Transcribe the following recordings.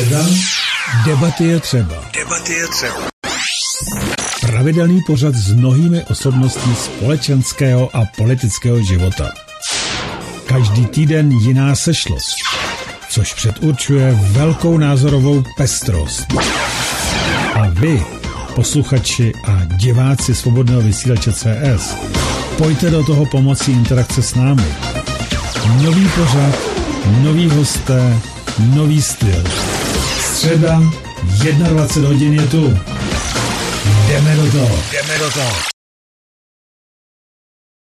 Středa. Debaty je třeba. Debaty je třeba. Pravidelný pořad s mnohými osobnostmi společenského a politického života. Každý týden jiná sešlost, což předurčuje velkou názorovou pestrost. A vy, posluchači a diváci svobodného vysílače CS, pojďte do toho pomocí interakce s námi. Nový pořad, nový hosté, nový styl. Středa, 21 hodin je tu. Jdeme do toho. Jdeme do toho.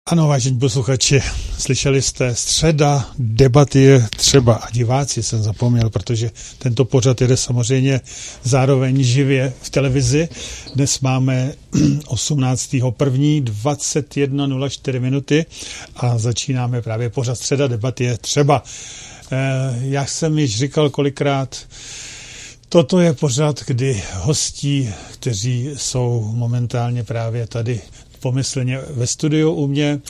Ano, vážení posluchači, slyšeli jste středa, debaty je třeba a diváci jsem zapomněl, protože tento pořad jede samozřejmě zároveň živě v televizi. Dnes máme 18.1. 21.04 minuty a začínáme právě pořad středa, debaty je třeba. Eh, jak jsem již říkal kolikrát, Toto je pořad, kdy hostí, kteří jsou momentálně právě tady pomyslně ve studiu u mě,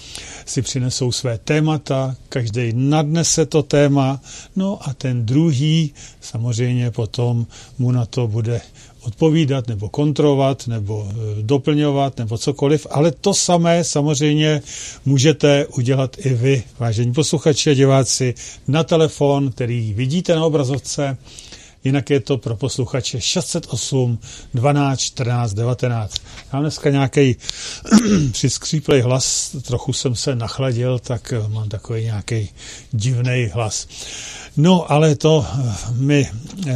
si přinesou své témata, každý nadnese to téma, no a ten druhý samozřejmě potom mu na to bude odpovídat nebo kontrolovat nebo e, doplňovat nebo cokoliv, ale to samé samozřejmě můžete udělat i vy, vážení posluchači a diváci, na telefon, který vidíte na obrazovce, jinak je to pro posluchače 608 12 14 19. Já mám dneska nějaký přiskříplej hlas, trochu jsem se nachladil, tak e, mám takový nějaký divný hlas. No, ale to eh, mi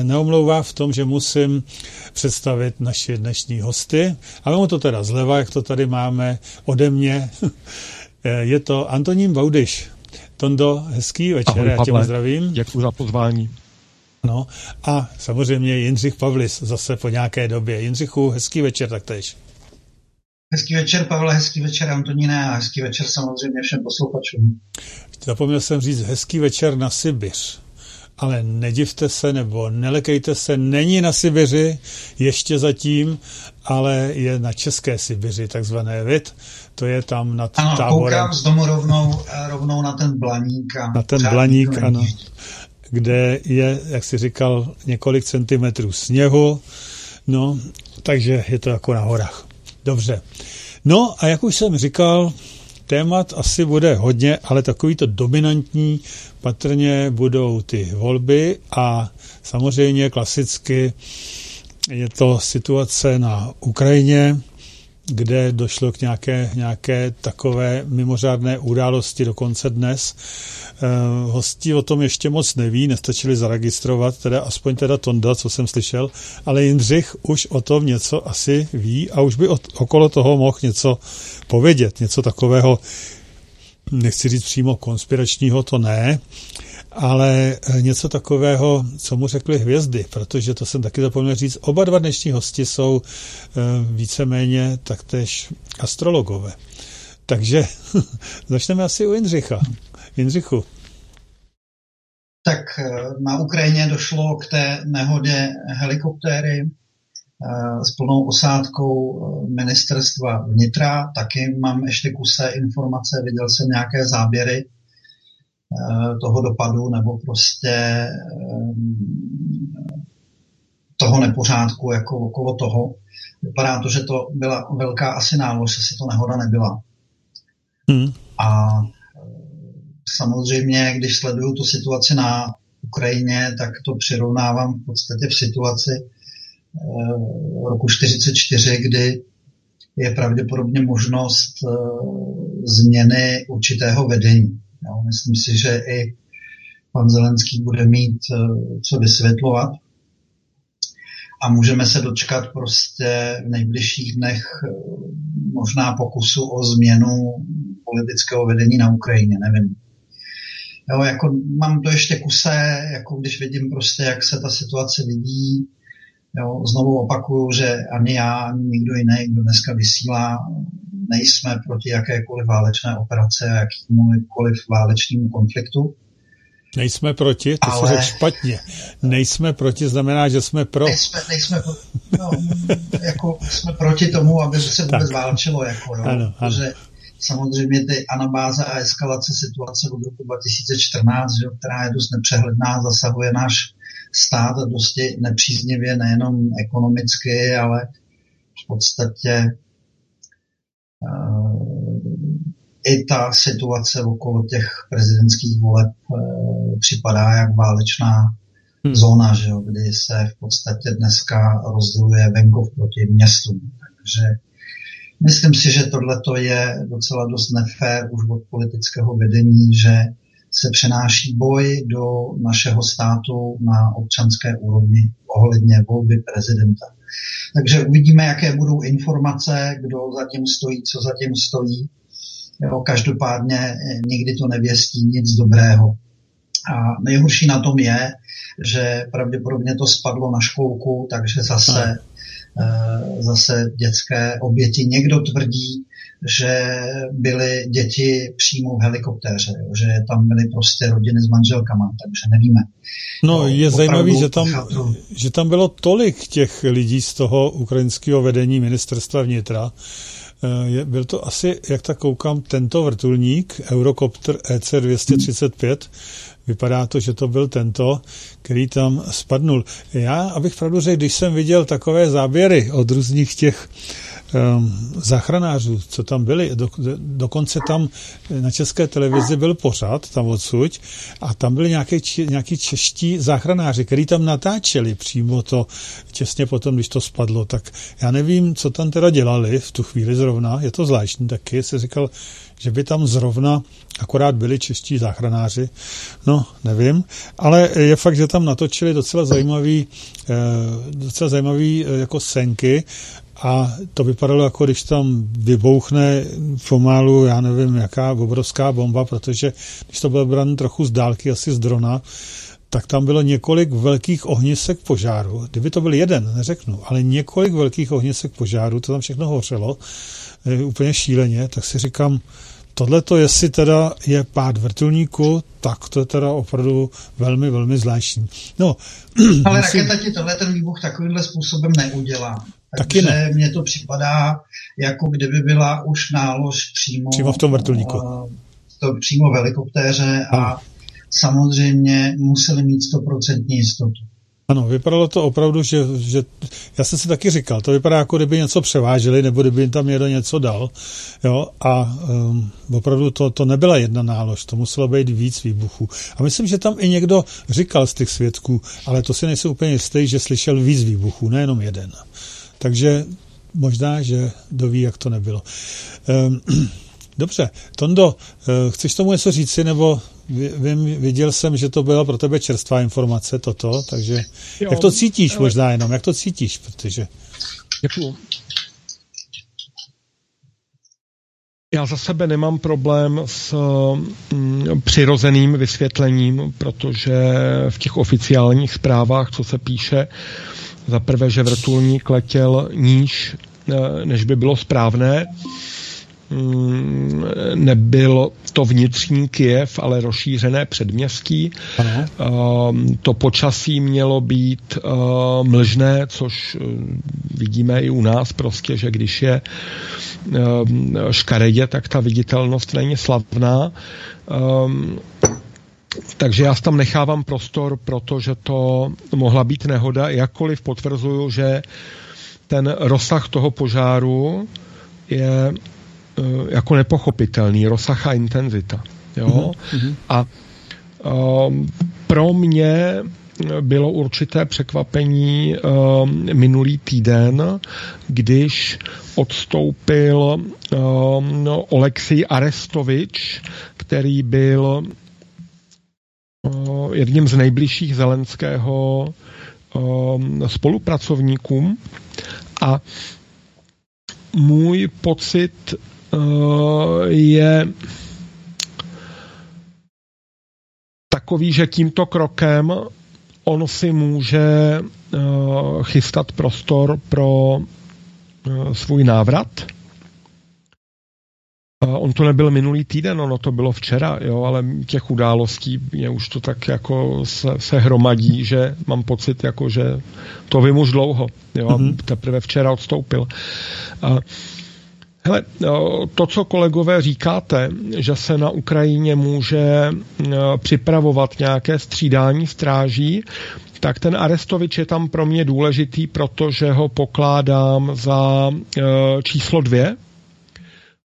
neomlouvá v tom, že musím představit naše dnešní hosty. A mu to teda zleva, jak to tady máme ode mě. Je to Antonín Baudyš. Tondo, hezký večer, Ahoj, já tě zdravím. Děkuji za pozvání. No a samozřejmě Jindřich Pavlis zase po nějaké době. Jindřichu, hezký večer taktéž. Hezký večer, Pavle, hezký večer, Antoníne a hezký večer samozřejmě všem posluchačům. Zapomněl jsem říct hezký večer na Sibiř ale nedivte se nebo nelekejte se, není na Sibiři ještě zatím, ale je na České Sibiři, takzvané vid. To je tam nad ano, táborem. koukám z domu rovnou, rovnou na ten blaník. A na ten blaník, ano. Kde je, jak si říkal, několik centimetrů sněhu. No, takže je to jako na horách. Dobře. No a jak už jsem říkal, témat asi bude hodně, ale takový to dominantní patrně budou ty volby a samozřejmě klasicky je to situace na Ukrajině, kde došlo k nějaké, nějaké takové mimořádné události dokonce dnes. Eh, hosti o tom ještě moc neví, nestačili zaregistrovat, teda aspoň teda Tonda, co jsem slyšel, ale Jindřich už o tom něco asi ví a už by od, okolo toho mohl něco povědět, něco takového, nechci říct přímo konspiračního, to ne, ale eh, něco takového, co mu řekly hvězdy, protože to jsem taky zapomněl říct, oba dva dnešní hosti jsou eh, víceméně taktéž astrologové. Takže začneme asi u Jindřicha. Jindřichu. Tak eh, na Ukrajině došlo k té nehodě helikoptéry s plnou osádkou ministerstva vnitra. Taky mám ještě kuse informace, viděl jsem nějaké záběry toho dopadu nebo prostě eh, toho nepořádku jako okolo toho. Vypadá to, že to byla velká asi nálož, asi to nehoda nebyla. Hmm. A eh, samozřejmě, když sleduju tu situaci na Ukrajině, tak to přirovnávám v podstatě v situaci roku 44, kdy je pravděpodobně možnost změny určitého vedení. Jo, myslím si, že i pan Zelenský bude mít uh, co vysvětlovat. A můžeme se dočkat prostě v nejbližších dnech uh, možná pokusu o změnu politického vedení na Ukrajině, nevím. Jo, jako mám to ještě kuse, jako když vidím prostě, jak se ta situace vidí, Jo, znovu opakuju, že ani já, ani nikdo jiný, kdo dneska vysílá, nejsme proti jakékoliv válečné operace a jakýmkoliv válečnému konfliktu. Nejsme proti, to ale... se řekl špatně. Nejsme proti znamená, že jsme pro. Nejsme, nejsme no, jako jsme proti tomu, aby se vůbec tak. válčilo. Jako, jo, ano, ano. Protože samozřejmě ty anabáze a eskalace situace od roku 2014, že, která je dost nepřehledná, zasahuje náš stát dosti nepříznivě nejenom ekonomicky, ale v podstatě i ta situace okolo těch prezidentských voleb připadá jak válečná hmm. zóna, že jo, kdy se v podstatě dneska rozděluje venkov proti městům. Takže myslím si, že tohle je docela dost nefér už od politického vedení, že se přenáší boj do našeho státu na občanské úrovni ohledně volby prezidenta. Takže uvidíme, jaké budou informace, kdo zatím stojí, co zatím stojí. Jo, každopádně nikdy to nevěstí nic dobrého. A nejhorší na tom je, že pravděpodobně to spadlo na školku, takže zase, no. zase dětské oběti. Někdo tvrdí, že byly děti přímo v helikoptéře, že tam byly prostě rodiny s manželkama, takže nevíme. No, je zajímavé, že tam, že tam bylo tolik těch lidí z toho ukrajinského vedení ministerstva vnitra, eh, byl to asi, jak tak koukám, tento vrtulník, Eurocopter EC-235, Vypadá to, že to byl tento, který tam spadnul. Já, abych pravdu řekl, když jsem viděl takové záběry od různých těch záchranářů, co tam byli. Do, dokonce tam na české televizi byl pořad, tam odsud, a tam byli nějaký, nějaký čeští záchranáři, kteří tam natáčeli přímo to těsně potom, když to spadlo. Tak já nevím, co tam teda dělali v tu chvíli zrovna. Je to zvláštní taky. Se říkal, že by tam zrovna akorát byli čeští záchranáři, no nevím, ale je fakt, že tam natočili docela zajímavý, eh, docela zajímavý eh, jako senky a to vypadalo jako když tam vybouchne pomalu, já nevím, jaká obrovská bomba, protože když to bylo bran trochu z dálky, asi z drona, tak tam bylo několik velkých ohnisek požáru. Kdyby to byl jeden, neřeknu, ale několik velkých ohnisek požáru, to tam všechno hořelo, eh, úplně šíleně, tak si říkám, tohle to, jestli teda je pád vrtulníku, tak to je teda opravdu velmi, velmi zvláštní. No, Ale musím... raketa ti tohle ten výbuch takovýmhle způsobem neudělá. Takže ne. mně to připadá, jako kdyby byla už nálož přímo, přímo v tom vrtulníku. To přímo v helikoptéře a samozřejmě museli mít 100% jistotu. Ano, vypadalo to opravdu, že, že já jsem si taky říkal, to vypadá jako kdyby něco převáželi, nebo kdyby tam někdo něco dal, jo, a um, opravdu to, to nebyla jedna nálož, to muselo být víc výbuchů. A myslím, že tam i někdo říkal z těch svědků, ale to si nejsem úplně jistý, že slyšel víc výbuchů, nejenom jeden. Takže možná, že doví, jak to nebylo. Um, Dobře, Tondo, eh, chceš tomu něco říci, nebo vím, viděl jsem, že to byla pro tebe čerstvá informace, toto, takže jo, jak to cítíš ale... možná jenom, jak to cítíš, protože... Děkuju. Já za sebe nemám problém s mm, přirozeným vysvětlením, protože v těch oficiálních zprávách, co se píše, za prvé, že vrtulník letěl níž, eh, než by bylo správné, Mm, nebyl to vnitřní Kiev, ale rozšířené předměstí. Ehm, to počasí mělo být ehm, mlžné, což eh, vidíme i u nás prostě, že když je ehm, škaredě, tak ta viditelnost není slavná. Takže já tam nechávám prostor, protože to mohla být nehoda, jakkoliv potvrzuju, že ten rozsah toho požáru je Eh, jako nepochopitelný, rozsah a intenzita. Jo? Mm-hmm. A um, pro mě bylo určité překvapení um, minulý týden, když odstoupil um, Oleksij Arestovič, který byl jedním z nejbližších Zelenského um, spolupracovníků a můj pocit Eh, je takový, že tímto krokem on si může eh, chystat prostor pro eh, svůj návrat. On to nebyl minulý týden, ono to bylo včera, jo, ale těch událostí je už to tak jako se, se hromadí, že mám pocit, jako že to vím už dlouho, jo, mm-hmm. teprve včera odstoupil. A, Hele, to, co kolegové říkáte, že se na Ukrajině může připravovat nějaké střídání stráží, tak ten Arestovič je tam pro mě důležitý, protože ho pokládám za číslo dvě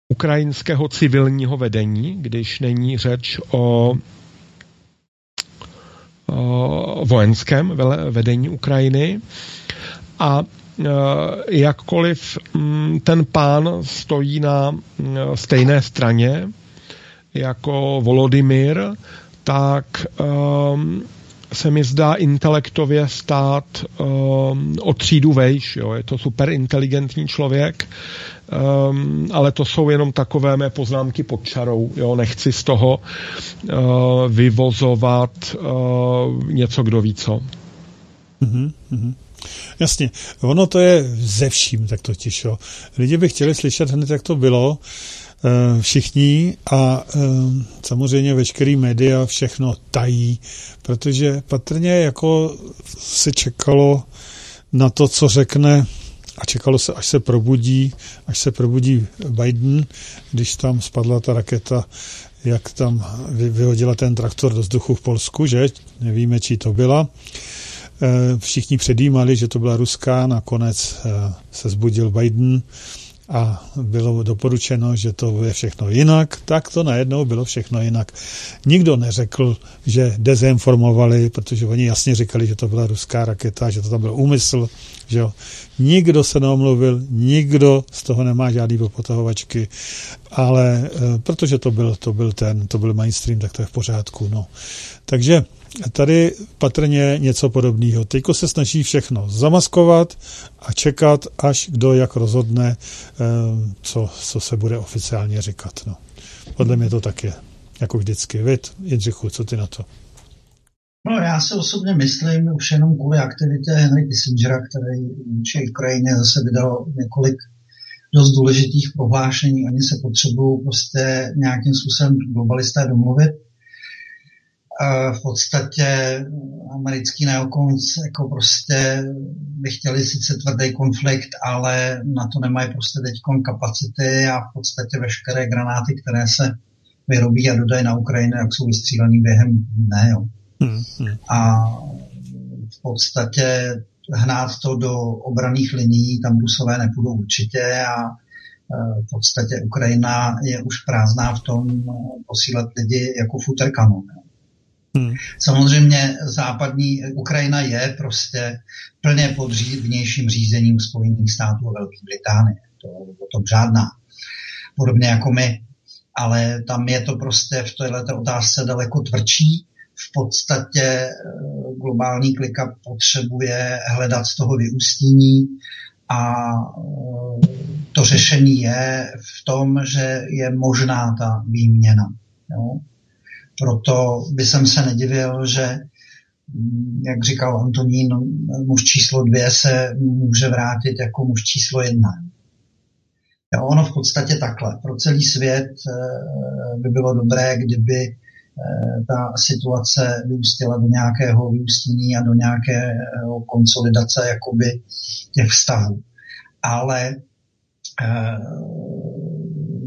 ukrajinského civilního vedení, když není řeč o vojenském vedení Ukrajiny. A jakkoliv mm, ten pán stojí na mm, stejné straně jako Volodymyr, tak um, se mi zdá intelektově stát um, o třídu vejš. Jo. Je to super inteligentní člověk, um, ale to jsou jenom takové mé poznámky pod čarou. Jo. Nechci z toho uh, vyvozovat uh, něco, kdo ví co. Mm-hmm. Jasně, ono to je ze vším tak totiž. Jo. Lidi by chtěli slyšet hned, jak to bylo, Eh, všichni a samozřejmě veškerý média všechno tají, protože patrně jako se čekalo na to, co řekne a čekalo se, až se probudí, až se probudí Biden, když tam spadla ta raketa, jak tam vyhodila ten traktor do vzduchu v Polsku, že? Nevíme, čí to byla. Eh, všichni předjímali, že to byla ruská, nakonec se zbudil Biden a bylo doporučeno, že to je všechno jinak, tak to najednou bylo všechno jinak. Nikdo neřekl, že dezinformovali, protože oni jasně říkali, že to byla ruská raketa, že to tam byl úmysl, že jo. Nikdo se neomluvil, nikdo z toho nemá žádný popotahovačky, ale e, protože to byl, to byl ten, to byl mainstream, tak to je v pořádku, no. Takže tady patrně něco podobného. Teďko se snaží všechno zamaskovat a čekat, až kdo jak rozhodne, eh, co, co se bude oficiálně říkat. No. Podle mě to tak je, jako vždycky. Vít, Jindřichu, co ty na to? No já si osobně myslím, už jenom kvůli aktivitě Henry Kissingera, který v Ukrajině zase vydal několik dost důležitých prohlášení. Oni se potřebují prostě nějakým způsobem globalisté domluvit v podstatě americký neokons jako prostě by chtěli sice tvrdý konflikt, ale na to nemají prostě teď kapacity a v podstatě veškeré granáty, které se vyrobí a dodají na Ukrajinu, jak jsou vystřílený během dne. Jo. Hmm, hmm. A v podstatě hnát to do obraných linií, tam Rusové nepůjdou určitě a e, v podstatě Ukrajina je už prázdná v tom posílat lidi jako futerkanon. Hmm. Samozřejmě západní Ukrajina je prostě plně pod vnějším řízením Spojených států a Velké Británie. To o tom žádná. Podobně jako my. Ale tam je to prostě v této otázce daleko tvrdší. V podstatě eh, globální klika potřebuje hledat z toho vyústění a eh, to řešení je v tom, že je možná ta výměna. Jo? Proto by jsem se nedivil, že, mm, jak říkal Antonín, muž číslo dvě se může vrátit jako muž číslo jedna. Jo, ono v podstatě takhle. Pro celý svět eh, by bylo dobré, kdyby eh, ta situace vyústila do nějakého vyústění a do nějaké konsolidace jakoby těch vztahů. Ale eh,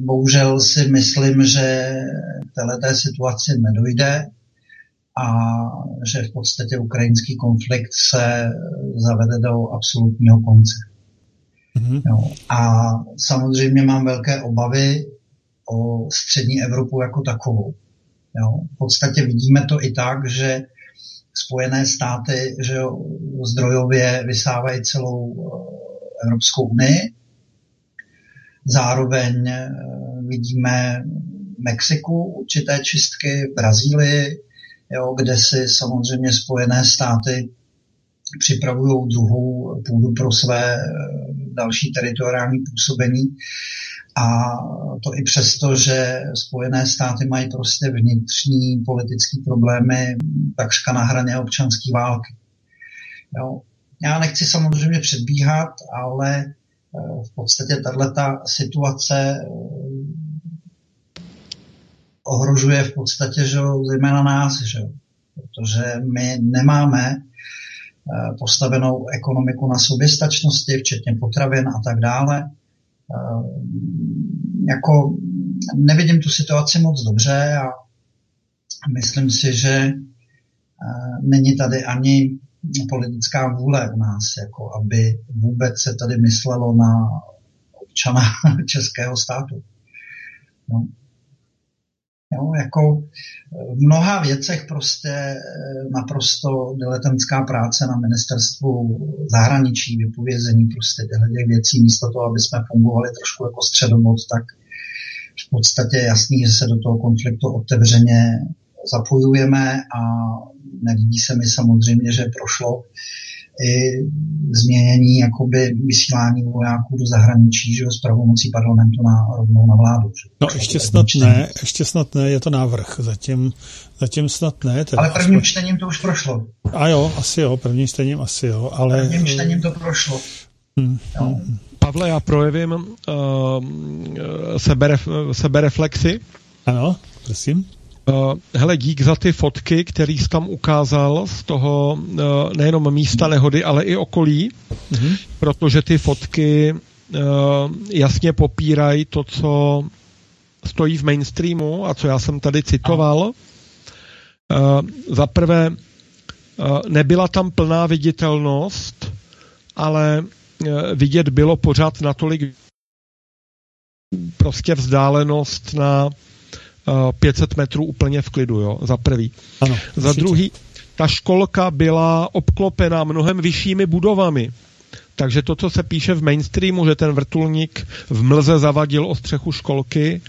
bohužel si myslím, že této situaci nedojde a že v podstatě ukrajinský konflikt se zavede do absolutního konce. Mm-hmm. Jo. A samozřejmě mám velké obavy o střední Evropu jako takovou. Jo. V podstatě vidíme to i tak, že Spojené státy že jo, zdrojově vysávají celou eh, Evropskou unii. Zároveň eh, vidíme Mexiku určité čistky, Brazílii, jo, kde si samozřejmě Spojené státy připravují druhou půdu pro své eh, další teritoriální působení. A to i přesto, že Spojené státy mají prostě vnitřní politické problémy takřka na hraně občanské války. Jo. Já nechci samozřejmě předbíhat, ale v podstatě tato situace eh, ohrožuje v podstatě že, zejména nás, že, protože my nemáme eh, postavenou ekonomiku na soběstačnosti, včetně potravin a tak dále. Eh, jako nevidím tu situaci moc dobře a myslím si, že eh, není tady ani politická vůle u nás, jako aby vůbec se tady myslelo na občana českého státu. No. Jo, jako v mnoha věcech prostě eh, naprosto diletantská práce na ministerstvu zahraničí, vypovězení prostě těchto věcí, místo toho, aby jsme fungovali trošku jako středobod, tak v podstatě jasný, že se do toho konfliktu otevřeně zapojujeme a nelíbí se mi samozřejmě, že prošlo i změnění jakoby vysílání vojáků do zahraničí, že s pravomocí parlamentu na rovnou na vládu. Že? No ještě snad ne, ještě snad ne, je to návrh, zatím, zatím snad ne. Teda ale prvním čtením to už prošlo. A jo, asi jo, prvním čtením asi jo, ale... Prvním čtením to prošlo. Hmm, hmm. Pavle, já projevím uh, seberef, sebereflexi. Ano, prosím. Uh, hele, dík za ty fotky, který jsi tam ukázal z toho uh, nejenom místa nehody, ale i okolí, mm-hmm. protože ty fotky uh, jasně popírají to, co stojí v mainstreamu a co já jsem tady citoval. Za prvé, nebyla tam plná viditelnost, ale vidět bylo pořád natolik prostě vzdálenost na 500 metrů úplně v klidu, jo, za prvý. Ano, za druhý, ta školka byla obklopena mnohem vyššími budovami. Takže to, co se píše v mainstreamu, že ten vrtulník v mlze zavadil o střechu školky,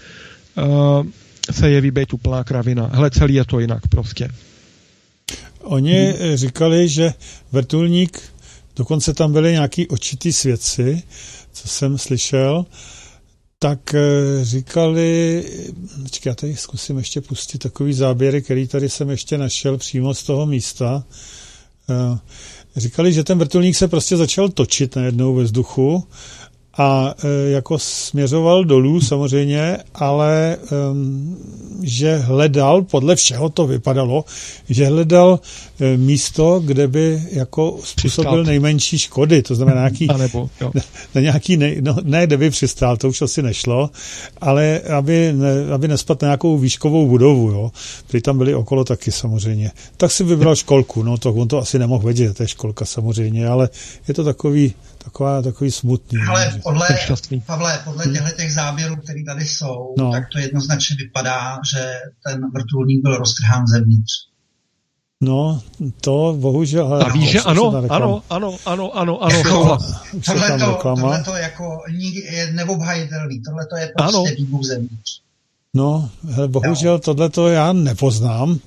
uh, se jeví být úplná kravina. Hele, celý je to jinak prostě. Oni hmm. říkali, že vrtulník, dokonce tam byly nějaký očitý svědci, co jsem slyšel, tak eh, říkali, počkej, já tady zkusím ještě pustit takový záběry, který tady jsem ještě našel přímo z toho místa. Eh, říkali, že ten vrtulník se prostě začal točit najednou ve vzduchu a e, jako směřoval dolů samozřejmě, ale že hledal, podle všeho to vypadalo, že hledal e, místo, kde by jako způsobil přistát. nejmenší škody, to znamená nějaký, a nebo, jo. Ne, nějaký ne, no, ne, kde by přistál, to už asi nešlo, ale aby, ne, aby nespadl na nějakou výškovou budovu, jo, protože tam byli okolo taky samozřejmě. Tak si vybral školku, no to on to asi nemohl vědět, to je školka samozřejmě, ale je to takový taková, takový smutný. Ale ne, podle, Pavle, podle hmm. těchto těch záběrů, které tady jsou, no. tak to jednoznačně vypadá, že ten vrtulník byl roztrhán zevnitř. No, to bohužel... A víš, že ano, ano, ano, ano, ano, ano, jako, tohle, to, tohle to jako je neobhajitelný, tohle to je prostě výbuch zevnitř. No, hele, bohužel tohle to já nepoznám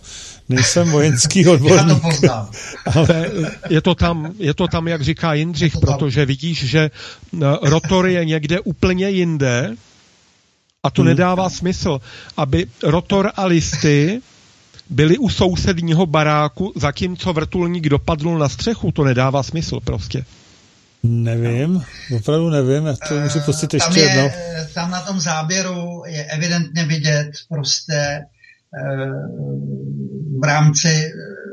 nejsem vojenský odborník. Já to poznám. Ale je to, tam, je to tam, jak říká Jindřich, protože vidíš, že eh, rotor je někde úplně jinde a to hmm. nedává smysl, aby rotor a listy byli u sousedního baráku, zatímco vrtulník dopadl na střechu. To nedává smysl prostě. Nevím, opravdu nevím, já to můžu pustit ještě jednou. Tam na tom záběru je evidentně vidět prostě v rámci eh,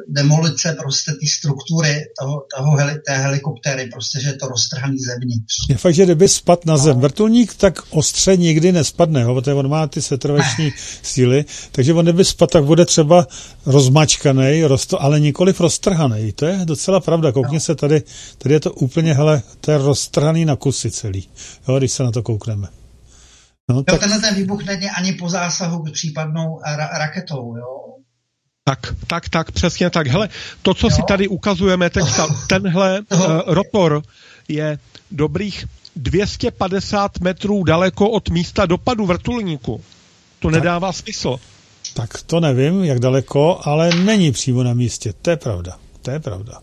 demolice prostě ty struktury toho, toho heli, té helikoptéry, prostě, že je to roztrhaný zevnitř. Je fakt, že kdyby spad na zem no. vrtulník, tak ostře nikdy nespadne, ho, protože on má ty setrvační síly, takže on kdyby spad, tak bude třeba rozmačkaný, rosto, ale nikoliv roztrhaný. To je docela pravda. Koukně no. se tady, tady je to úplně, hele, to je roztrhaný na kusy celý, jo, když se na to koukneme. No, tak... Tenhle ten výbuch není ani po zásahu případnou ra- raketou, jo? Tak, tak, tak, přesně tak. Hele, to, co jo? si tady ukazujeme teď, tenhle uh, rotor je dobrých 250 metrů daleko od místa dopadu vrtulníku. To tak, nedává smysl. Tak to nevím, jak daleko, ale není přímo na místě. To je pravda. To je pravda.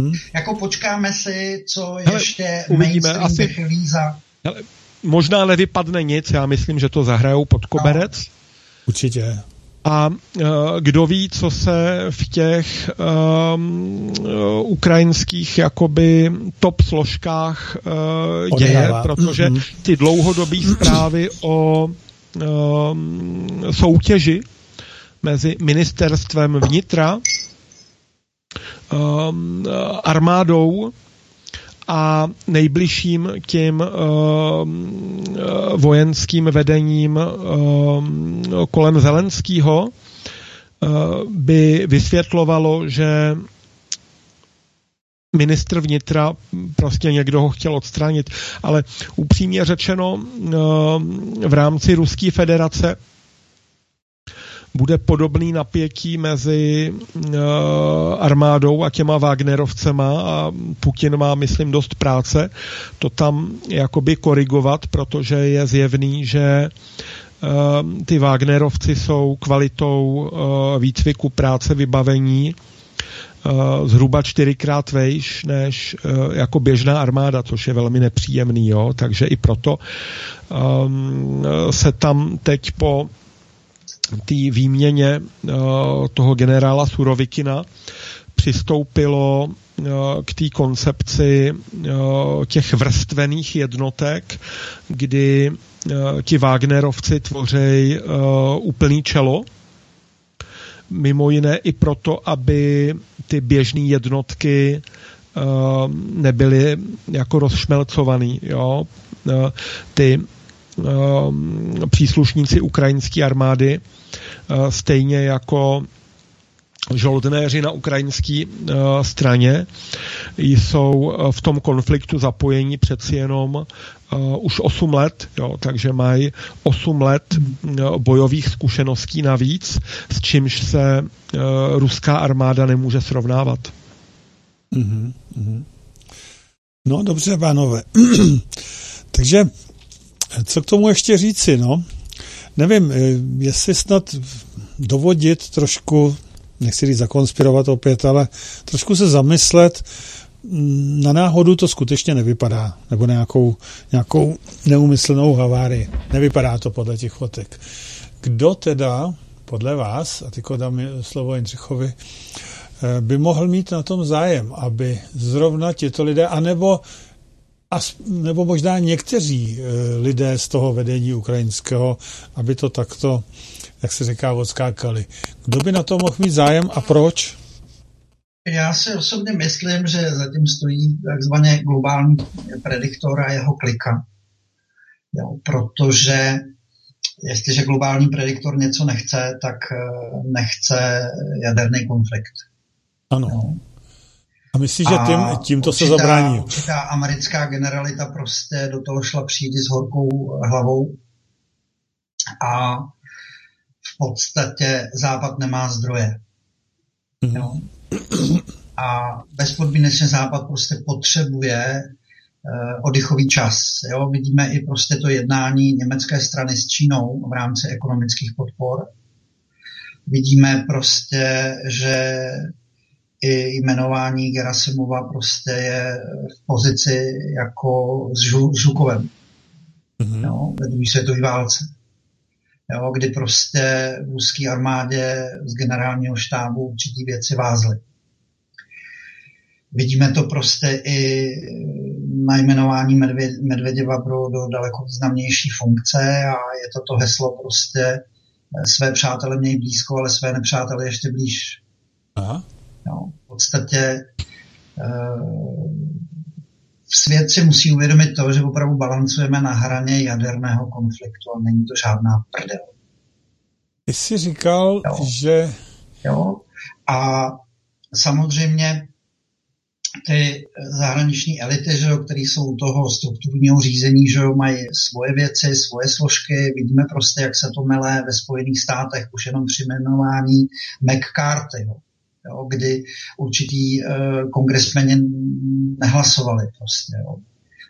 Hm? Jako počkáme si, co Hele, ještě uvidíme asi. Za... Hele, možná nevypadne nic, já myslím, že to zahrajou pod koberec. No, určitě. A uh, kdo ví, co se v těch um, ukrajinských jakoby top složkách uh, děje, protože ty dlouhodobé zprávy o um, soutěži mezi ministerstvem vnitra, um, armádou a nejbližším tím uh, vojenským vedením uh, kolem Zelenského uh, by vysvětlovalo, že ministr vnitra, prostě někdo ho chtěl odstranit, ale upřímně řečeno v rámci Ruské federace bude podobný napětí mezi uh, armádou a těma Wagnerovcema a Putin má, myslím, dost práce to tam jakoby korigovat, protože je zjevný, že uh, ty Wagnerovci jsou kvalitou uh, výcviku práce vybavení zhruba čtyřikrát vejš než jako běžná armáda, což je velmi nepříjemný, jo? takže i proto um, se tam teď po té výměně eh, toho generála Surovikina přistoupilo eh, k té koncepci eh, těch vrstvených jednotek, kdy ti Wagnerovci tvoří úplný čelo, mimo jiné i proto, aby ty běžné jednotky nebyly jako rozšmelcovaný. Jo? Ty příslušníci ukrajinské armády, eh, stejně jako žoldnéři na ukrajinské eh, straně jsou eh, v tom konfliktu zapojení přeci jenom už 8 let, jo, takže mají 8 let bojových zkušeností navíc, s čímž se ruská armáda nemůže srovnávat. Mm-hmm. No dobře, pánové. takže co k tomu ještě říci, no? Nevím, eh, jestli snad dovodit trošku, nechci říct zakonspirovat opět, ale trošku se zamyslet, mm, na náhodu to skutečně nevypadá, nebo nějakou, nějakou neumyslnou havárii. Nevypadá to podle těch fotek. Kdo teda, podle vás, a teď dám slovo Jindřichovi, eh, by mohl mít na tom zájem, aby zrovna tito lidé, anebo a, nebo možná někteří e, lidé z toho vedení ukrajinského, aby to takto, jak se říká, odskákali. Kdo by na to mohl mít zájem a proč? Já si osobně myslím, že zatím stojí takzvaně globální prediktor a jeho klika. Jo, protože jestliže globální prediktor něco nechce, tak e, nechce jaderný konflikt. Ano. Jo. A myslíš, že tím, tímto určitá, se zabrání? Určitá americká generalita prostě do toho šla přijít s horkou hlavou a v podstatě Západ nemá zdroje. Mm. Jo. A bezpodmínečně Západ prostě potřebuje uh, oddychový čas. Jo. Vidíme i prostě to jednání německé strany s Čínou v rámci ekonomických podpor. Vidíme prostě, že i jmenování Gerasimova prostě je v pozici jako s Žukovem mm-hmm. jo, ve druhé světové válce. Jo, kdy prostě v ruské armádě z generálního štábu určitý věci vázly. Vidíme to prostě i na jmenování Medvěděva pro do daleko významnější funkce a je to to heslo prostě své přátele měj blízko, ale své nepřátele ještě blíž. Aha. No, v podstatě uh, svět si musí uvědomit to, že opravdu balancujeme na hraně jaderného konfliktu a není to žádná prdel. Ty jsi říkal, jo. že... Jo. A samozřejmě ty zahraniční elity, že jo, které jsou u toho strukturního řízení, že jo, mají svoje věci, svoje složky. Vidíme prostě, jak se to mele ve Spojených státech už jenom při jmenování McCarthy. Jo jo, kdy určitý uh, kongresmeni nehlasovali prostě, jo.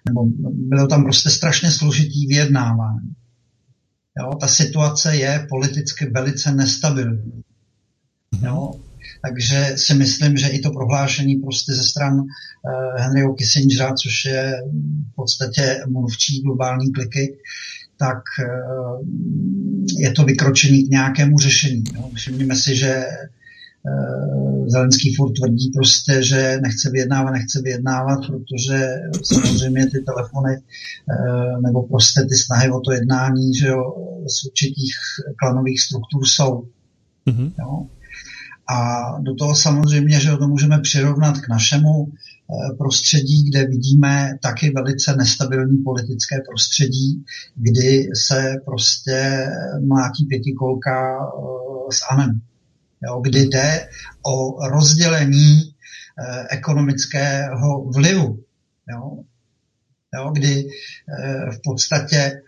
Nebo bylo tam prostě strašně složitý vyjednávání. Jo, ta situace je politicky velice nestabilní. Mhm. Jo. Takže si myslím, že i to prohlášení prostě ze stran uh, Henryho Kissingera, což je v podstatě mluvčí globální kliky, tak uh, je to vykročení k nějakému řešení. Jo. Všimněme si, že Eh, Zelenský furt tvrdí prostě, že nechce vyjednávat, nechce vyjednávat, protože samozřejmě ty telefony eh, nebo prostě ty snahy o to jednání, že jo, z určitých klanových struktur jsou. Mm-hmm. Jo. A do toho samozřejmě, že to můžeme přirovnat k našemu eh, prostředí, kde vidíme taky velice nestabilní politické prostředí, kdy se prostě mlátí pětikolka s Anem jo, kdy jde o rozdělení eh, ekonomického vlivu. Jo? Jo, kdy eh, v podstatě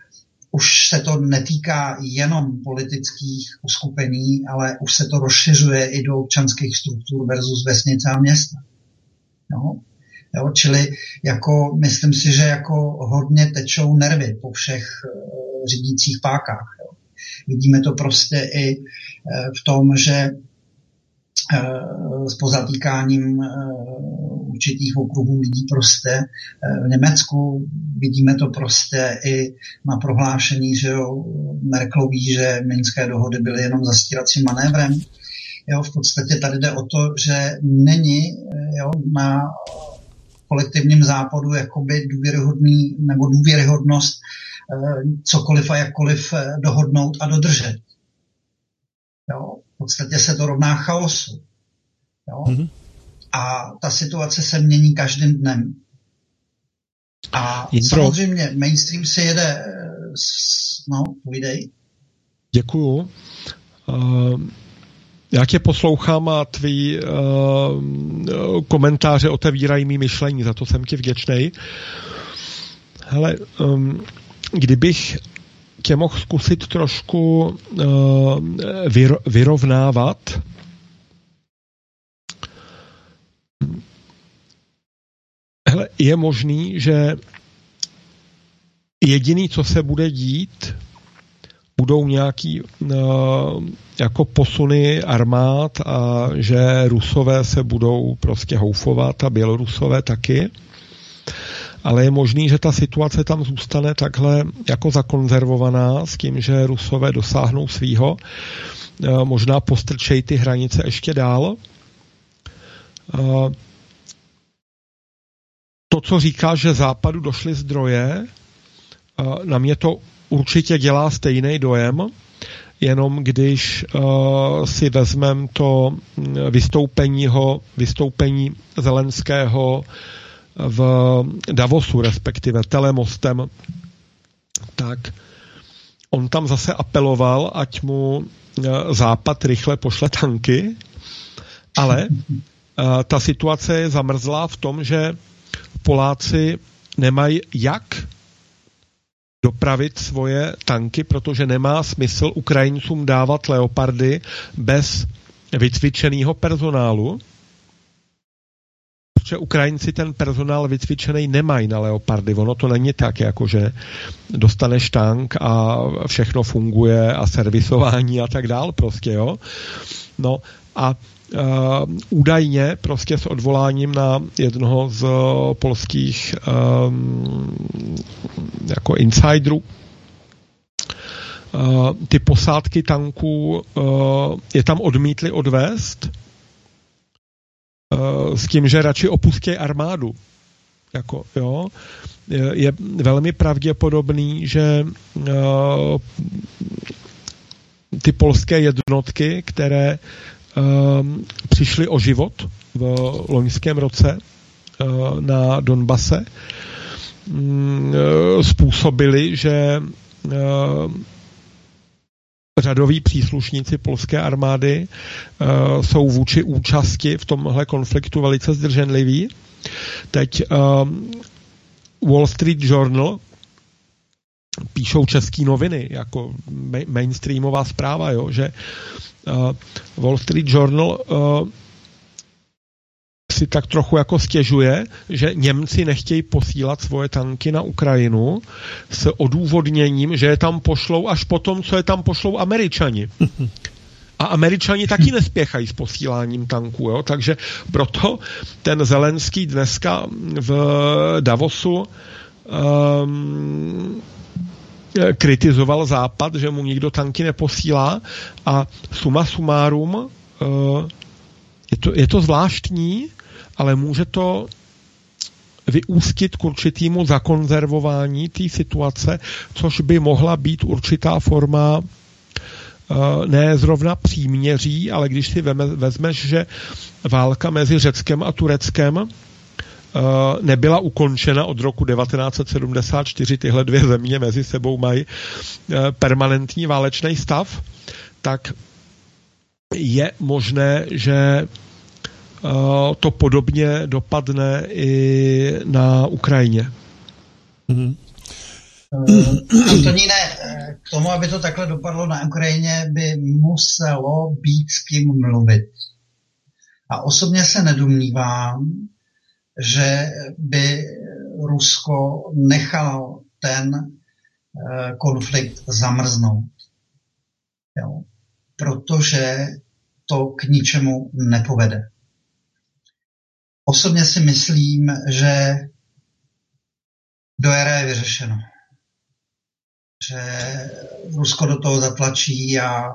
už se to netýká jenom politických uskupení, ale už se to rozšiřuje i do občanských struktur versus vesnice a města. Jo? Jo, čili jako, myslím si, že jako hodně tečou nervy po všech uh, řídících pákách. Jo. Vidíme to prostě i uh, v tom, že s pozatýkáním uh, určitých okruhů lidí prostě uh, v Německu vidíme to prostě i na prohlášení, že jo, Merkel ví, že minské dohody byly jenom zastíracím manévrem. Jo, v podstatě tady jde o to, že není jo, na kolektivním západu jakoby důvěryhodný nebo důvěryhodnost eh, cokoliv a jakkoliv eh, dohodnout a dodržet. Jo? V podstatě se to rovná chaosu. Jo? Mm-hmm. A ta situace se mění každým dnem. A Jindro. samozřejmě mainstream se jede, eh, no, povídej. Děkuju. Uh, já tě poslouchám a tvý uh, komentáře otevírají mi myšlení, za to jsem ti vděčný. Hele, um, kdybych tě mohl zkusit trošku uh, vyro, vyrovnávat, Hele, je možný, že jediný, co se bude dít, budou nějaký uh, jako posuny armád a že Rusové se budou prostě houfovat a Bělorusové taky. Ale je možný, že ta situace tam zůstane takhle jako zakonzervovaná s tím, že Rusové dosáhnou svýho. Uh, možná postrčej ty hranice ještě dál. Uh, to, co říká, že západu došly zdroje, na mě to určitě dělá stejný dojem, jenom když uh, si vezmeme to vystoupení, vystoupení Zelenského v Davosu, respektive telemostem, tak on tam zase apeloval, ať mu uh, Západ rychle pošle tanky, ale uh, ta situace je zamrzlá v tom, že Poláci nemají jak dopravit svoje tanky, protože nemá smysl Ukrajincům dávat leopardy bez vycvičeného personálu, protože Ukrajinci ten personál vycvičený nemají na leopardy. Ono to není tak, jako že dostaneš tank a všechno funguje a servisování a tak dál prostě, jo. No a Uh, údajně prostě s odvoláním na jednoho z uh, polských um, jako insiderů uh, ty posádky tanků je tam odmítli odvést s tím, že radši opustí armádu. Jako, jo, je, velmi pravděpodobný, že ty polské jednotky, které Ehm, přišli o život v loňském roce eh, na Donbase, mm, eh, způsobili, že eh, řadoví příslušníci polské armády jsou vůči účasti v tomhle konfliktu velice zdrženliví. Teď Wall Street Journal píšou české noviny, jako mainstreamová zpráva, jo, že uh, Wall Street Journal si tak trochu jako stěžuje, že Němci nechtějí posílat svoje tanky na Ukrajinu s odůvodněním, že je tam pošlou až potom, co je tam pošlou Američani. A Američani taky nespěchají s posíláním tanků, jo? takže proto ten Zelenský dneska v Davosu um, kritizoval Západ, že mu nikdo tanky neposílá a suma sumárum eh, je to, je to zvláštní, ale může to vyústit k určitýmu zakonzervování té situace, což by mohla být určitá forma eh, ne zrovna příměří, ale když si vezmeš, že válka mezi Řeckem a Tureckem Eh, nebyla ukončena od roku 1974. Tyhle dvě země mezi sebou mají eh, permanentní válečný stav, tak je možné, že to podobně dopadne i na Ukrajině. Mm-hmm. ne, k tomu, aby to takhle dopadlo na Ukrajině, by muselo být s kým mluvit. A osobně se nedomnívám, že by Rusko nechalo ten eh, konflikt zamrznout. Jo. Protože to k ničemu nepovede. Osobně si myslím, že do éra je vyřešeno. Že Rusko do toho zatlačí a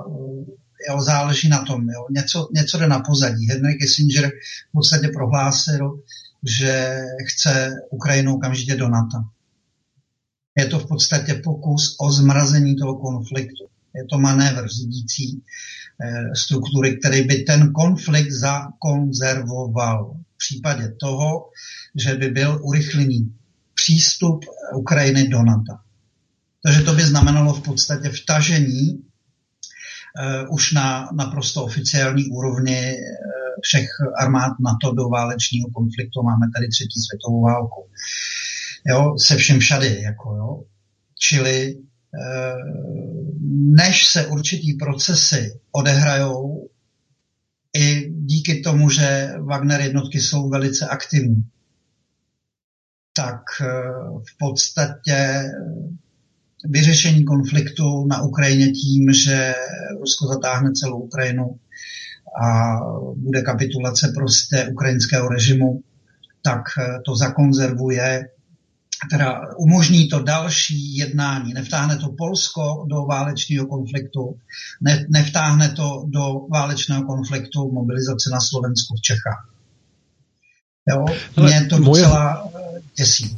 jo, záleží na tom. Jo. Něco, něco jde na pozadí. Henry Kissinger v podstatě prohlásil, že chce Ukrajinu okamžitě do NATO. Je to v podstatě pokus o zmrazení toho konfliktu. Je to manévr řídící eh, struktury, který by ten konflikt zakonzervoval případě toho, že by byl urychlený přístup Ukrajiny do NATO. Takže to by znamenalo v podstatě vtažení uh, už na naprosto oficiální úrovni uh, všech armád NATO do válečního konfliktu. Máme tady třetí světovou válku. Jo, se všem všady. Jako, jo. Čili uh, než se určitý procesy odehrajou, i díky tomu, že Wagner jednotky jsou velice aktivní, tak v podstatě vyřešení konfliktu na Ukrajině tím, že Rusko zatáhne celou Ukrajinu a bude kapitulace prostě ukrajinského režimu, tak to zakonzervuje, teda umožní to další jednání. Nevtáhne to Polsko do válečného konfliktu, ne, nevtáhne to do válečného konfliktu mobilizace na Slovensku v Čechách. Jo? Mě to docela moje... děsí.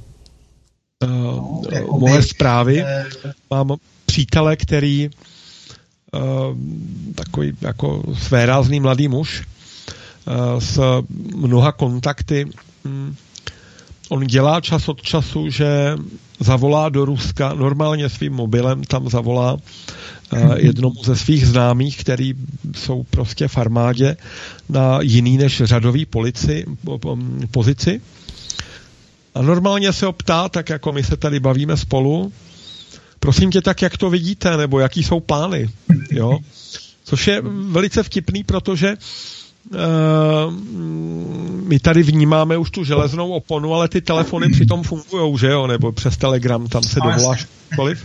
Uh, no, moje zprávy. Eh, Mám přítele, který uh, takový jako svérázný mladý muž uh, s mnoha kontakty. Um, on dělá čas od času, že zavolá do Ruska, normálně svým mobilem tam zavolá uh, jednomu ze svých známých, který jsou prostě v armádě na jiný než řadový polici, pozici a normálně se ho ptá, tak jako my se tady bavíme spolu, prosím tě, tak jak to vidíte, nebo jaký jsou plány, jo? Což je velice vtipný, protože uh, my tady vnímáme už tu železnou oponu, ale ty telefony přitom fungují, že jo, nebo přes Telegram, tam se dovoláš koliv.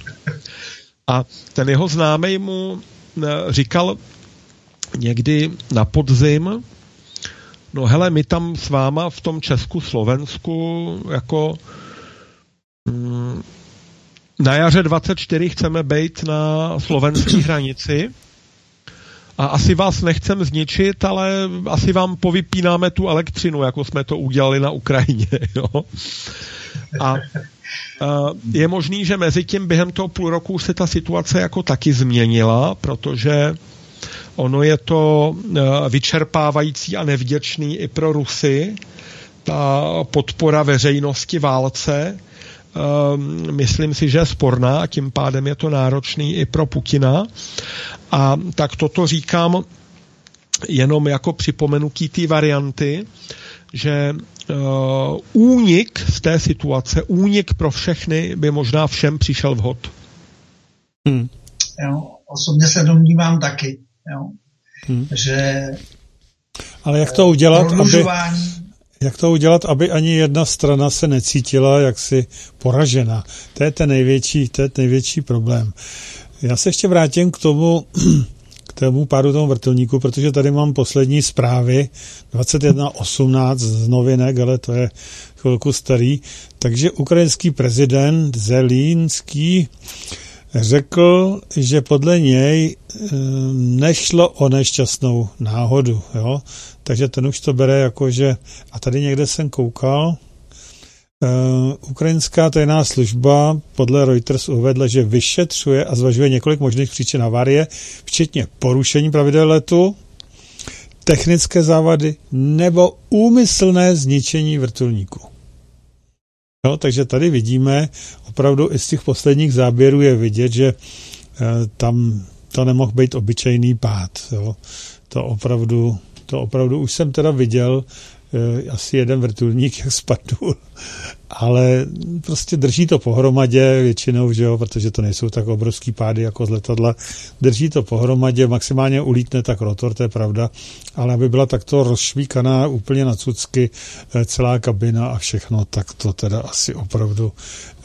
A ten jeho známý mu uh, říkal někdy na podzim, no hele, my tam s váma v tom Česku, Slovensku jako mm, na jaře 24 chceme být na slovenské hranici a asi vás nechcem zničit, ale asi vám povypínáme tu elektřinu, jako jsme to udělali na Ukrajině. Jo? A je možný, že mezi tím během toho půl roku se ta situace jako taky změnila, protože Ono je to eh, vyčerpávající a nevděčný i pro Rusy, ta podpora veřejnosti válce, ehm, myslím si, že je sporná a tím pádem je to náročný i pro Putina. A tak toto říkám jenom jako připomenutí té varianty, že uh, únik z té situace, únik pro všechny by možná všem přišel vhod. Hmm. Jo, osobně se domnívám taky. Jo? Hmm. Že ale jak to udělat, aby, jak to udělat, aby ani jedna strana se necítila jaksi poražena? To je ten největší, to je ten největší problém. Já se ještě vrátím k tomu, k tomu pádu tomu vrtulníku, protože tady mám poslední zprávy 21.18 z novinek, ale to je chvilku starý. Takže ukrajinský prezident Zelínský řekl, že podle něj nešlo o nešťastnou náhodu. Jo? Takže ten už to bere jako, že... A tady někde jsem koukal, Uh, ukrajinská tajná služba podle Reuters uvedla, že vyšetřuje a zvažuje několik možných příčin havárie, včetně porušení pravidel letu, technické závady nebo úmyslné zničení vrtulníku. Jo, takže tady vidíme, opravdu i z těch posledních záběrů je vidět, že eh, tam to nemohl být obyčejný pád. Jo. To opravdu To opravdu už jsem teda viděl e, asi jeden vrtulník, jak spadl, ale prostě drží to pohromadě většinou, že jo, protože to nejsou tak obrovský pády jako z letadla. Drží to pohromadě, maximálně ulítne tak rotor, to je pravda, ale aby byla takto rozšvíkaná úplně na cucky e, celá kabina a všechno, tak to teda asi opravdu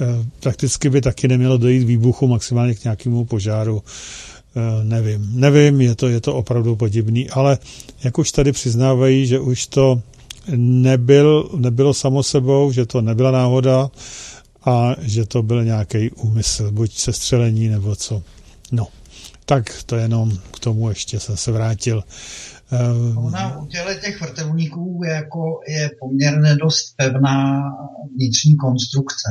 e, prakticky by taky nemělo dojít výbuchu, maximálně k nějakému požáru Eh, nevím, nevím, je to, je to opravdu podivný, ale jak už tady přiznávají, že už to nebyl, nebylo samo sebou, že to nebyla náhoda a že to byl nějaký úmysl, buď sestřelení nebo co. No, tak to jenom k tomu ještě jsem se vrátil. Eh, Ona u těle těch vrtelníků je, jako, je poměrně dost pevná vnitřní konstrukce.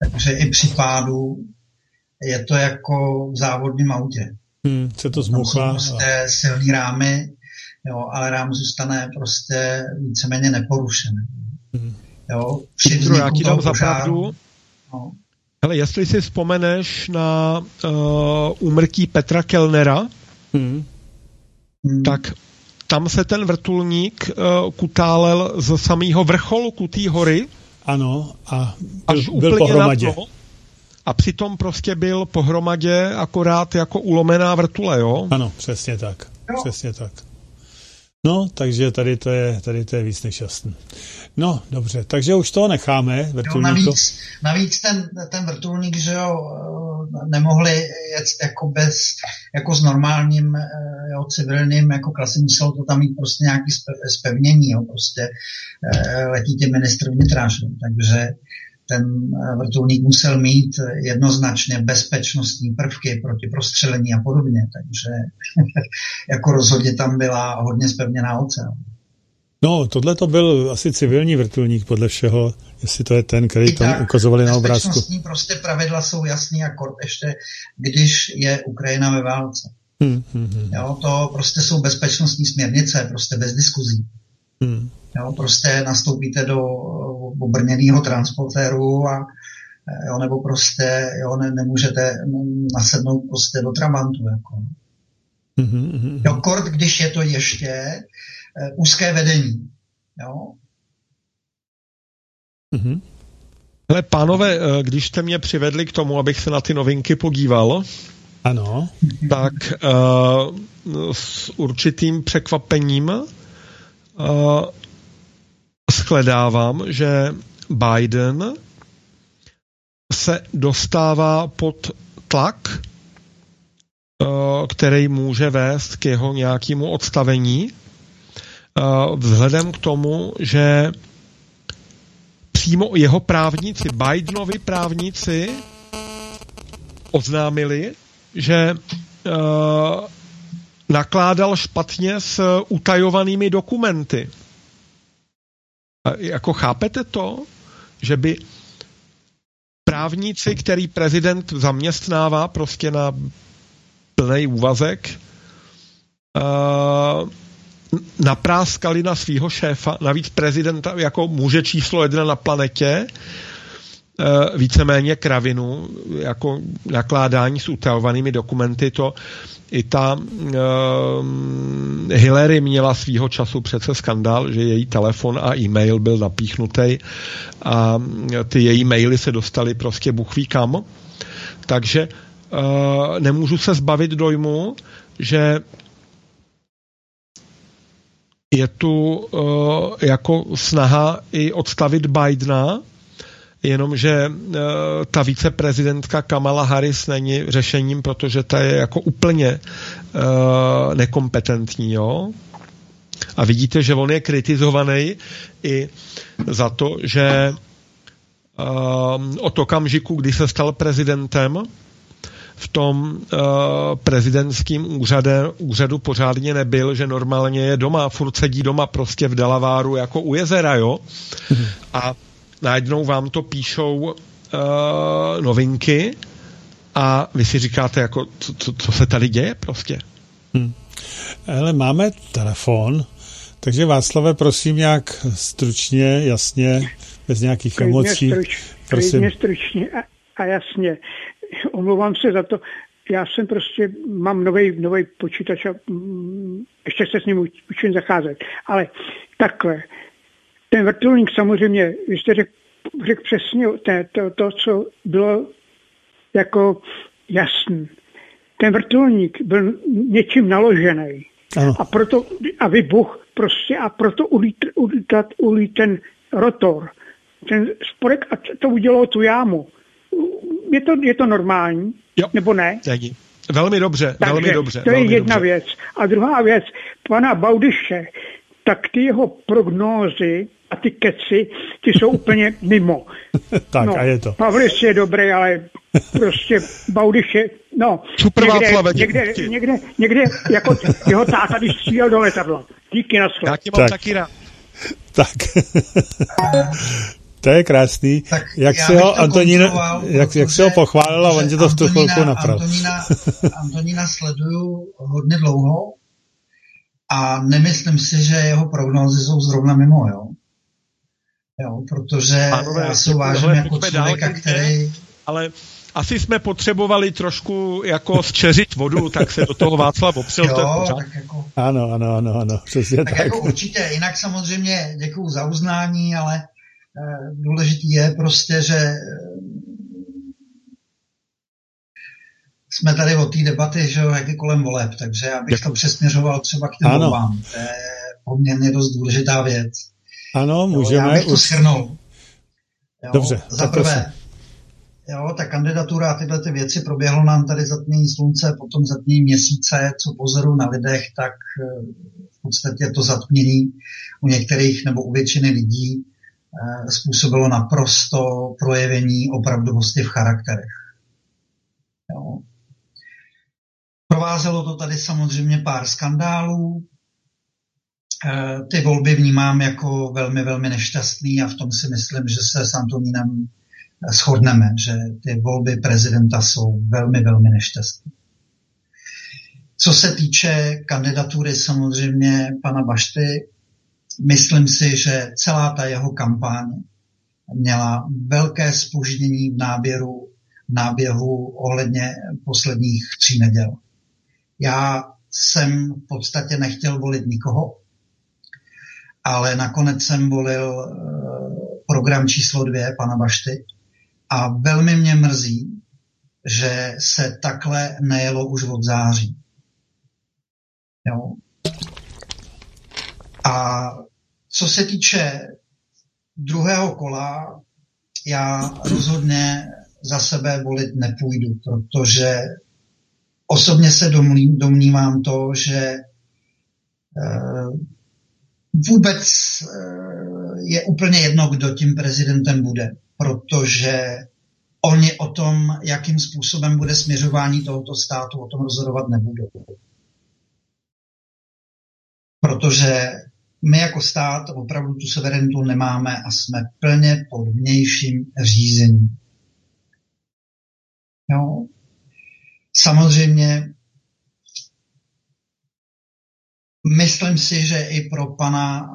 Takže i při pádu je to jako v závodním autě. Hmm, se to zmuchá. Prostě silný rámy, jo, ale rám zůstane prostě víceméně neporušený. Hmm. Jo, Petru, já ti dám za pravdu. No. Hele, jestli si vzpomeneš na uh, úmrtí Petra Kellnera, hmm. Hmm. tak tam se ten vrtulník uh, kutálel z samého vrcholu Kutý hory. Ano, a byl, až byl pohromadě. Na to, a přitom prostě byl pohromadě akorát jako ulomená vrtule, jo? Ano, přesně tak. Jo. Přesně tak. No, takže tady to je, tady to je víc než jasný. No, dobře, takže už to necháme. Jo, navíc, navíc ten, ten vrtulník, že jo, nemohli jet jako bez, jako s normálním, jo, civilním, jako klasy, muselo to tam mít prostě nějaký spevnění, jo, prostě eh, letí ty ministr vnitra, takže ten eh, vrtulník musel mít jednoznačně bezpečnostní prvky proti prostřelení a podobně, takže jako rozhodně tam byla hodně spevněná oceán. No, tohle to byl asi civilní vrtulník podle všeho, jestli to je ten, který tam ukazovali na obrázku. Bezpečnostní prostě pravidla jsou jasný akord ještě, když je Ukrajina ve válce. Hmm, hmm, hmm. Jo, to prostě jsou bezpečnostní směrnice, prostě bez diskuzí. Hmm. Jo, prostě nastoupíte do obrněného transportéru a jo, nebo prostě jo, ne, nemůžete nasednout prostě do trabantu. Jako. Mm-hmm. Jo, kort, když je to ještě uh, úzké vedení. Jo. Mm-hmm. Ale pánové, eh, když jste mě přivedli k tomu, abych se na ty novinky podíval, ano. tak uh, s určitým překvapením uh, shledávám, že Biden se dostává pod tlak, eh, který může vést k jeho nějakému odstavení, eh, vzhledem k tomu, že přímo jeho právníci, Bidenovi právníci, oznámili, že uh, nakládal špatně s utajovanými dokumenty. Jako chápete to, že by právníci, který prezident zaměstnává prostě na plný úvazek, uh, napráskali na svého šéfa, navíc prezidenta jako muže číslo jedna na planetě, víceméně kravinu, jako nakládání s utajovanými dokumenty, to i ta uh, Hillary měla svýho času přece skandál, že její telefon a e-mail byl napíchnutý a ty její maily se dostaly prostě buchví kam. Takže uh, nemůžu se zbavit dojmu, že je tu uh, jako snaha i odstavit Bidena, jenomže uh, ta viceprezidentka Kamala Harris není řešením, protože ta je jako úplně uh, nekompetentní, jo. A vidíte, že on je kritizovaný i za to, že uh, od okamžiku, kdy se stal prezidentem, v tom uh, prezidentským úřade, úřadu pořádně nebyl, že normálně je doma, furt sedí doma prostě v Delaváru jako u jezera, jo. Mm-hmm. A najednou vám to píšou uh, novinky a vy si říkáte, jako, co, co, co se tady děje prostě. Hmm. Ale máme telefon, takže Václave, prosím nějak stručně, jasně, bez nějakých klidně emocí. Struč, prosím. Klidně stručně a, a jasně. Omlouvám se za to. Já jsem prostě, mám nový počítač a mm, ještě se s ním učím zacházet. Ale takhle, ten vrtulník samozřejmě, vy jste řekl řek přesně to, to, to, co bylo jako jasný. Ten vrtulník byl něčím naložený. Ano. A proto, a vybuch prostě, a proto ulít, ulít, ulít ten rotor. Ten spodek, a to udělalo tu jámu. Je to, je to normální? Jo. Nebo ne? Taky. Velmi dobře, Takže velmi dobře. To je jedna dobře. věc. A druhá věc, pana Baudyše, tak ty jeho prognózy a ty keci, ty jsou úplně mimo. tak no, a je to. Pavlis je dobrý, ale prostě Baudyš je, no, Super někde, někde, někde, někde, jako jeho táta, když střílel do letadla. Díky na Já tě mám tak. taky rád. Tak. To je krásný. Tak jak si ho, Antonína, jak, jak si ho pochválila, on tě to v tu chvilku napravil. Antonína, Antonína sleduju hodně dlouho a nemyslím si, že jeho prognózy jsou zrovna mimo, jo. Jo, protože Pánové, já se uvážím jako člověka, který... Ale asi jsme potřebovali trošku jako zčeřit vodu, tak se do toho Václav opřel. jo, tak jako... Ano, ano, ano, ano, přesně tak. tak. jako určitě, jinak samozřejmě děkuju za uznání, ale e, důležitý je prostě, že e, jsme tady o té debaty, že jak je kolem voleb, takže já bych to přesměřoval třeba k těm volbám. To je poměrně dost důležitá věc. Ano, můžeme. Jo, já bych to schrnul. Jo, Dobře. Za prvé, jo, ta kandidatura a tyhle ty věci proběhlo nám tady zatmění slunce, potom zatmění měsíce, co pozoru na lidech, tak eh, v podstatě to zatmění u některých nebo u většiny lidí eh, způsobilo naprosto projevení opravdovosti v charakterech. Jo. Provázelo to tady samozřejmě pár skandálů, ty volby vnímám jako velmi, velmi nešťastný a v tom si myslím, že se s Antonínem eh, shodneme, že ty volby prezidenta jsou velmi, velmi nešťastné. Co se týče kandidatury samozřejmě pana Bašty, myslím si, že celá ta jeho kampaň měla velké spoždění v náběru, v náběhu ohledně posledních tří neděl. Já jsem v podstatě nechtěl volit nikoho, ale nakonec jsem volil eh, program číslo dvě pana Bašty a velmi mě mrzí, že se takhle nejelo už od září. Jo. A co se týče druhého kola, já rozhodně za sebe volit nepůjdu, protože osobně se domnívám to, že eh, vůbec eh, je úplně jedno, kdo tím prezidentem bude, protože oni o tom, jakým způsobem bude směřování tohoto státu, o tom rozhodovat nebudou. Protože my jako stát opravdu tu suverenitu nemáme a jsme plně pod vnějším řízením. Jo. Samozřejmě Myslím si, že i pro pana eh,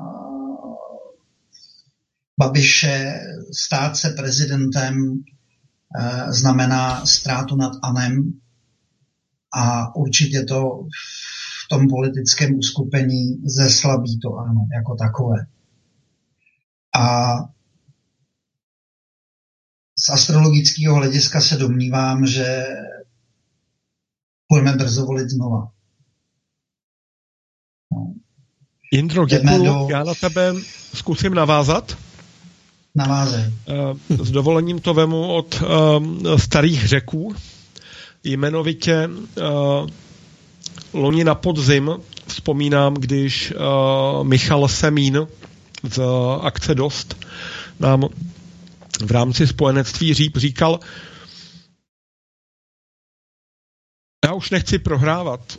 Babiše stát se prezidentem eh, znamená ztrátu nad Anem a určitě to v tom politickém uskupení zeslabí to ano jako takové. A z astrologického hlediska se domnívám, že budeme brzo volit znova. Jindro, děkuji. Já na tebe zkusím navázat. Navázej. Eh, s dovolením to vemu od uh, starých řeků. Jmenovitě uh, loni na podzim vzpomínám, když Michal Semín z akce Dost nám v rámci spojenectví Říp říkal, já už nechci prohrávat.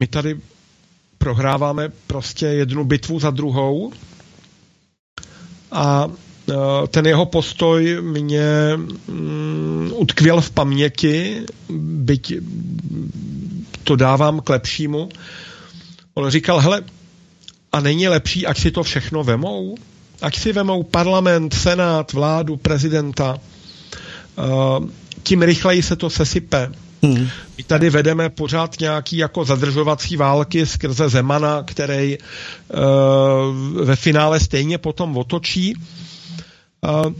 My tady prohráváme prostě jednu bitvu za druhou a e, ten jeho postoj mě mm, utkvěl v paměti, byť to dávám k lepšímu. On říkal, hele, a není lepší, ať si to všechno vemou? Ať si vemou parlament, senát, vládu, prezidenta, e, tím rychleji se to sesype Hmm. My tady vedeme pořád nějaký jako zadržovací války skrze Zemana, který uh, ve finále stejně potom otočí. Uh,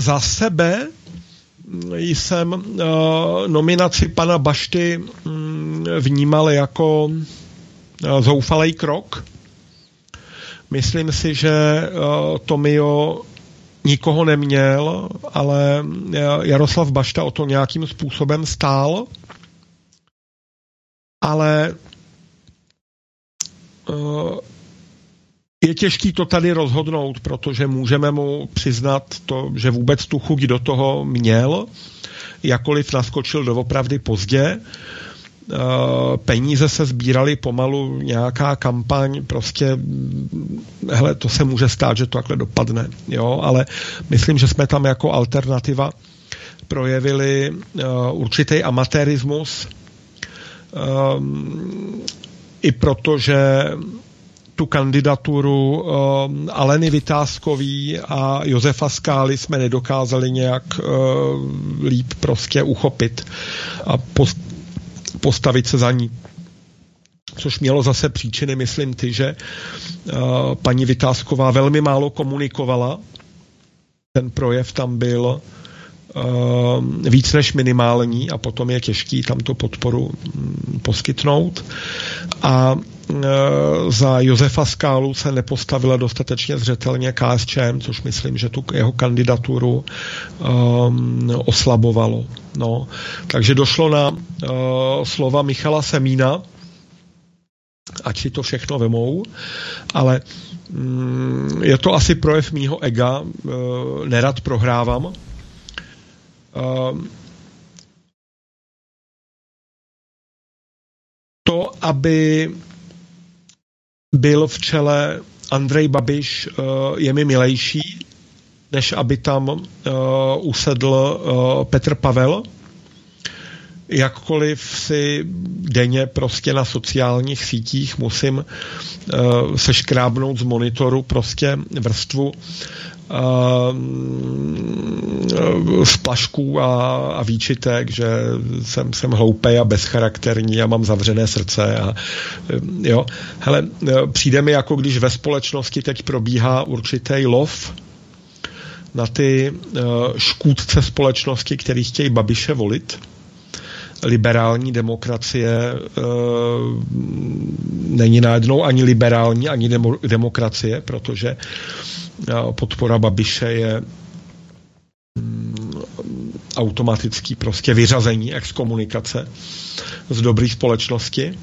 za sebe jsem uh, nominaci pana Bašty um, vnímal jako uh, zoufalý krok. Myslím si, že uh, Tomio nikoho neměl, ale Jaroslav Bašta o to nějakým způsobem stál. Ale je těžký to tady rozhodnout, protože můžeme mu přiznat to, že vůbec tu chuť do toho měl, jakoliv naskočil doopravdy pozdě. Peníze se sbíraly pomalu, nějaká kampaň, prostě hele, to se může stát, že to takhle dopadne, jo, ale myslím, že jsme tam jako alternativa projevili určitý amatérismus, i protože tu kandidaturu uh, Aleny Vytázkový a Josefa Skály jsme nedokázali nějak uh, líp prostě uchopit. A post, postavit se za ní. Což mělo zase příčiny, myslím ty, že uh, paní Vytázková velmi málo komunikovala. Ten projev tam byl Uh, víc než minimální a potom je těžký tam tu podporu mm, poskytnout. A za Josefa Skálu se nepostavila dostatečně zřetelně KSČM, což myslím, že tu jeho kandidaturu um, oslabovalo. No. Takže došlo na uh, slova Michala Semína, ať si to všechno vemou, ale um, je to asi projev mýho ega, uh, nerad prohrávám, Ehm, to, aby byl v čele Andrej Babiš, eh, je mi milejší, než aby tam eh, usedl eh, Petr Pavel. Jakkoliv si denně prostě na sociálních sítích musím seškrábnout z monitoru prostě vrstvu z plašků a, a výčitek, že jsem, jsem hloupej a bezcharakterní a mám zavřené srdce. A, jo. Hele, přijde mi jako když ve společnosti teď probíhá určitý lov na ty škůdce společnosti, který chtějí Babiše volit, liberální demokracie e, není najednou ani liberální, ani demo, demokracie, protože podpora Babiše je mm, automatický prostě vyřazení exkomunikace z dobré společnosti.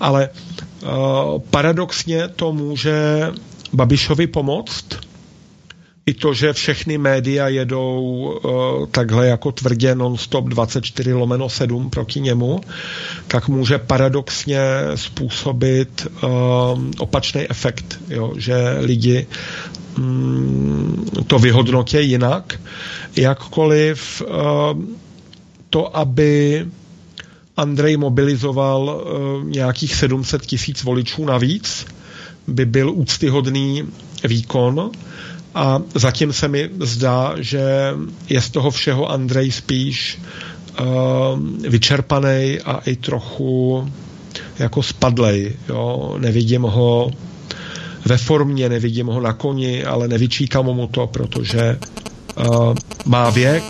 Ale uh, paradoxně to může Babišovi pomoct, i to, že všechny média jedou uh, takhle jako tvrdě non-stop 24 lomeno 7 proti němu, tak může paradoxně způsobit uh, opačný efekt, jo, že lidi Mm, to vyhodnotí jinak, jakkoliv eh, to, aby Andrej mobilizoval eh, nějakých 700 tisíc voličů navíc, by byl úctyhodný výkon a zatím se mi zdá, že je z toho všeho Andrej spíš uh, vyčerpaný a i trochu jako spadlej. Jo? Nevidím ho ve formě, nevidím ho na koni, ale nevyčítám mu to, protože uh, má věk,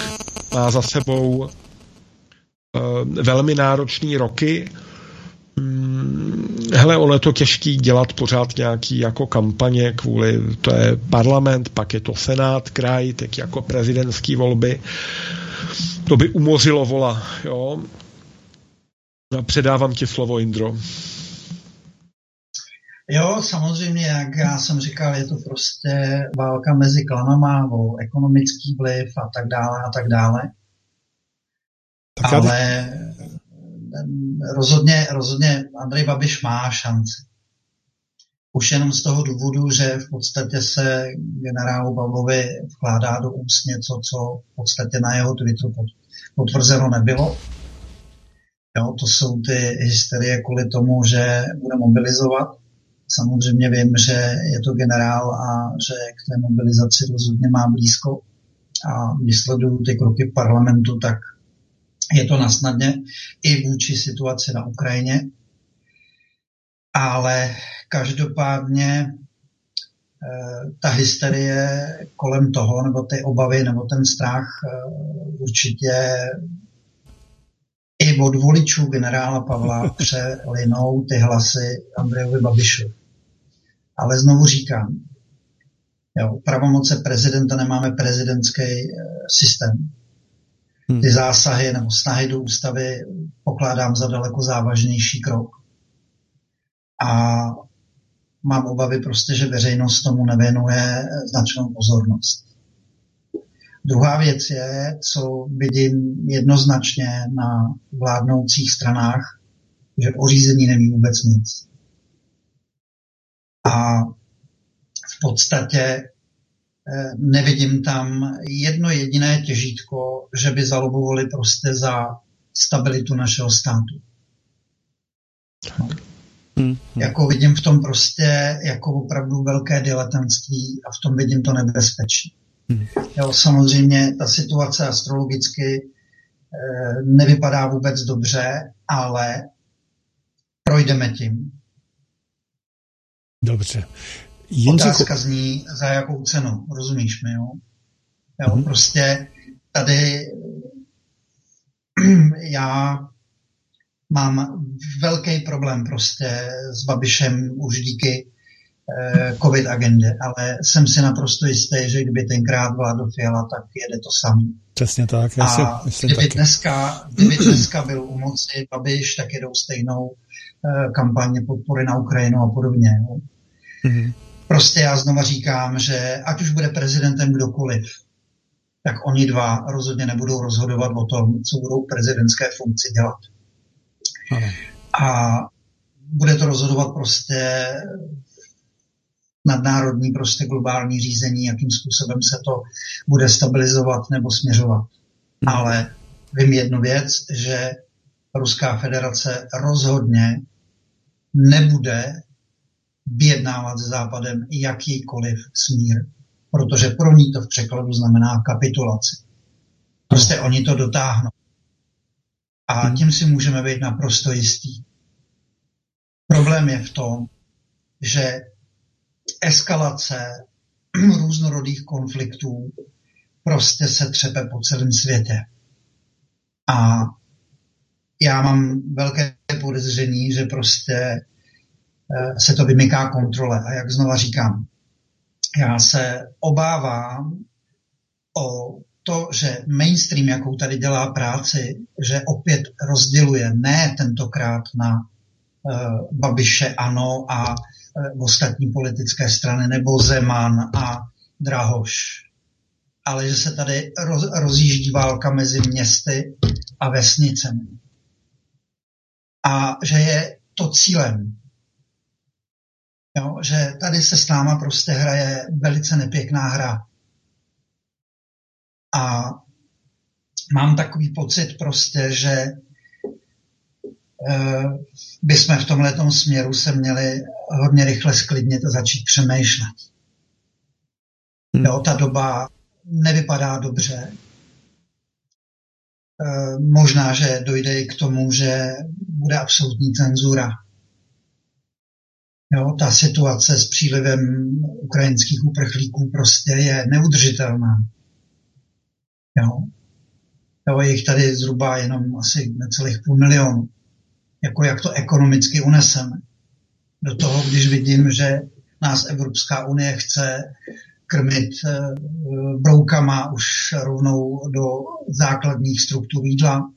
má za sebou uh, velmi náročný roky. Hele, ono je to těžký dělat pořád nějaký jako kampaně kvůli, to je parlament, pak je to senát, kraj, tak jako prezidentský volby. To by umořilo vola, jo. Předávám ti slovo, Indro. Jo, samozřejmě, jak já jsem říkal, je to prostě válka mezi klanama o ekonomický vliv a tak dále a tak dále. Tak Ale rozhodně, rozhodně Andrej Babiš má šanci. Už jenom z toho důvodu, že v podstatě se generálu Pavlovi vkládá do úst něco, co v podstatě na jeho Twitteru potvrzeno nebylo. Jo, to jsou ty hysterie kvůli tomu, že bude mobilizovat Samozřejmě vím, že je to generál a že k té mobilizaci rozhodně má blízko a když sleduju ty kroky parlamentu, tak Je to nasnadně i vůči situaci na Ukrajině, ale každopádně eh, ta hysterie kolem toho, nebo ty obavy, nebo ten strach eh, určitě i od voličů generála Pavla přelinou ty hlasy Andrejovi Babišovi. Ale znovu říkám, jo, pravomoce prezidenta nemáme prezidentský eh, systém. Hmm. Ty zásahy nebo snahy do ústavy pokládám za daleko závažnější krok. A mám obavy prostě, že veřejnost tomu nevěnuje značnou pozornost. Druhá věc je, co vidím jednoznačně na vládnoucích stranách, že o řízení neví vůbec nic. A v podstatě nevidím tam jedno jediné těžítko, že by zalobovali prostě za stabilitu našeho státu. No. Hmm. Jako vidím v tom prostě jako opravdu velké diletantství a v tom vidím to nebezpečí. Hmm. Jo, samozřejmě ta situace astrologicky e, nevypadá vůbec dobře, ale projdeme tím. Dobře. Jindřichu... Otázka zní, za jakou cenu, rozumíš mi, jo? jo hmm. Prostě tady já mám velký problém prostě s Babišem už díky eh, covid agendě, ale jsem si naprosto jistý, že kdyby tenkrát vládl Fiala, tak jede to samý. Přesně tak. Já a si myslím kdyby, taky. Dneska, kdyby dneska byl u moci Babiš, tak jedou stejnou eh, kampaně podpory na Ukrajinu a podobně. Jo. Mm-hmm. Prostě já znova říkám, že ať už bude prezidentem kdokoliv, tak oni dva rozhodně nebudou rozhodovat o tom, co budou prezidentské funkci dělat. Ano. A bude to rozhodovat prostě nadnárodní, prostě globální řízení, jakým způsobem se to bude stabilizovat nebo směřovat. Hmm. Ale vím jednu věc, že Ruská federace rozhodně nebude vyjednávat s Západem jakýkoliv smír, protože pro ní to v překladu znamená kapitulaci. Prostě oni to dotáhnou. A tím si můžeme být naprosto jistí. Problém je v tom, že eskalace různorodých konfliktů prostě se třepe po celém světě. A já mám velké podezření, že prostě se to vymyká kontrole. A jak znova říkám, já se obávám o to, že mainstream, jakou tady dělá práci, že opět rozděluje ne tentokrát na uh, Babiše ano a uh, ostatní politické strany, nebo Zeman a Drahoš, ale že se tady roz, rozjíždí válka mezi městy a vesnicemi. A že je to cílem. Jo, že tady se s náma prostě hraje velice nepěkná hra. A mám takový pocit prostě, že uh, bychom v tomhle směru se měli hodně rychle sklidnit a začít přemýšlet. Hmm. Jo, ta doba nevypadá dobře. Uh, možná, že dojde i k tomu, že bude absolutní cenzura. Jo, ta situace s přílivem ukrajinských uprchlíků prostě je neudržitelná. Jo. Jo, je jich tady zhruba jenom asi necelých půl milionu. Jako jak to ekonomicky uneseme. Do toho, když vidím, že nás Evropská unie chce krmit eh, broukama už rovnou do základních struktur jídla.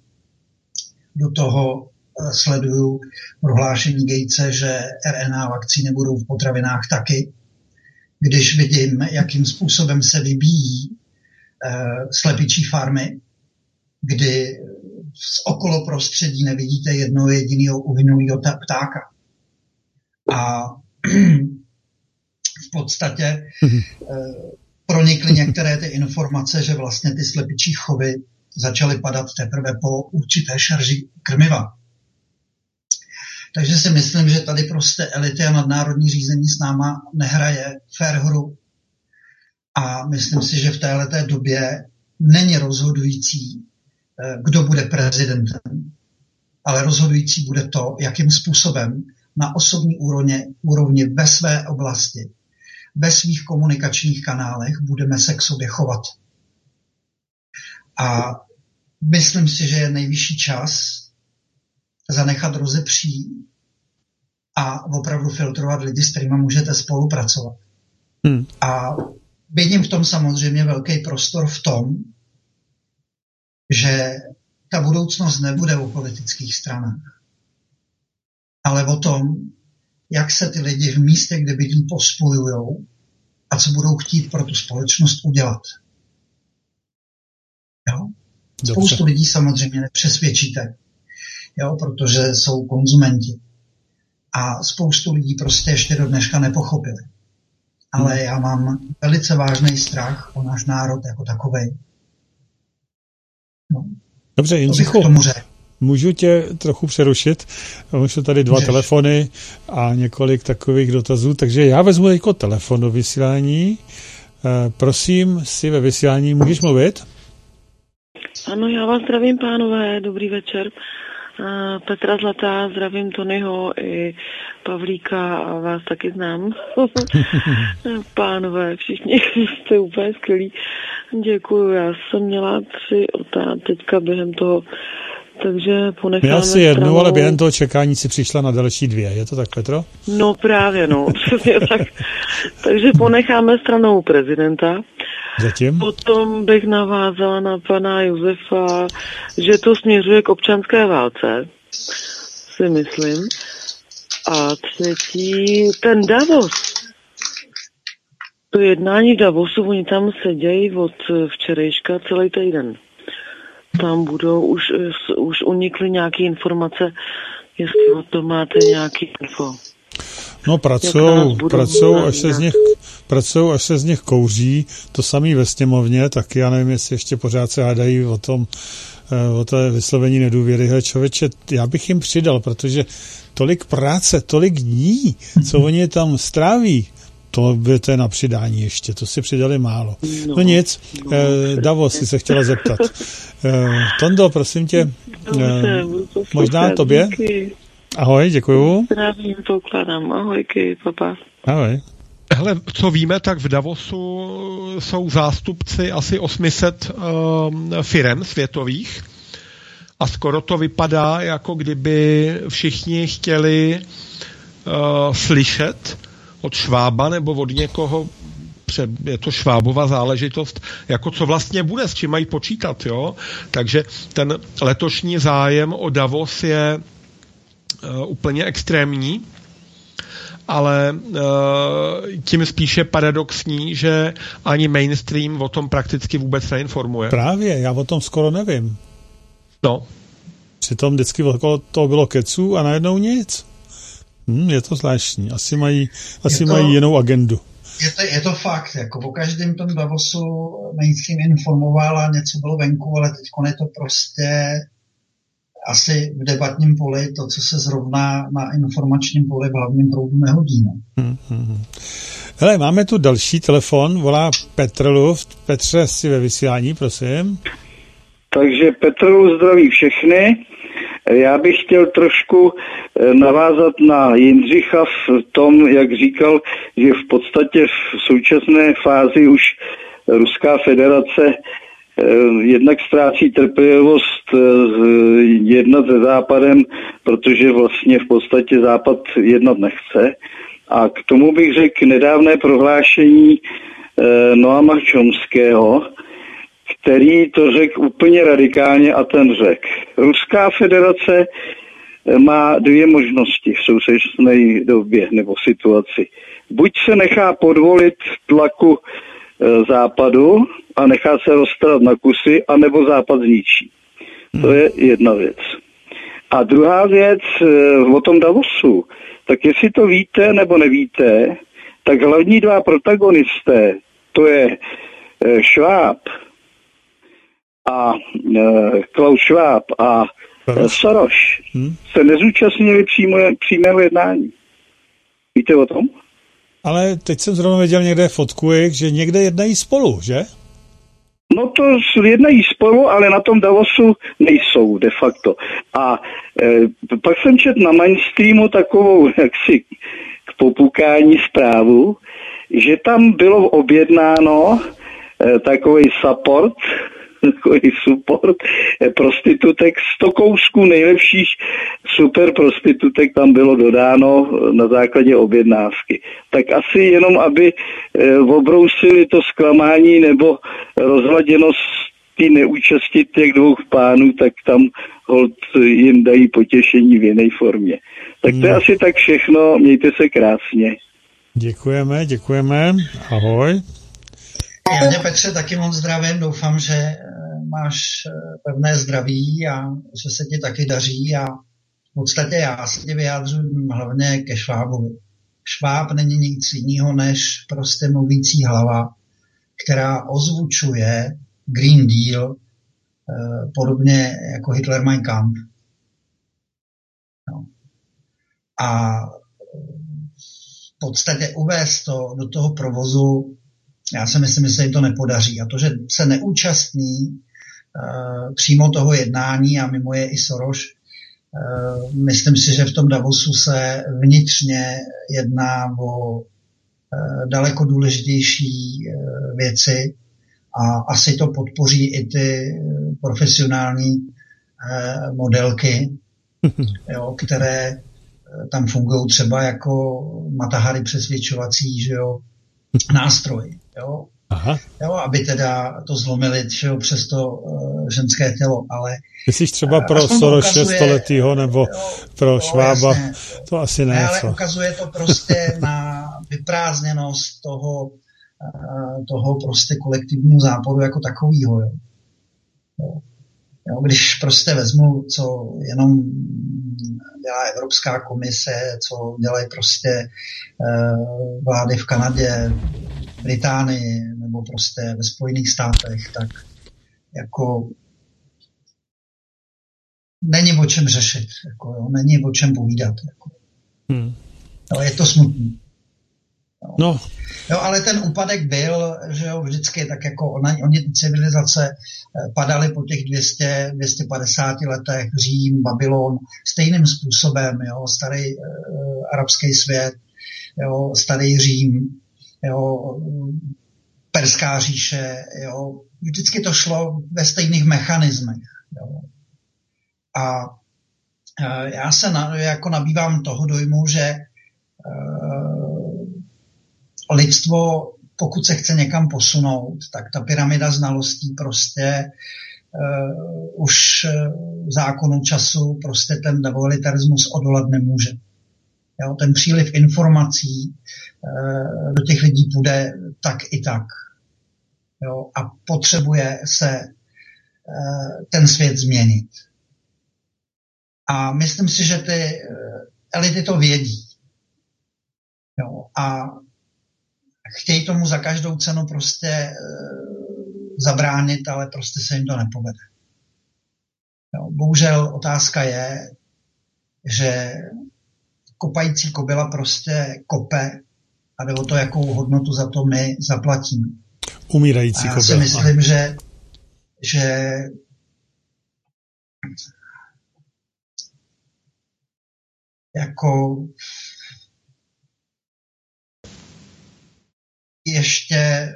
Do toho sleduju prohlášení Gatese, že RNA vakcíny budou v potravinách taky. Když vidím, jakým způsobem se vybíjí uh, slepičí farmy, kdy z okolo prostředí nevidíte jednoho jediného uhynulého ptáka. A v podstatě uh, pronikly některé ty informace, že vlastně ty slepičí chovy začaly padat teprve po určité šarži krmiva. Takže si myslím, že tady prostě elity a nadnárodní řízení s náma nehraje fair hru. A myslím si, že v této době není rozhodující, kdo bude prezidentem, ale rozhodující bude to, jakým způsobem na osobní úrovni, úrovni ve své oblasti, ve svých komunikačních kanálech budeme se k sobě chovat. A myslím si, že je nejvyšší čas zanechat rozepří a opravdu filtrovat lidi, s kterými můžete spolupracovat. Hmm. A vidím v tom samozřejmě velký prostor v tom, že ta budoucnost nebude o politických stranách, ale o tom, jak se ty lidi v místě, kde bydlí, pospojují a co budou chtít pro tu společnost udělat. Jo? Spoustu lidí samozřejmě nepřesvědčíte, jo? protože jsou konzumenti. A spoustu lidí prostě ještě do dneška nepochopili. Ale hmm. já mám velice vážný strach o náš národ jako takový. No. Dobře, Jindřichu, můžu tě trochu přerušit? Už jsou tady dva Můžeš. telefony a několik takových dotazů, takže já vezmu jako telefon do vysílání. Eh, prosím, si ve vysílání můžeš mluvit? Ano, já vás zdravím, pánové, dobrý večer. Petra Zlatá, zdravím Tonyho i Pavlíka a vás taky znám. Pánové, všichni jste úplně skvělí. Děkuju, já jsem měla tři otázky teďka během toho takže ponecháme Měl si jednu, stranou... ale během toho čekání si přišla na další dvě. Je to tak, Petro? No právě, no. Přesně tak. Takže ponecháme stranou prezidenta. Zatím? Potom bych navázala na pana Josefa, že to směřuje k občanské válce, si myslím. A třetí, ten Davos. To jednání Davosu, oni tam sedějí od včerejška celý týden tam budou, už, už unikly nějaké informace, jestli o tom máte nějaký info. No pracují, pracují, až se z nich, pracují, až se z nich kouří, to samý ve sněmovně, tak já nevím, jestli ještě pořád se hádají o tom, eh, o té vyslovení nedůvěry. Hele, člověče, já bych jim přidal, protože tolik práce, tolik dní, co oni tam stráví, to by to je na přidání ještě, to si přidali málo. No, no nic, no, eh, Davos si se chtěla zeptat. Eh, Tondo, prosím tě, eh, možná tobě? Ahoj, děkuju. Zdravím, pokladám. Ahojky, papa. Ahoj. Hele, co víme, tak v Davosu jsou zástupci asi 800 uh, firem světových a skoro to vypadá, jako kdyby všichni chtěli uh, slyšet, od Švába nebo od někoho, je to švábová záležitost, jako co vlastně bude, s čím mají počítat, jo. Takže ten letošní zájem o Davos je uh, úplně extrémní, ale uh, tím spíše paradoxní, že ani mainstream o tom prakticky vůbec neinformuje. Právě, já o tom skoro nevím. No. Přitom vždycky okolo toho bylo keců a najednou nic. Hmm, je to zvláštní. Asi mají, asi to, mají jinou agendu. Je to, je to fakt. Jako po každém tom Davosu mainstream informoval a něco bylo venku, ale teď je to prostě asi v debatním poli to, co se zrovna na informačním poli v hlavním proudu nehodí. No. Hmm, hmm, hmm. Hele, máme tu další telefon, volá Petr Luft. Petře, si ve vysílání, prosím. Takže Petr Luft zdraví všechny. Já bych chtěl trošku eh, navázat na Jindřicha v tom, jak říkal, že v podstatě v současné fázi už Ruská federace eh, jednak ztrácí trpělivost eh, jednat se Západem, protože vlastně v podstatě Západ jednat nechce. A k tomu bych řekl nedávné prohlášení Noama Chomského, který to řekl úplně radikálně a ten řekl. Ruská federace eh, má dvě možnosti v současné době nebo situaci. Buď se nechá podvolit tlaku západu a nechá se rozstrat na kusy, anebo západ zničí. To hmm. je jedna věc. A druhá věc e, o tom Davosu, tak jestli to víte nebo nevíte, tak hlavní dva protagonisté, to je e, Šváb a e, Klaus Schwab a Soros, Soros hmm? se nezúčastnili přímo, přímého jednání. Víte o tom? Ale teď jsem zrovna viděl někde fotku, že někde jednají spolu, že? No to jednají spolu, ale na tom Davosu nejsou de facto. A e, pak jsem čet na mainstreamu takovou jaksi k popukání zprávu, že tam bylo objednáno e, takový support takový support eh, prostitutek, 100 kousků nejlepších super prostitutek tam bylo dodáno eh, na základě objednávky. Tak asi jenom, aby eh, obrousili to zklamání nebo rozhladěnost té neúčasti těch dvou pánů, tak tam hold jim dají potěšení v jiné formě. Tak to je no. asi tak všechno, mějte se krásně. Děkujeme, děkujeme, ahoj. Já Petře taky moc zdravím, doufám, že máš eh, pevné zdraví a že se ti taky daří a v podstatě já se tě vyjádřu hlavně ke Švábovi. Šváb není nic jiného než prostě mluvící hlava, která ozvučuje Green Deal eh, podobně jako Hitler Mein Kampf. No. A v podstatě uvést to do toho provozu já si myslím, že se jim to nepodaří. A to, že se neúčastní přímo toho jednání a mimo je i Soros, uh, myslím si, že v tom Davosu se vnitřně jedná o uh, daleko důležitější věci a asi to podpoří i ty profesionální modelky, jo, které tam fungují třeba jako Matahary přesvědčovací že jo, nástroj jo? Aha. Jo, aby teda to zlomili že přes to uh, ženské tělo, ale... Myslíš třeba pro Soroše stoletýho nebo jo, pro jo, Švába, jasně. to asi ne. Ale co? ukazuje to prostě na vyprázdněnost toho, uh, toho prostě kolektivního záporu jako takového. Jo. Jo. Jo, když prostě vezmu, co jenom dělá Evropská komise, co dělají prostě uh, vlády v Kanadě, Británii nebo prostě ve Spojených státech, tak jako není o čem řešit, jako, jo, není o čem povídat. Jako. Hmm. Jo, je to smutný. Jo. No. Jo, ale ten úpadek byl, že jo, vždycky tak jako ona, oni civilizace eh, padaly po těch 200, 250 letech, Řím, Babylon, stejným způsobem, jo, starý uh, arabský svět, jo, starý Řím, jo, Perská říše, jo, vždycky to šlo ve stejných mechanismech. Jo. A e, já se na, jako nabývám toho dojmu, že uh, lidstvo, pokud se chce někam posunout, tak ta pyramida znalostí prostě uh, už zákonu času prostě ten nevolitarismus odolat nemůže. Jo, ten příliv informací e, do těch lidí půjde tak i tak. Jo, a potřebuje se e, ten svět změnit. A myslím si, že ty e, elity to vědí. Jo, a chtějí tomu za každou cenu prostě zabránit, ale prostě se jim to nepovede. Jo, bohužel otázka je, že kopající kobila prostě kope a jde o to, jakou hodnotu za to my zaplatíme. Umírající a já si myslím, že, že jako ještě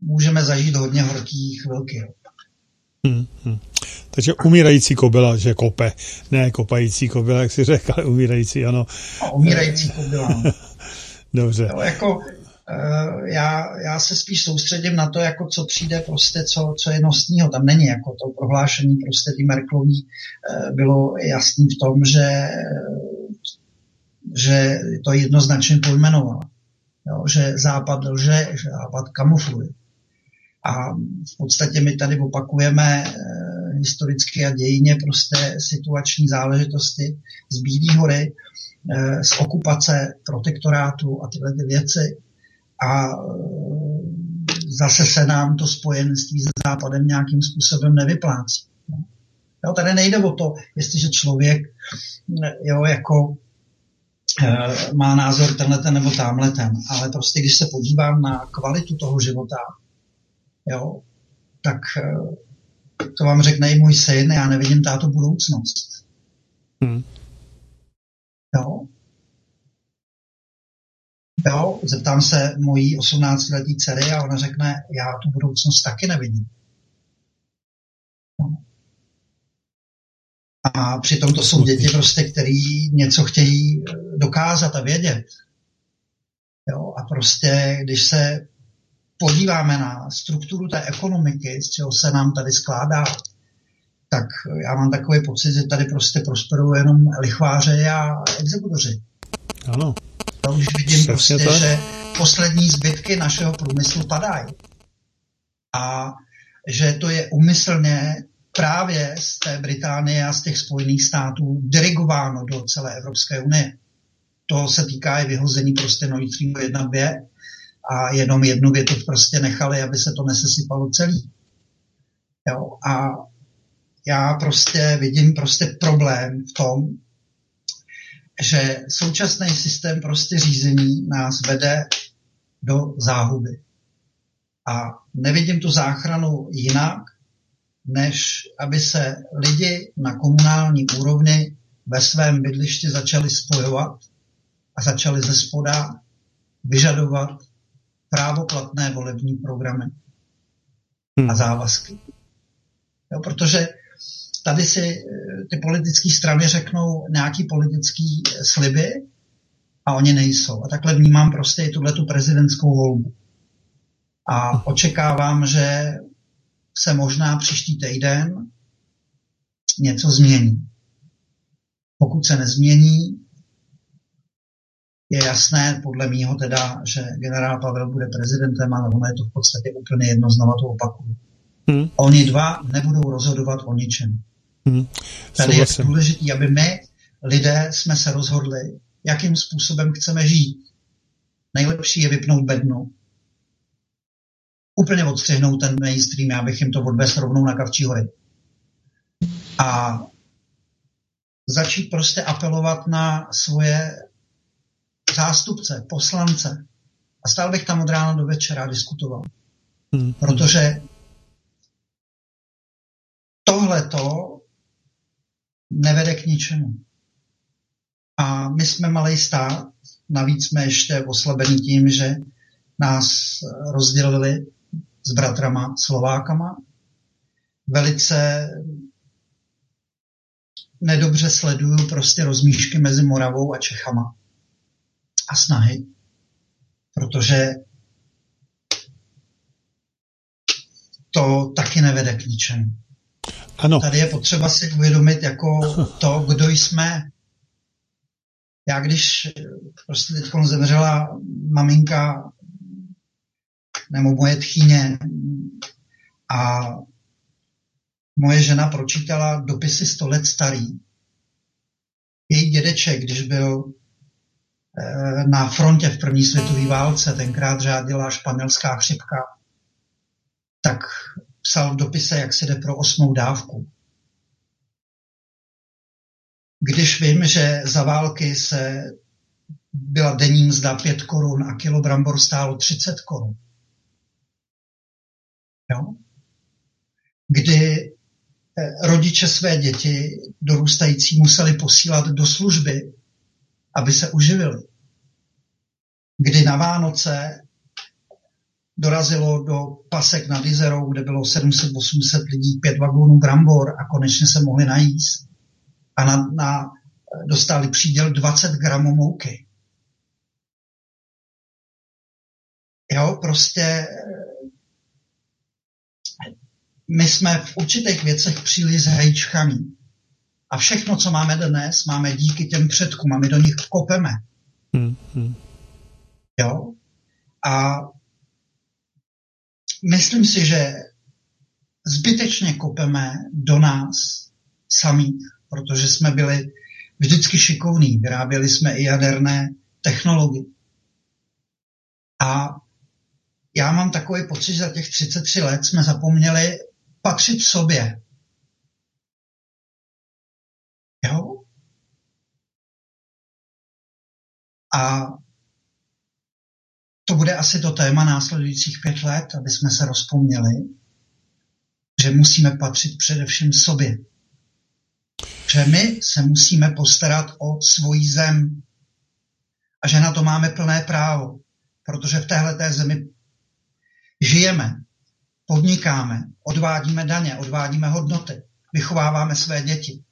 můžeme zažít hodně horkých chvilky. Hmm, hmm. Takže umírající kobila, že kope, ne kopající kobila, jak si řekl, ale umírající, ano. A umírající kobila. Dobře. Jo, jako, uh, já, já se spíš soustředím na to, jako co přijde prostě, co, co je nosního. Tam není jako to prohlášení prostě ty Merklový uh, bylo jasný v tom, že, že to jednoznačně pojmenovala. Jo, že Západ lže, že Západ kamufluje. A v podstatě my tady opakujeme e, historicky a dějině prostě situační záležitosti z Bílé hory, e, z okupace, protektorátu a tyhle ty věci. A e, zase se nám to spojenství s Západem nějakým způsobem nevyplácí. Jo, tady nejde o to, jestliže člověk jo, jako má názor tenhle ten nebo tamhle ten, ale prostě když se podívám na kvalitu toho života, jo, tak eh, to vám řekne i můj syn, já nevidím táto budoucnost. Hmm. Jo? Jo, zeptám se mojí 18-letý dcery a ona řekne, já tu budoucnost taky nevidím. No. A přitom to jsou děti prostě, který něco chtějí dokázat a vědět. Jo, a prostě, když se podíváme na strukturu té ekonomiky, z čeho se nám tady skládá, tak já mám takový pocit, že tady prostě prosperují jenom lichváře a exekutoři. Ano. To už vidím Přesně prostě, tak. že poslední zbytky našeho průmyslu padají. A že to je umyslně právě z té Británie a z těch Spojených států dirigováno do celé Evropské unie. To se týká i vyhození prostě Nord Stream 1, 2 a jenom jednu větu prostě nechali, aby se to nesesypalo celý. Jo, a já prostě vidím prostě problém v tom, že současný systém prostě řízení nás vede do záhuby. A nevidím tu záchranu jinak, než aby se lidi na komunální úrovni ve svém bydlišti začali spojovat a začali ze spoda vyžadovat právoplatné volební programy hmm. a závazky. Jo, protože tady si eh, ty politické strany řeknou nějaký politický sliby a oni nejsou. A takhle vnímám prostě i tuhle tu prezidentskou volbu. A očekávám, že se možná příští týden něco změní. Pokud se nezmění, je jasné podle mýho teda, že generál Pavel bude prezidentem, ale ono je to v podstatě úplně jedno, znova to opakuju. Hmm. Oni dva nebudou rozhodovat o ničem. Hmm. Tady Souhlasím. je důležité, aby my, lidé, jsme se rozhodli, jakým způsobem chceme žít. Nejlepší je vypnout bednu. Úplně odstřihnout ten mainstream, já bych jim to odvez rovnou na Kavčí hory. A začít prostě apelovat na svoje zástupce, poslance. A stál bych tam od rána do večera a diskutoval. Hmm. Protože tohleto nevede k ničemu. A my jsme malý stát, navíc jsme ještě oslabeni tím, že nás rozdělili s bratrama Slovákama. Velice nedobře sleduju prostě rozmíšky mezi Moravou a Čechama a snahy, protože to taky nevede k ničemu. Ano. Tady je potřeba si uvědomit jako to, kdo jsme. Já když prostě teď zemřela maminka nebo moje tchýně a moje žena pročítala dopisy 100 let starý. Její dědeček, když byl eh, na frontě v první světové válce, tenkrát řádila španělská chřipka, tak psal v dopise, jak se jde pro osmou dávku. Když vím, že za války se byla denní mzda 5 korun a kilo brambor stálo 30 korun. Jo? Kdy eh, rodiče své děti dorůstající museli posílat do služby, aby se uživili. Kdy na Vánoce dorazilo do pasek nad Izerou, kde bylo 700-800 lidí, pět vagónů brambor a konečně se mohli najíst. A na, na, dostali příděl 20 gramů mouky. Jo, prostě my jsme v určitých věcech příliš zhejčkaní. A všechno, co máme dnes, máme díky těm předkům a my do nich kopeme. Hmm, hmm. Jo? A myslím si, že zbytečně kopeme do nás samých, protože jsme byli vždycky šikovní, vyráběli jsme i jaderné technologie. A já mám takový pocit, že za těch 33 let jsme zapomněli patřit sobě. Jo? A to bude asi to téma následujících pět let, aby jsme se rozpomněli, že musíme patřit především sobě. Že my se musíme postarat o svoji zem a že na to máme plné právo, protože v téhle zemi žijeme, podnikáme, odvádíme daně, odvádíme hodnoty, vychováváme své děti.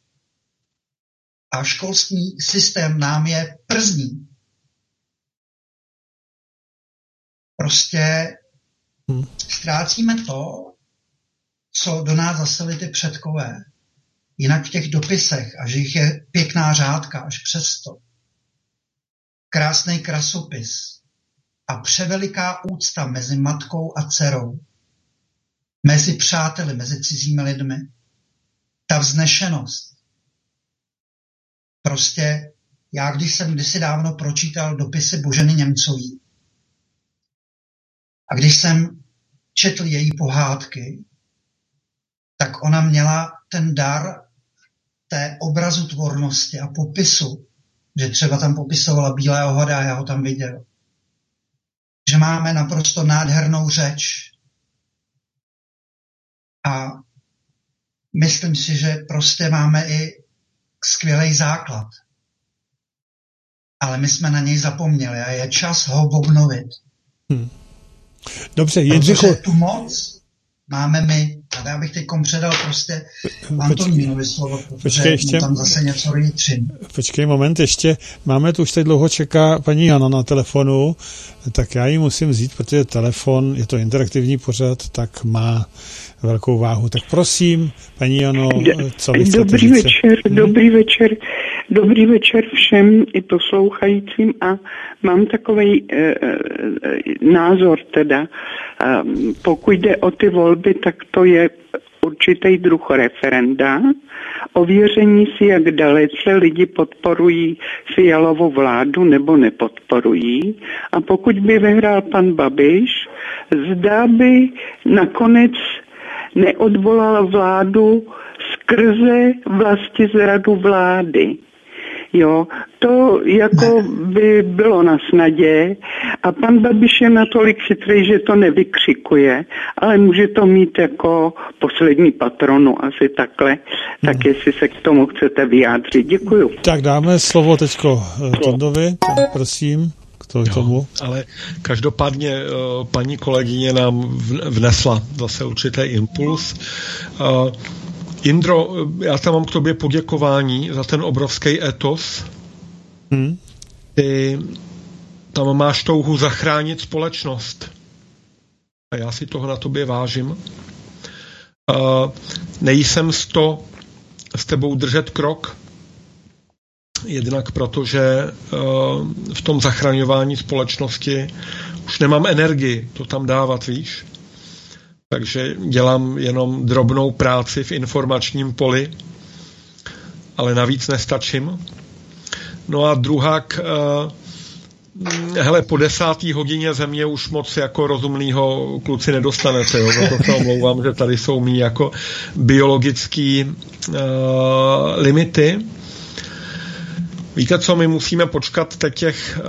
A školský systém nám je przní. Prostě hmm. ztrácíme to, co do nás zaseli ty předkové. Jinak v těch dopisech, a že jich je pěkná řádka až přesto. Krásný krasopis a převeliká úcta mezi matkou a dcerou, mezi přáteli, mezi cizími lidmi. Ta vznešenost. Prostě já, když jsem kdysi dávno pročítal dopisy Boženy Němcový a když jsem četl její pohádky, tak ona měla ten dar té obrazu tvornosti a popisu, že třeba tam popisovala bílého hoda, já ho tam viděl. Že máme naprosto nádhernou řeč. A myslím si, že prostě máme i skvělý základ. Ale my jsme na něj zapomněli a je čas ho obnovit. Hmm. Dobře, Jindřichu... Tu moc máme my. A já bych teď předal prostě Antonínovi slovo, protože počkej, ještě, tam zase něco rýtřím. Počkej moment, ještě máme tu už teď dlouho čeká paní Jana na telefonu, tak já ji musím vzít, protože telefon, je to interaktivní pořad, tak má velkou váhu. Tak prosím, paní Jano, co vy Dobrý říct? večer, hmm? dobrý večer. Dobrý večer všem i poslouchajícím a mám takový e, e, názor teda. E, pokud jde o ty volby, tak to je určitý druh referenda, ověření si, jak dalece lidi podporují Fialovou vládu nebo nepodporují. A pokud by vyhrál pan Babiš, zdá by nakonec neodvolal vládu skrze vlasti zradu vlády. Jo, to jako by bylo na snadě a pan Babiš je natolik chytrý, že to nevykřikuje, ale může to mít jako poslední patronu, asi takhle. Tak hmm. jestli se k tomu chcete vyjádřit. Děkuju. Tak dáme slovo teďko eh, Tondovi, prosím to jo, tomu. Ale každopádně eh, paní kolegyně nám vnesla zase určitý impuls. Uh, Indro, já tam mám k tobě poděkování za ten obrovský etos. Hmm. Ty tam máš touhu zachránit společnost. A já si toho na tobě vážím. Uh, nejsem z to s tebou držet krok, jednak protože uh, v tom zachraňování společnosti už nemám energii to tam dávat, víš takže dělám jenom drobnou práci v informačním poli, ale navíc nestačím. No a druhák, uh, hele, po desátý hodině země už moc jako rozumného kluci nedostanete, jo? to se omlouvám, že tady jsou mý jako biologický uh, limity. Víte co, my musíme počkat teď těch,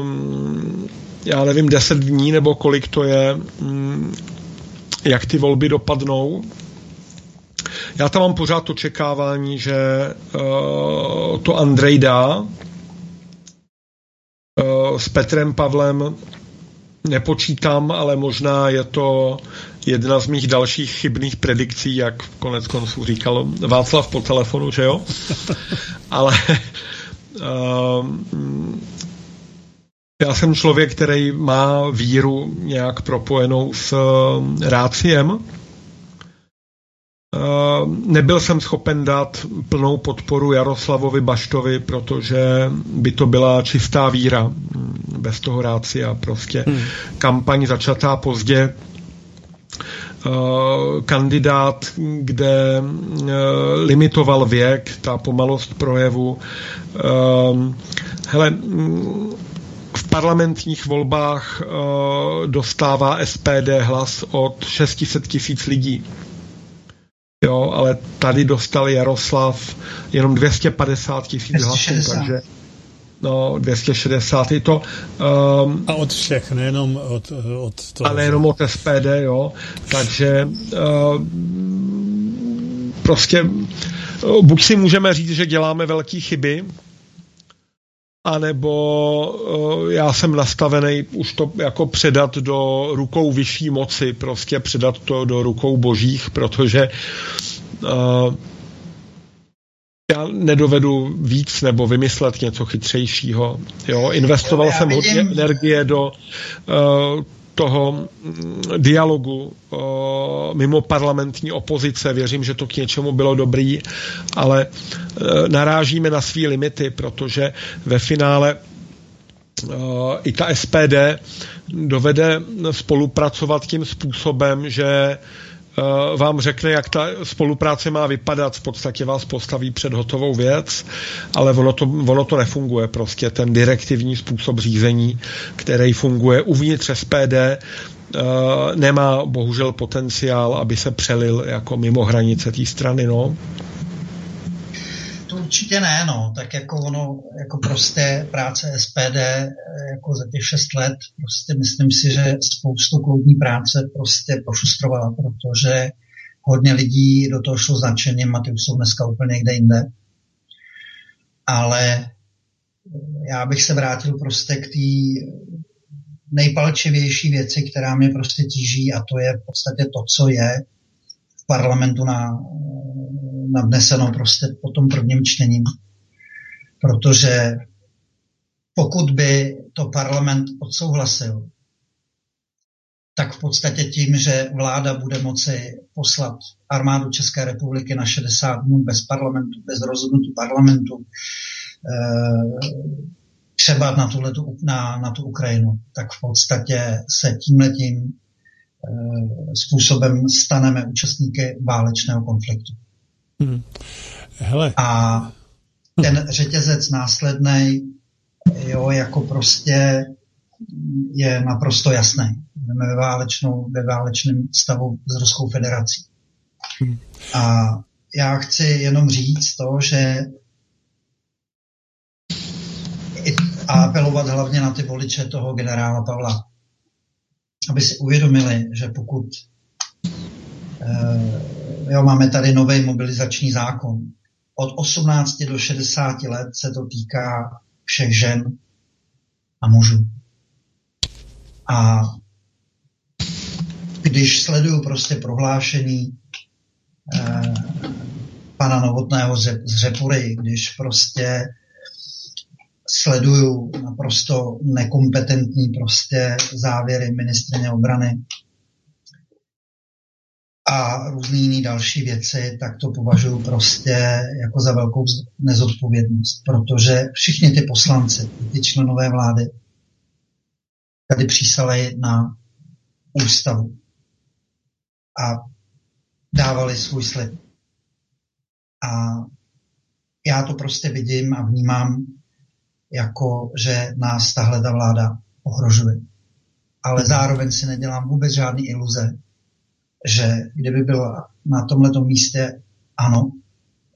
um, já nevím, deset dní nebo kolik to je, um, jak ty volby dopadnou. Já tam mám pořád očekávání, že uh, to Andrej dá. Uh, s Petrem Pavlem nepočítám, ale možná je to jedna z mých dalších chybných predikcí, jak konec konců říkal Václav po telefonu, že jo? ale uh, já jsem člověk, který má víru nějak propojenou s eh, ráciem. Eh, nebyl jsem schopen dát plnou podporu Jaroslavovi Baštovi, protože by to byla čistá víra hm, bez toho rácia. Prostě hmm. kampaň začatá pozdě, eh, kandidát, kde limitoval věk, ta pomalost projevu. Hele, hm, v parlamentních volbách uh, dostává SPD hlas od 600 tisíc lidí. Jo, ale tady dostal Jaroslav jenom 250 tisíc hlasů, takže no 260 je to. Um, a od všech, nejenom od, od toho. Ale jenom od SPD, jo. Takže uh, prostě buď si můžeme říct, že děláme velké chyby, anebo já jsem nastavený už to jako předat do rukou vyšší moci, prostě předat to do rukou božích, protože uh, já nedovedu víc nebo vymyslet něco chytřejšího. Jo, investoval jsem hodně energie do uh, toho mm, dialogu mimo parlamentní opozice. Věřím, že to k něčemu bylo dobrý, ale uh, narážíme na své limity, protože ve finále uh, i ta SPD dovede spolupracovat tím způsobem, že vám řekne, jak ta spolupráce má vypadat, v podstatě vás postaví před hotovou věc, ale ono to, ono to nefunguje prostě. Ten direktivní způsob řízení, který funguje uvnitř SPD, eh, nemá bohužel potenciál, aby se přelil jako mimo hranice té strany. No. Určitě ne, no. Tak jako ono, jako prostě práce SPD eh, jako za těch šest let, prostě myslím si, že spoustu kloudní práce prostě prošustrovala, protože hodně lidí do toho šlo značením a ty už jsou dneska úplně někde jinde. Ale eh, já bych se vrátil prostě k té nejpalčivější věci, která mě prostě tíží a to je v podstatě to, co je v parlamentu na, nadneseno prostě po tom prvním čtení. Protože pokud by to parlament odsouhlasil, tak v podstatě tím, že vláda bude moci poslat armádu České republiky na 60 dnů bez parlamentu, bez rozhodnutí parlamentu, eh, třeba na, tuhletu, na, na tu Ukrajinu, tak v podstatě se tímhletím eh, způsobem staneme účastníky válečného konfliktu. Hmm. Hele. A ten řetězec následný, jo, jako prostě je naprosto jasný. Jdeme ve, válečnou, ve válečném stavu s Ruskou federací. Hmm. A já chci jenom říct to, že a apelovat hlavně na ty voliče toho generála Pavla, aby si uvědomili, že pokud jo, máme tady nový mobilizační zákon. Od 18 do 60 let se to týká všech žen a mužů. A když sleduju prostě prohlášení eh, pana Novotného z, z Řepury, když prostě sleduju naprosto nekompetentní prostě závěry ministrině obrany a různé jiné další věci, tak to považuji prostě jako za velkou nezodpovědnost, protože všichni ty poslanci, ty členové vlády, tady přísali na ústavu a dávali svůj slib. A já to prostě vidím a vnímám jako, že nás tahle ta vláda ohrožuje. Ale zároveň si nedělám vůbec žádný iluze, že kdyby byla na tomto místě ano,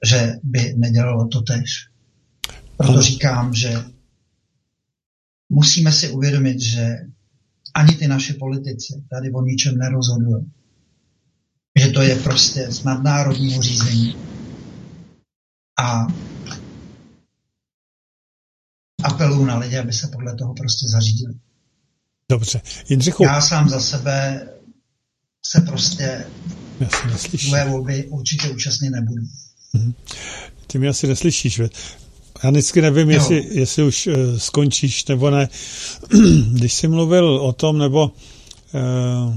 že by nedělalo to tež. Proto říkám, že musíme si uvědomit, že ani ty naši politici tady o ničem nerozhodují. Že to je prostě z nadnárodního řízení. A apeluju na lidi, aby se podle toho prostě zařídili. Dobře. Jindřichu... Já sám za sebe se prostě tvoje volby určitě účastnit nebudu. Mhm. Ty mě asi neslyšíš, ve? Já vždycky nevím, jestli, jestli už uh, skončíš nebo ne. Když jsi mluvil o tom, nebo uh,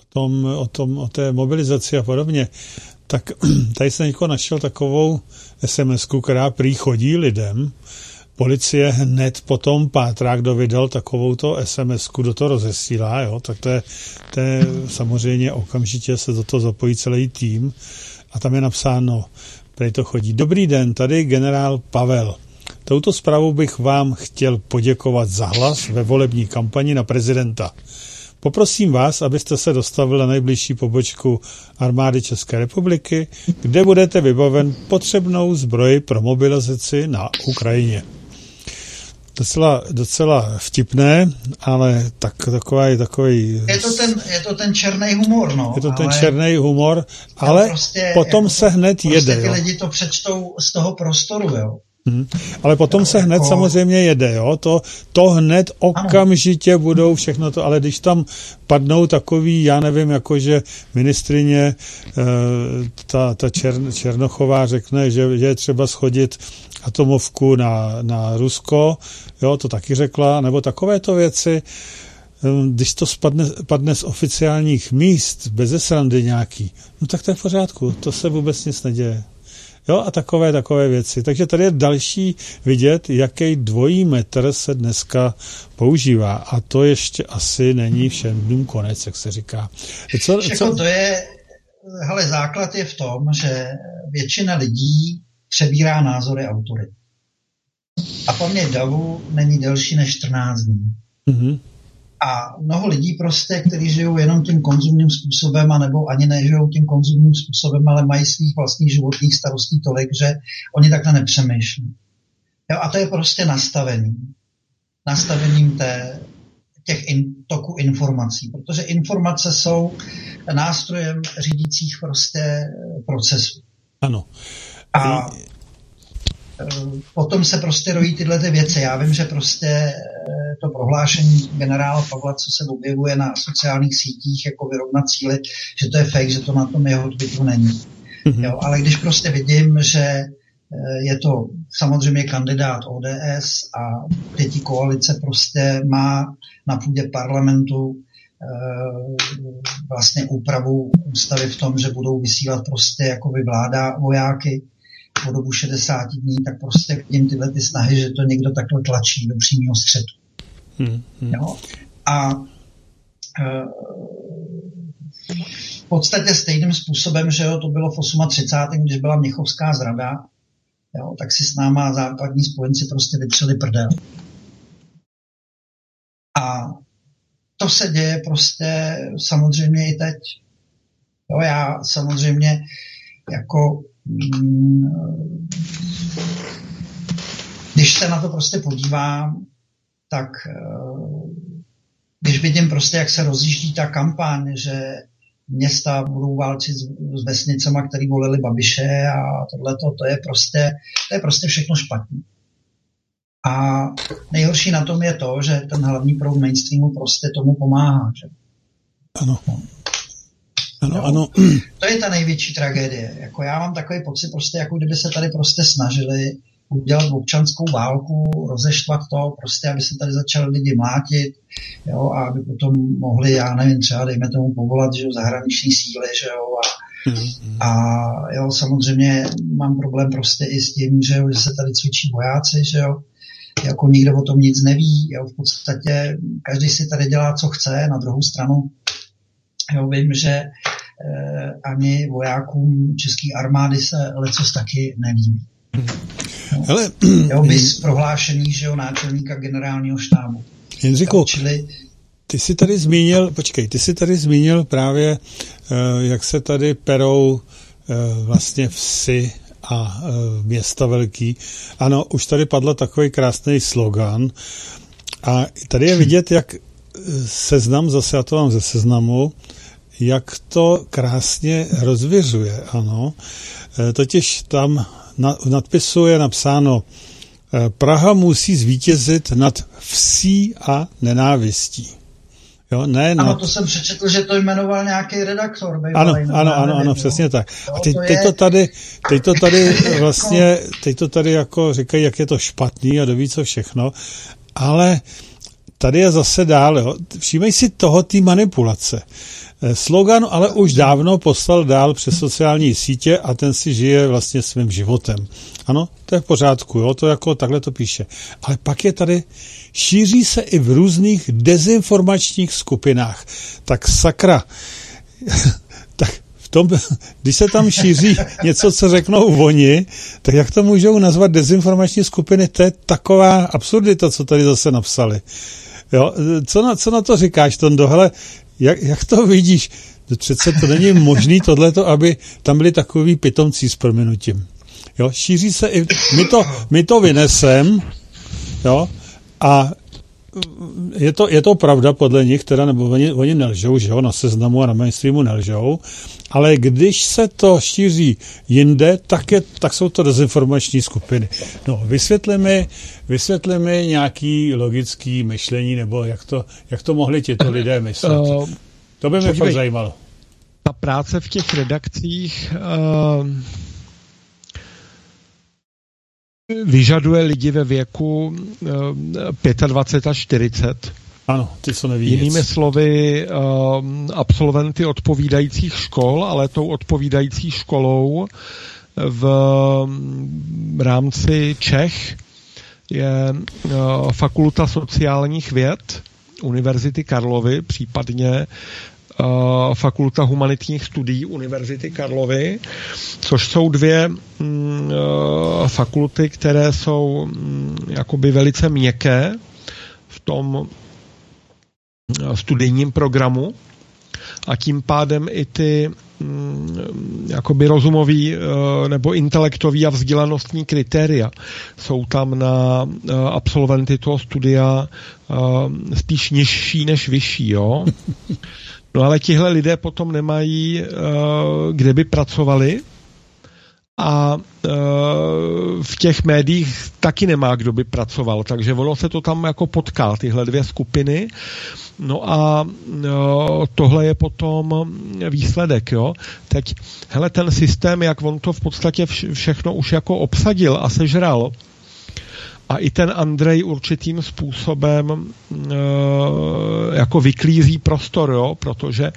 o, tom, o, tom, o té mobilizaci a podobně, tak tady jsem někoho našel takovou sms která prý chodí lidem, policie hned potom pátrá, kdo vydal takovouto sms do toho rozesílá, jo, tak to je, to je samozřejmě okamžitě se do toho zapojí celý tým a tam je napsáno, tady to chodí. Dobrý den, tady generál Pavel. Touto zprávou bych vám chtěl poděkovat za hlas ve volební kampani na prezidenta. Poprosím vás, abyste se dostavil na nejbližší pobočku armády České republiky, kde budete vybaven potřebnou zbroj pro mobilizaci na Ukrajině. Docela, docela vtipné, ale tak, takový, takový... Je to ten, je to ten černý humor, no. Je to ten černý humor, ale prostě, potom jako se hned prostě jede. Ty jo. lidi to přečtou z toho prostoru, jo. Hmm. Ale potom se hned samozřejmě jede, jo? To, to hned okamžitě budou všechno to, ale když tam padnou takový, já nevím, jakože ministrině, eh, ta, ta Čern, Černochová řekne, že, že je třeba schodit atomovku na, na Rusko, jo, to taky řekla, nebo takovéto věci, ehm, když to spadne, padne z oficiálních míst, bez srandy nějaký, no tak to je v pořádku, to se vůbec nic neděje. Jo, a takové, takové věci. Takže tady je další vidět, jaký dvojí metr se dneska používá. A to ještě asi není všem dnům konec, jak se říká. Co, co? to je, hele, základ je v tom, že většina lidí přebírá názory autory. A paměť davu není delší než 14 dní. Mm-hmm. A mnoho lidí prostě, kteří žijou jenom tím konzumním způsobem, anebo ani nežijou tím konzumním způsobem, ale mají svých vlastních životních starostí tolik, že oni takhle nepřemýšlí. Jo, a to je prostě nastavení. Nastavením té, těch in, toku informací, protože informace jsou nástrojem řídících prostě procesů. Ano. A eh, potom se prostě rojí tyhle ty věci. Já vím, že prostě eh, to prohlášení generála Pavla, co se objevuje na sociálních sítích jako vyrovnat cíly, že to je fake, že to na tom jeho Twitteru není. Mm-hmm. Jo, ale když prostě vidím, že eh, je to samozřejmě kandidát ODS a pěti koalice prostě má na půdě parlamentu vlastně úpravu ústavy v tom, že budou vysílat prostě jako vyvládá vojáky, po dobu 60 dní, tak prostě vidím tyhle ty snahy, že to někdo takhle tlačí do přímého střetu. Hmm, hmm. Jo? A e, v podstatě stejným způsobem, že jo, to bylo v 38. když byla Měchovská zrada, jo, tak si s náma západní spojenci prostě vytřeli prdel. A to se děje prostě samozřejmě i teď. Jo, já samozřejmě jako když se na to prostě podívám, tak eh, když vidím prostě, jak se rozjíždí ta kampaň, že města budou válčit s vesnicama, který volili Babiše a tohle to je prostě, to je prostě všechno špatně. A nejhorší na tom je to, že ten hlavní proud mainstreamu prostě tomu pomáhá. Že? Ano. No. Ano, no, ano. To je ta největší tragédie. Jako já mám takový pocit, prostě, jako kdyby se tady prostě snažili udělat občanskou válku, rozeštvat to, prostě, aby se tady začali lidi mlátit, jo, a aby potom mohli, já nevím, třeba dejme tomu povolat, že jo, zahraniční síly, že jo, a, mm-hmm. a jo, samozřejmě mám problém prostě i s tím, že, jo, že se tady cvičí vojáci, že jo, jako nikdo o tom nic neví, jo, v podstatě každý si tady dělá, co chce, na druhou stranu jo, vím, že ani vojákům české armády se lecos taky neví. No. Hele, jo, bys prohlášení, že jo, náčelníka generálního štábu. Jindřiku, čili... ty jsi tady zmínil, počkej, ty jsi tady zmínil právě, eh, jak se tady perou eh, vlastně vsi a města velký. Ano, už tady padl takový krásný slogan a tady je vidět, jak seznam, zase já to mám ze seznamu, jak to krásně rozvěřuje, ano. E, totiž tam na, v nadpisu je napsáno e, Praha musí zvítězit nad vsí a nenávistí. Jo, ne, ano, nad... to jsem přečetl, že to jmenoval nějaký redaktor. Ano, ano, ano, ano, přesně tak. A teď, teď, to tady, teď to tady vlastně, teď to tady jako říkají, jak je to špatný a doví co všechno, ale tady je zase dál, jo. Všímej si toho té manipulace. Eh, slogan ale už dávno poslal dál přes sociální sítě a ten si žije vlastně svým životem. Ano, to je v pořádku, jo, to jako takhle to píše. Ale pak je tady, šíří se i v různých dezinformačních skupinách. Tak sakra, tak v tom, když se tam šíří něco, co řeknou oni, tak jak to můžou nazvat dezinformační skupiny? To je taková absurdita, co tady zase napsali. Jo, co, na, co na to říkáš, Tondo? Hele, jak, jak to vidíš? Přece to není možný tohleto, aby tam byli takový pitomcí s proměnutím. Jo, šíří se i, my to, my to vynesem, jo, A je to, je to pravda podle nich, teda, nebo oni, oni nelžou, že jo, na seznamu a na mainstreamu nelžou, ale když se to šíří jinde, tak, je, tak jsou to dezinformační skupiny. No, vysvětli mi, vysvětli mi nějaký logický myšlení, nebo jak to, jak to mohli těto lidé myslet. Uh, to by mě fakt zajímalo. Ta práce v těch redakcích uh, vyžaduje lidi ve věku 25 až 40. Ano, ty co neví Jinými nic. slovy, absolventy odpovídajících škol, ale tou odpovídající školou v rámci Čech je Fakulta sociálních věd Univerzity Karlovy, případně Eh, Fakulta humanitních studií Univerzity Karlovy, což jsou dvě mm, eh, fakulty, které jsou mm, jakoby velice měkké v tom eh, studijním programu a tím pádem i ty mm, jakoby rozumový nebo intelektový a vzdělanostní kritéria jsou tam na absolventy toho studia spíš nižší než vyšší, jo. No ale tihle lidé potom nemají, uh, kde by pracovali a uh, v těch médiích taky nemá, kdo by pracoval, takže ono se to tam jako potká, tyhle dvě skupiny. No a uh, tohle je potom výsledek, jo. Teď, hele, ten systém, jak on to v podstatě všechno už jako obsadil a sežral, a i ten Andrej určitým způsobem e, jako vyklízí prostor, jo, protože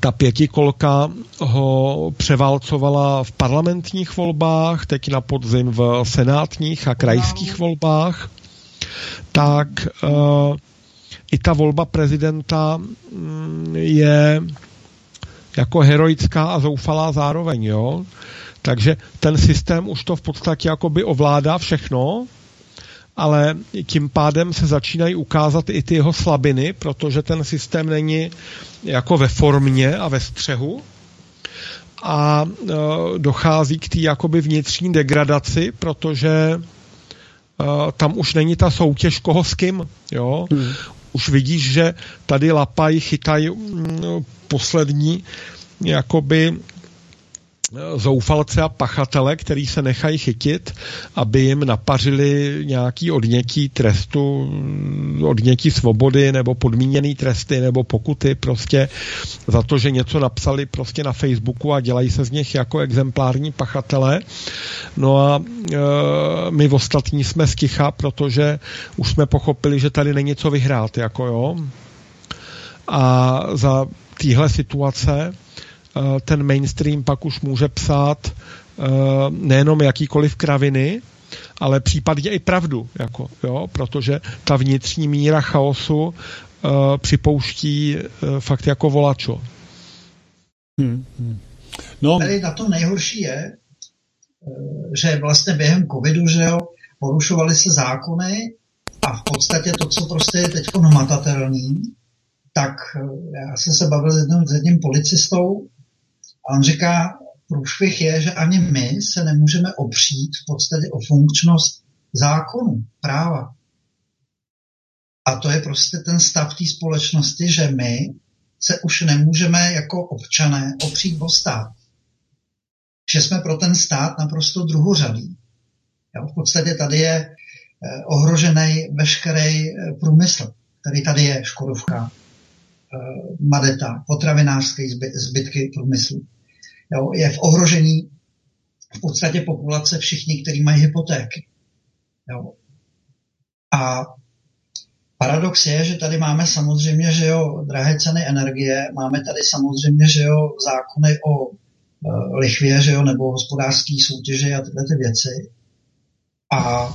ta pětikolka ho převálcovala v parlamentních volbách, teď na podzim v senátních a krajských volbách, tak e, i ta volba prezidenta mm, je jako heroická a zoufalá zároveň, jo. Takže ten systém už to v podstatě jakoby ovládá všechno, ale tím pádem se začínají ukázat i ty jeho slabiny, protože ten systém není jako ve formě a ve střehu a e, dochází k té jakoby vnitřní degradaci, protože e, tam už není ta soutěž koho s kým, jo. Hmm. Už vidíš, že tady lapají, chytají mm, poslední jakoby zoufalce a pachatele, který se nechají chytit, aby jim napařili nějaký odnětí trestu, odnětí svobody nebo podmíněný tresty nebo pokuty prostě za to, že něco napsali prostě na Facebooku a dělají se z nich jako exemplární pachatele. No a e, my ostatní jsme sticha, protože už jsme pochopili, že tady není co vyhrát, jako jo. A za téhle situace Eh, ten mainstream pak už může psát eh, nejenom jakýkoliv kraviny, ale případně i pravdu, jako, jo, protože ta vnitřní míra chaosu uh, připouští uh, fakt jako volačo. Hmm, hmm. No. Tady na tom nejhorší je, že vlastně během covidu, že jo, porušovaly se zákony a v podstatě to, co prostě je teď hmatatelný, tak já jsem se bavil s jedním, s jedním policistou, a on říká, průšvih je, že ani my se nemůžeme opřít v podstatě o funkčnost zákonu, práva. A to je prostě ten stav té společnosti, že my se už nemůžeme jako občané opřít o stát. Že jsme pro ten stát naprosto druhořadý. Jo, v podstatě tady je eh, ohrožený veškerý eh, průmysl, který tady je Škodovka, Eh, Madeta, potravinářské zbytky průmyslu. Jo, je v ohrožení v podstatě populace všichni, kteří mají hypotéky. Jo. A paradox je, že tady máme samozřejmě, že jo, drahé ceny energie, máme tady samozřejmě, že jo, zákony o e, lichvě, že jo, nebo hospodářské soutěže a tyhle ty věci. A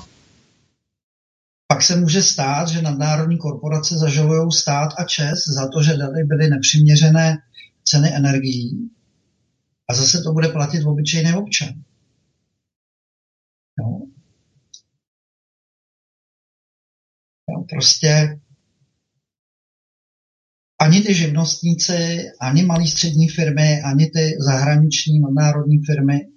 pak se může stát, že nadnárodní korporace zažalují stát a čes za to, že tady byly nepřiměřené ceny energií a zase to bude platit obyčejný občan. No. No, prostě ani ty živnostníci, ani malé střední firmy, ani ty zahraniční nadnárodní firmy,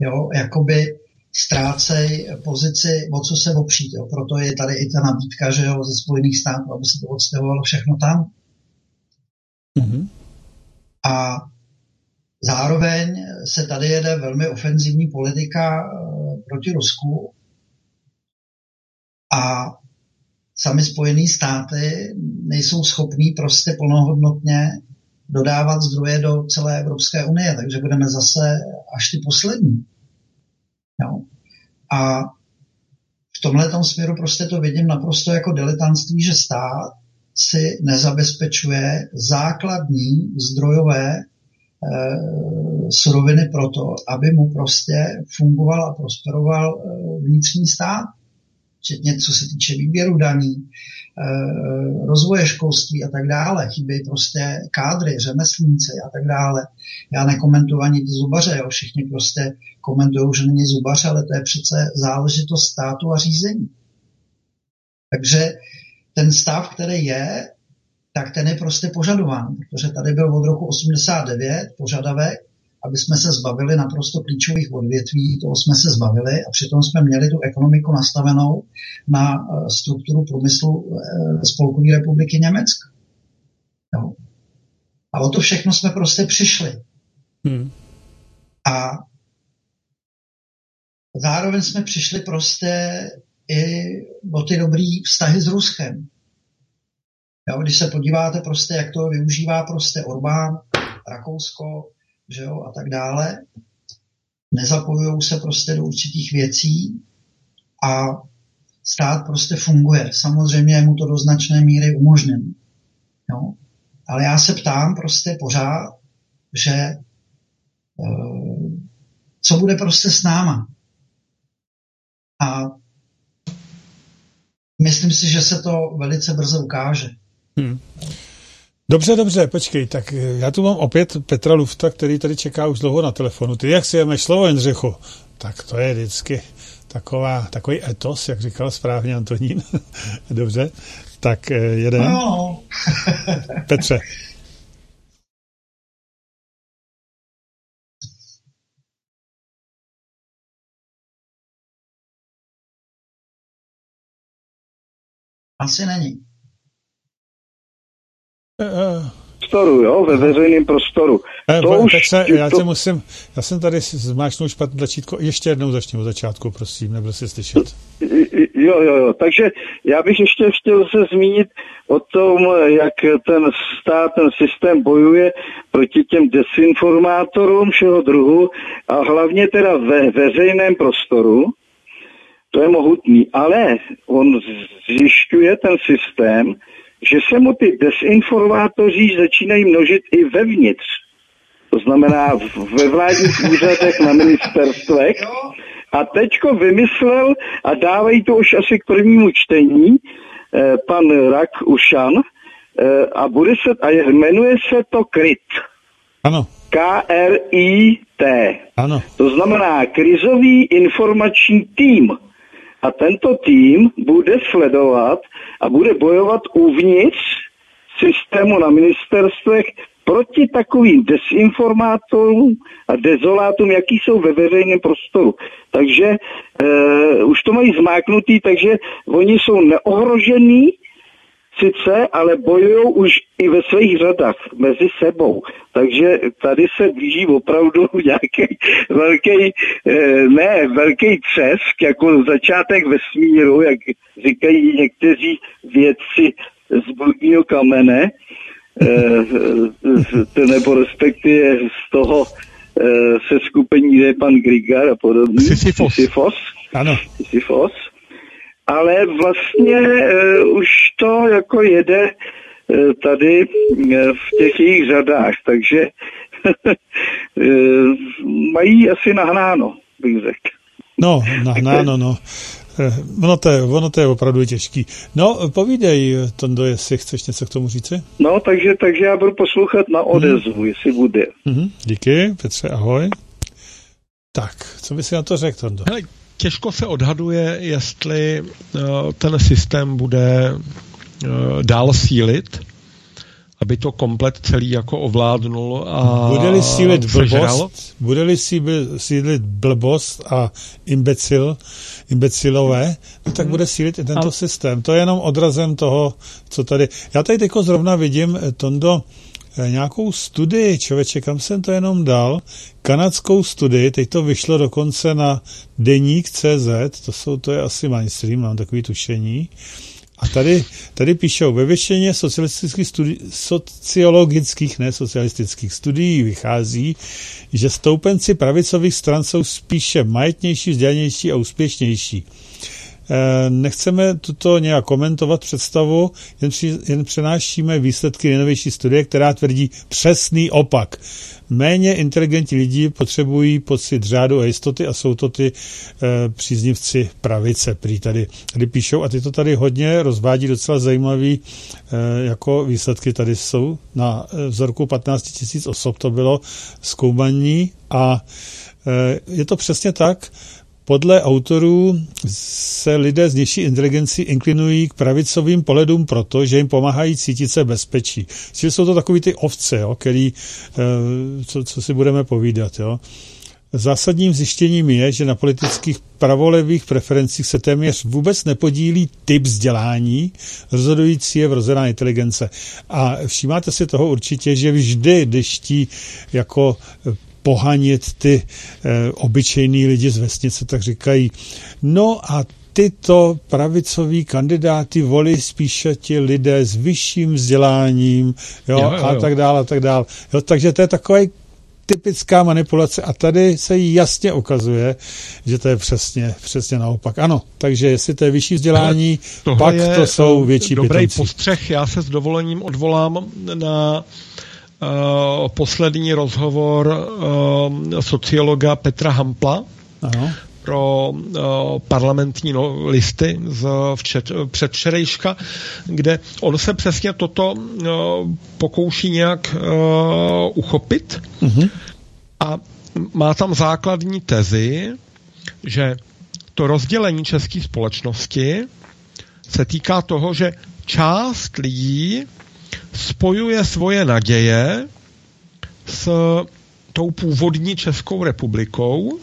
jo, jakoby ztrácejí pozici, o co se opřít. Jo. Proto je tady i ta nabídka, že jo, ze Spojených států, aby se to odstěhovalo všechno tam. Mm-hmm. A zároveň se tady jede velmi ofenzivní politika uh, proti Rusku a sami Spojené státy nejsou schopní prostě plnohodnotně dodávat zdroje do celé Evropské unie, takže budeme zase až ty poslední. Jo. A v tomhle směru prostě to vidím naprosto jako diletantství, že stát si nezabezpečuje základní zdrojové suroviny pro to, aby mu prostě fungoval a prosperoval e, vnitřní stát včetně co se týče výběru daní, eh, rozvoje školství a tak dále. Chybějí prostě kádry, řemeslníci a tak dále. Já nekomentuji ani ty zubaře, jo. všichni prostě komentují, že není zubař, ale to je přece záležitost státu a řízení. Takže ten stav, který je, tak ten je prostě požadován, protože tady byl od roku 89 požadavek, aby jsme se zbavili naprosto klíčových odvětví, toho jsme se zbavili a přitom jsme měli tu ekonomiku nastavenou na eh, strukturu průmyslu eh, Spolkové republiky Německa. Jo. A o to všechno jsme prostě přišli. Hmm. A zároveň jsme přišli prostě i o ty dobrý vztahy s Ruskem. Jo, když se podíváte prostě, jak to využívá prostě Orbán, Rakousko, že jo, a tak dále. Nezapojují se prostě do určitých věcí a stát prostě funguje. Samozřejmě je mu to do značné míry umožněno. Jo? Ale já se ptám prostě pořád, že e, co bude prostě s náma. A myslím si, že se to velice brzo ukáže. Hmm. Dobře, dobře, počkej, tak eh, já tu mám opět Petra Lufta, který tady čeká už dlouho na telefonu. Ty jak si jemeš slovo, Jindřichu? Tak to je vždycky taková, takový etos, jak říkal správně Antonín. dobře, tak eh, jeden. No. Petře. Asi není prostoru, jo, ve veřejném prostoru. Eh, to už, Petře, já to... tě musím, já jsem tady zmáčknul špatné tlačítko, ještě jednou začnu od začátku, prosím, nebyl si slyšet. Jo, jo, jo, takže já bych ještě chtěl se zmínit o tom, jak ten stát, ten systém bojuje proti těm desinformátorům všeho druhu a hlavně teda ve veřejném prostoru, to je mohutný, ale on zjišťuje ten systém, že se mu ty desinformátoři začínají množit i vevnitř. To znamená ve vládních úřadech na ministerstvech. A teďko vymyslel a dávají to už asi k prvnímu čtení eh, pan Rak Ušan eh, a bude se, a jmenuje se to KRIT. Ano. K-R-I-T. Ano. To znamená krizový informační tým. A tento tým bude sledovat a bude bojovat uvnitř systému na ministerstvech proti takovým desinformátorům a dezolátům, jaký jsou ve veřejném prostoru. Takže e, už to mají zmáknutý, takže oni jsou neohrožení sice, ale bojují už i ve svých řadách mezi sebou. Takže tady se blíží opravdu nějaký velký, eh, ne, velký třesk, jako začátek vesmíru, jak říkají někteří vědci z bludního kamene, eh, nebo respektive z toho eh, se skupení, je pan Grigar a podobně. Sisyfos. Sisyfos. Ano. Sisyfos ale vlastně uh, už to jako jede uh, tady uh, v těch jejich řadách, takže uh, mají asi nahnáno, bych řekl. No, nahnáno, no. Ono to, je, ono to je opravdu těžký. No, povídej, Tondo, jestli chceš něco k tomu říci? No, takže, takže já budu poslouchat na odezvu, hmm. jestli bude. Hmm, díky, Petře, ahoj. Tak, co by si na to řekl, Tondo? Hele, těžko se odhaduje, jestli eh, ten systém bude eh, dál sílit, aby to komplet celý jako ovládnul a Bude-li sílit blbost, bude-li sílit blbost a imbecil, imbecilové, no tak bude sílit i tento a... systém. To je jenom odrazem toho, co tady... Já tady teďko zrovna vidím, eh, Tondo, nějakou studii, člověče, kam jsem to jenom dal, kanadskou studii, teď to vyšlo dokonce na deník CZ, to, jsou, to je asi mainstream, mám takový tušení, a tady, tady píšou, ve většině socialistických studi- sociologických, ne socialistických studií vychází, že stoupenci pravicových stran jsou spíše majetnější, vzdělanější a úspěšnější. E, nechceme tuto nějak komentovat představu, jen, při, jen přenášíme výsledky nejnovější studie, která tvrdí přesný opak. Méně inteligentní lidi potřebují pocit řádu a jistoty a jsou to ty e, příznivci pravice, prý tady, tady píšou a ty to tady hodně rozvádí docela zajímavý e, jako výsledky tady jsou. Na eh, vzorku 15 tisíc osob to bylo zkoumaní a e, je to přesně tak, podle autorů se lidé s nižší inteligencí inklinují k pravicovým poledům proto, že jim pomáhají cítit se bezpečí. Čili jsou to takový ty ovce, jo, který, eh, co, co si budeme povídat. Jo. Zásadním zjištěním je, že na politických pravolevých preferencích se téměř vůbec nepodílí typ vzdělání, rozhodující je vrozená inteligence. A všímáte si toho určitě, že vždy, když ti jako pohanit ty e, obyčejný lidi z vesnice, tak říkají, no a tyto pravicoví kandidáty volí spíše ti lidé s vyšším vzděláním jo, jo, jo, jo. a tak dále a tak dále. Jo, takže to je takový typická manipulace a tady se jasně ukazuje, že to je přesně, přesně naopak. Ano, takže jestli to je vyšší vzdělání, pak to jsou větší dobrý pitomci. postřeh, já se s dovolením odvolám na uh, poslední rozhovor uh, sociologa Petra Hampla Aha. pro uh, parlamentní no, listy z včet, předvčerejška, kde on se přesně toto uh, pokouší nějak uh, uchopit uh-huh. a má tam základní tezi, že to rozdělení české společnosti se týká toho, že část lidí spojuje svoje naděje s tou původní Českou republikou,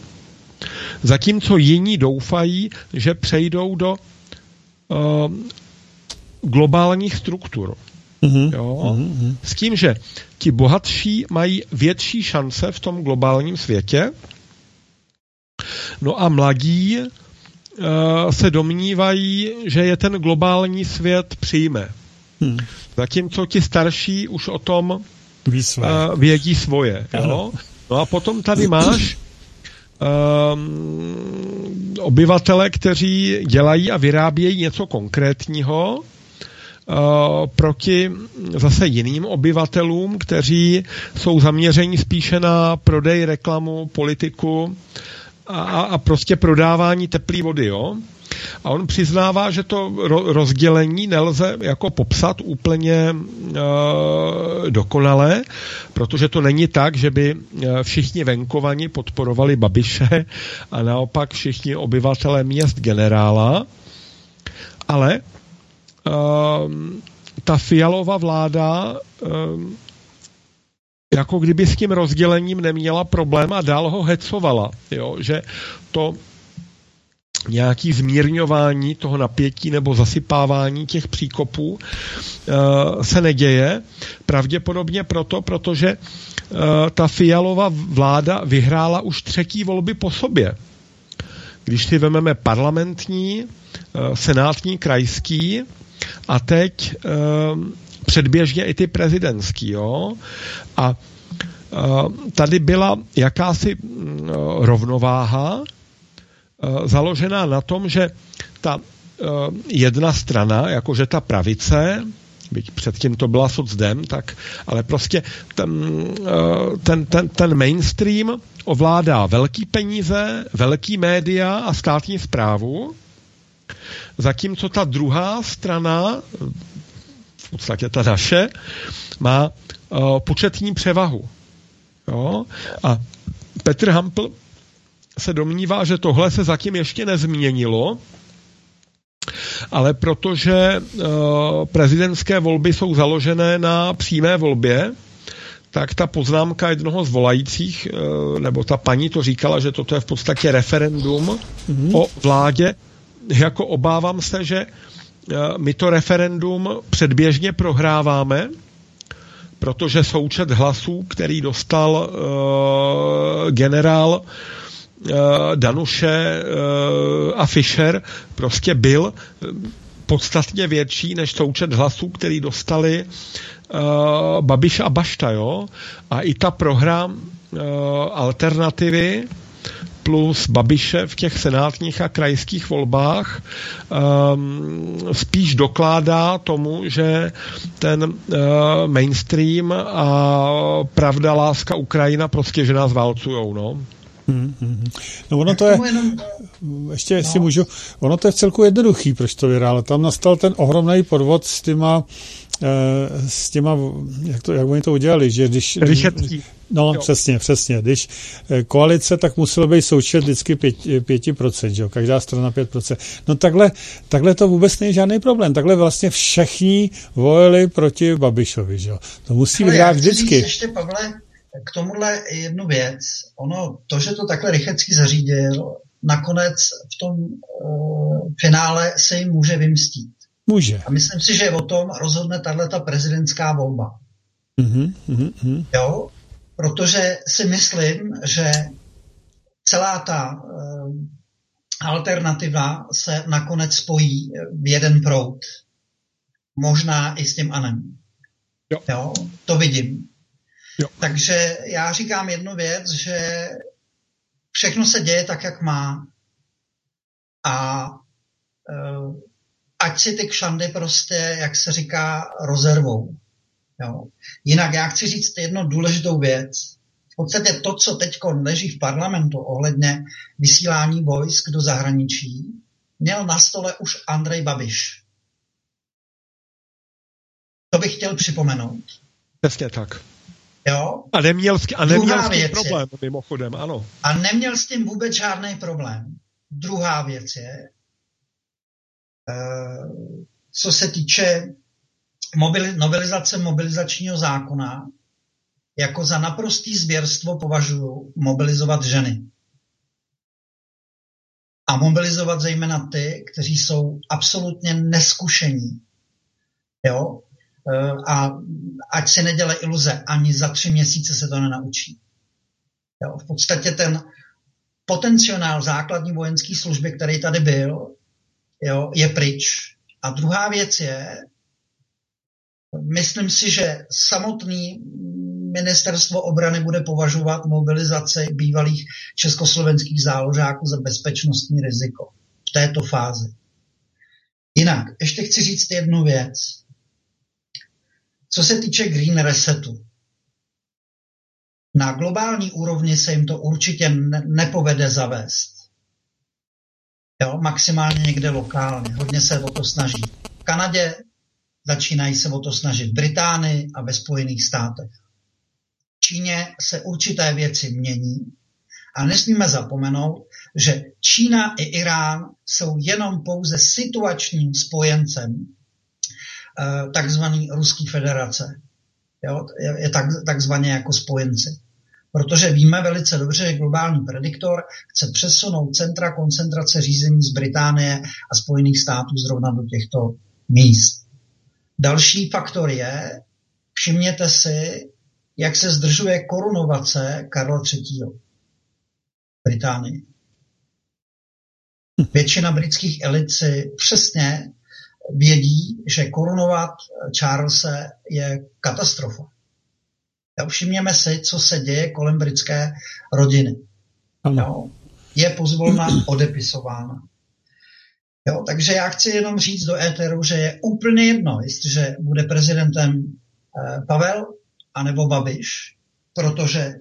zatímco jiní doufají, že přejdou do uh, globálních struktur. Mm-hmm. Jo? Mm-hmm. S tím, že ti bohatší mají větší šance v tom globálním světě, no a mladí uh, se domnívají, že je ten globální svět přijme. Hmm. Zatímco ti starší už o tom Ví své. Uh, vědí svoje. Jo? No a potom tady máš um, obyvatele, kteří dělají a vyrábějí něco konkrétního, Uh, proti zase jiným obyvatelům, kteří jsou zaměření spíše na prodej, reklamu, politiku a, a prostě prodávání teplé vody. Jo? A on přiznává, že to rozdělení nelze jako popsat úplně e, dokonale, protože to není tak, že by e, všichni venkovani podporovali Babiše a naopak všichni obyvatelé měst generála, ale e, ta fialová vláda jako kdyby s tím rozdělením neměla problém a dál ho hecovala, jo? že to nějaký zmírňování toho napětí nebo zasypávání těch příkopů eh, se neděje. Pravděpodobně proto, protože eh, ta Fialová vláda vyhrála už třetí volby po sobě. Když si vezmeme parlamentní, eh, senátní, krajský a teď předběžně i ty prezidentský. Jo? A tady byla jakási mm, rovnováha, založená na tom, že ta eh, jedna strana, jakože ta pravice, byť předtím to byla socdem, tak, ale prostě ten, eh, ten, ten, ten mainstream ovládá velký peníze, velký média a státní zprávu, zatímco ta druhá strana, v podstatě ta naše, má početní převahu. Jo? A Petr Hampl se domnívá, že tohle se zatím ještě nezměnilo ale protože prezidentské volby jsou založené na přímé volbě, tak ta poznámka jednoho z volajících, nebo ta paní to říkala, že toto je v podstatě referendum mm-hmm. o vládě, jako obávám se, že my to referendum předběžně prohráváme, protože součet hlasů, který dostal uh, generál uh, Danuše uh, a Fischer, prostě byl podstatně větší než součet hlasů, který dostali uh, Babiš a Bašta, jo? A i ta prohra uh, alternativy plus Babiše v těch senátních a krajských volbách um, spíš dokládá tomu, že ten uh, mainstream a pravda, láska Ukrajina prostě, že nás válcujou, no. Hmm, hmm. No ono to je, ještě jestli no. můžu, ono to je v celku jednoduchý, proč to vyrálo. Tam nastal ten ohromný podvod s těma Eh, s těma, jak, to, jak oni to udělali, že když... Rychetský. No, jo. přesně, přesně. Když eh, koalice, tak muselo být součet vždycky 5%, 5% že jo? každá strana 5%. No takhle, takhle to vůbec není žádný problém. Takhle vlastně všichni volili proti Babišovi, že jo? To musí vyhrát vždycky. ještě, Pavle, k tomuhle jednu věc. Ono, to, že to takhle Rychecký zařídil, nakonec v tom uh, finále se jim může vymstít. Může. A myslím si, že o tom rozhodne tahle prezidentská volba. Mm-hmm, mm-hmm. Jo? Protože si myslím, že celá ta uh, alternativa se nakonec spojí v jeden proud. Možná i s tím Anem. Jo. jo? To vidím. Jo. Takže já říkám jednu věc, že všechno se děje tak, jak má. A uh, ať si ty kšandy prostě, jak se říká, rozervou. Jo. Jinak já chci říct jednu důležitou věc. V podstatě to, co teď leží v parlamentu ohledně vysílání vojsk do zahraničí, měl na stole už Andrej Babiš. To bych chtěl připomenout. Přesně tak. Jo? A neměl, a neměl s tím problém, je, mimochodem, ano. A neměl s tím vůbec žádný problém. Druhá věc je, Eh, co se týče novelizace mobilizačního zákona, jako za naprostý zvěrstvo považuji mobilizovat ženy. A mobilizovat zejména ty, kteří jsou absolutně neskušení. Jo? Eh, a ať si neděle iluze, ani za tři měsíce se to nenaučí. Jo? V podstatě ten potenciál základní vojenské služby, který tady byl, jo, je pryč. A druhá věc je, myslím si, že samotný ministerstvo obrany bude považovat mobilizaci bývalých československých záložáků za bezpečnostní riziko v této fázi. Jinak, ještě chci říct jednu věc. Co se týče Green Resetu, na globální úrovni se jim to určitě nepovede zavést. Jo, maximálně někde lokálně. Hodně se o to snaží. V Kanadě začínají se o to snažit v Británii a ve Spojených státech. V Číně se určité věci mění a nesmíme zapomenout, že Čína i Irán jsou jenom pouze situačním spojencem takzvaný Ruské federace. Jo, je, tak, takzvaně jako spojenci protože víme velice dobře, že globální prediktor chce přesunout centra koncentrace řízení z Británie a Spojených států zrovna do těchto míst. Další faktor je, všimněte si, jak se zdržuje korunovace Karla III. Británii. Většina britských elit si přesně vědí, že korunovat Charlesa je katastrofa. Všimněme si, co se děje kolem britské rodiny. Jo. Je pozvolna odepisována. Jo, takže já chci jenom říct do éteru, že je úplně jedno, jestliže bude prezidentem eh, Pavel anebo Babiš, protože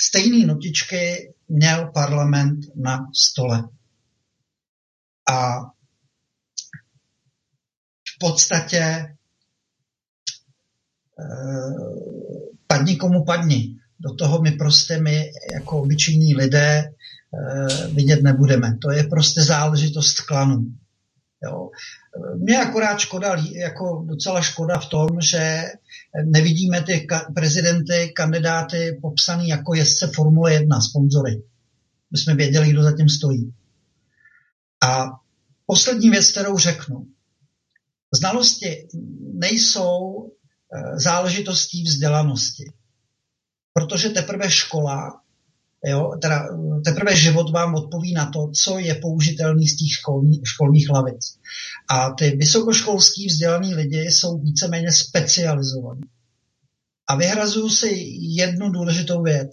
stejné notičky měl parlament na stole. A podstatě eh, padni komu padni. Do toho my prostě my jako obyčejní lidé e, vidět nebudeme. To je prostě záležitost klanu. Jo. Mě akorát škoda, jako docela škoda v tom, že nevidíme ty ka- prezidenty, kandidáty popsaný jako jezdce Formule 1, sponzory. My jsme věděli, kdo zatím stojí. A poslední věc, kterou řeknu. Znalosti nejsou eh, záležitostí vzdělanosti. Protože teprve škola Jo, teda teprve život vám odpoví na to, co je použitelný z těch školní, školních lavic. A ty vysokoškolský vzdělaný lidi jsou víceméně specializovaní. A vyhrazuju si jednu důležitou věc.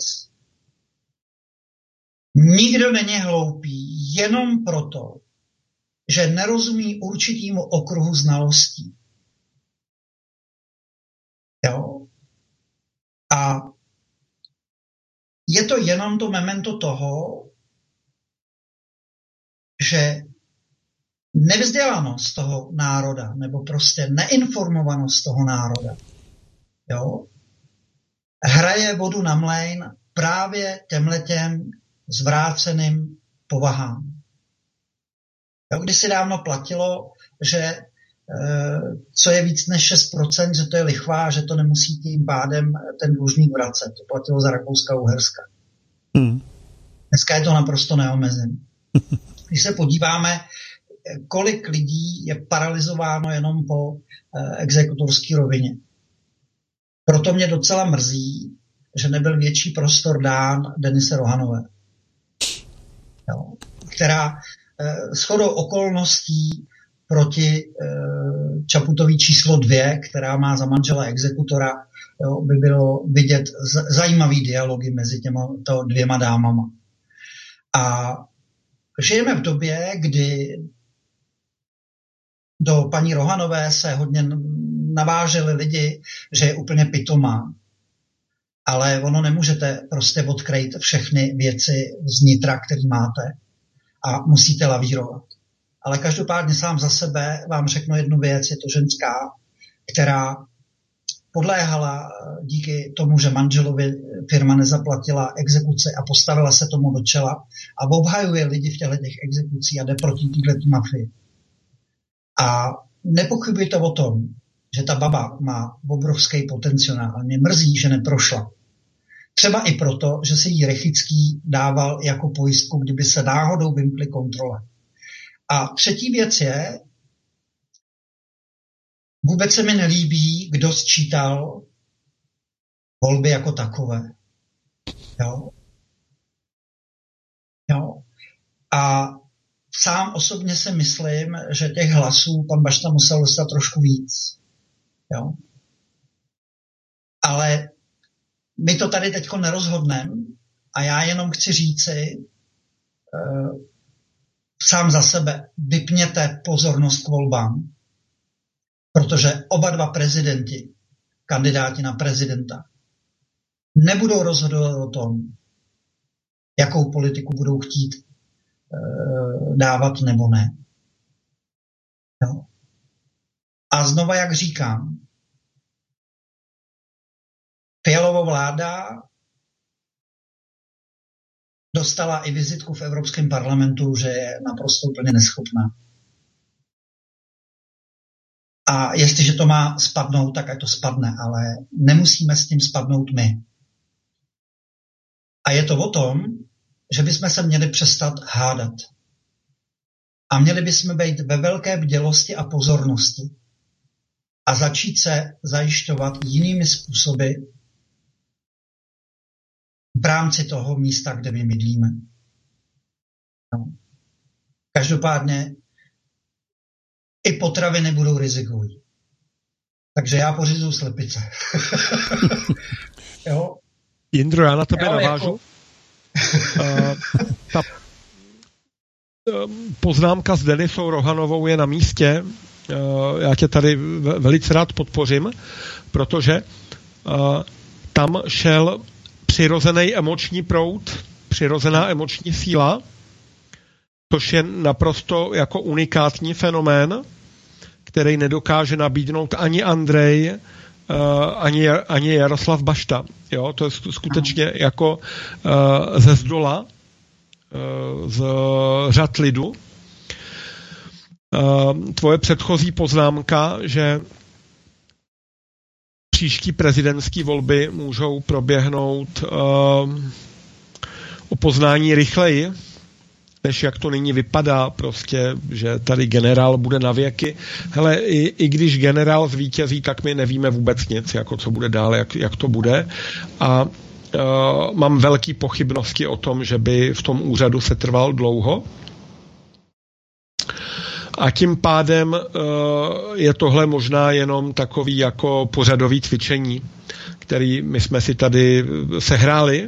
Nikdo není hloupý jenom proto, že nerozumí určitýmu okruhu znalostí. Jo? A je to jenom to memento toho, že nevzdělanost toho národa, nebo prostě neinformovanost toho národa, jo, hraje vodu na mlejn právě těmhletěm zvráceným povahám. Jo, když si dávno platilo, že e, co je víc než 6%, že to je lichvá, že to nemusí tím pádem ten dlužník vracet. To platilo za Rakouska a Uherska. Hmm. Dneska je to naprosto neomezené. Když se podíváme, kolik lidí je paralizováno jenom po e, exekutorské rovině. Proto mě docela mrzí, že nebyl větší prostor dán Denise Rohanové, jo, která Eh, shodou okolností proti eh, Čaputový číslo dvě, která má za manžela exekutora, jo, by bylo vidět zajímavý dialogy mezi těma to dvěma dámama. A žijeme v době, kdy do paní Rohanové se hodně naváželi lidi, že je úplně pitomá. Ale ono nemůžete prostě odkrejt všechny věci z nitra, který máte a musíte lavírovat. Ale každopádně sám za sebe vám řeknu jednu věc, je to ženská, která podléhala díky tomu, že manželovi firma nezaplatila exekuce a postavila se tomu do čela a obhajuje lidi v těchto těch exekucí a jde proti této mafii. A nepochybujte o tom, že ta baba má obrovský potenciál. Mě mrzí, že neprošla. Třeba i proto, že se jí Rechický dával jako pojistku, kdyby se náhodou vymkly kontrole. A třetí věc je, vůbec se mi nelíbí, kdo sčítal volby jako takové. Jo? Jo? A sám osobně si myslím, že těch hlasů pan Bašta musel dostat trošku víc. Jo? Ale my to tady teď nerozhodneme a já jenom chci říci uh, sám za sebe, vypněte pozornost k volbám, protože oba dva prezidenti, kandidáti na prezidenta, nebudou rozhodovat o tom, jakou politiku budou chtít uh, dávat nebo ne. Jo. A znova, jak říkám, Fialová vláda dostala i vizitku v Evropském parlamentu, že je naprosto úplně neschopná. A jestliže to má spadnout, tak ať to spadne, ale nemusíme s tím spadnout my. A je to o tom, že bychom se měli přestat hádat. A měli bychom být ve velké bdělosti a pozornosti a začít se zajišťovat jinými způsoby, v rámci toho místa, kde my bydlíme. No. Každopádně i potraviny budou rizikový. Takže já pořizuju slepice. jo? Jindro, já na tebe jo, navážu. Jako... uh, ta um, poznámka s Denisou Rohanovou je na místě. Uh, já tě tady velice rád podpořím, protože uh, tam šel přirozený emoční proud, přirozená emoční síla, což je naprosto jako unikátní fenomén, který nedokáže nabídnout ani Andrej, uh, ani, ani Jaroslav Bašta. Jo, to je skutečně jako uh, ze zdola, uh, z řad lidu. tvoje předchozí poznámka, že příští prezidentské volby můžou proběhnout o poznání rychleji, než jak to nyní vypadá, prostě, že tady generál bude na věky. Hele, i, i když generál zvítězí, tak my nevíme vůbec nic, jako co bude dál, jak, jak to bude. A uh, mám velké pochybnosti o tom, že by v tom úřadu se trval dlouho. A tím pádem uh, je tohle možná jenom takový jako pořadový cvičení, který my jsme si tady sehráli,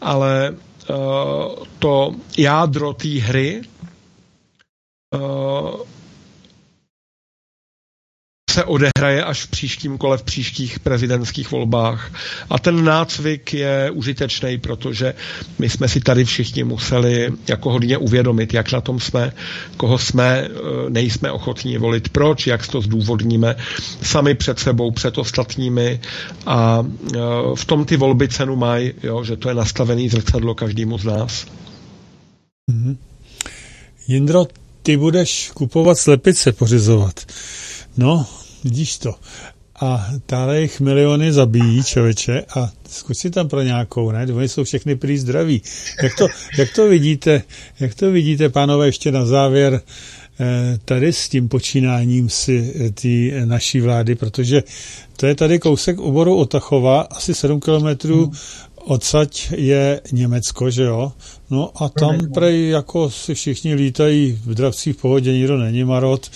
ale Eh, to jádro té hry eh, se odehraje až v příštím kole v příštích prezidentských volbách. A ten nácvik je užitečný, protože my jsme si tady všichni museli jako hodně uvědomit, jak na tom jsme, koho jsme, eh, nejsme ochotní volit, proč, jak to zdůvodníme sami před sebou, před ostatními a eh, v tom ty volby cenu mají, jo, že to je nastavený zrcadlo každému z nás. Mm-hmm. Jindro, ty budeš kupovat slepice, pořizovat. No, Vidíš to. A dále jich miliony zabíjí člověče a zkus si tam pro nějakou, ne? Oni jsou všechny prý zdraví. Jak to, jak to vidíte, jak to vidíte, pánové, ještě na závěr eh, tady s tím počínáním si eh, té naší vlády, protože to je tady kousek oboru Otachova, asi 7 kilometrů hmm. odsaď je Německo, že jo? No a tam prej jako si všichni lítají v dravcí v pohodě, nikdo není marot,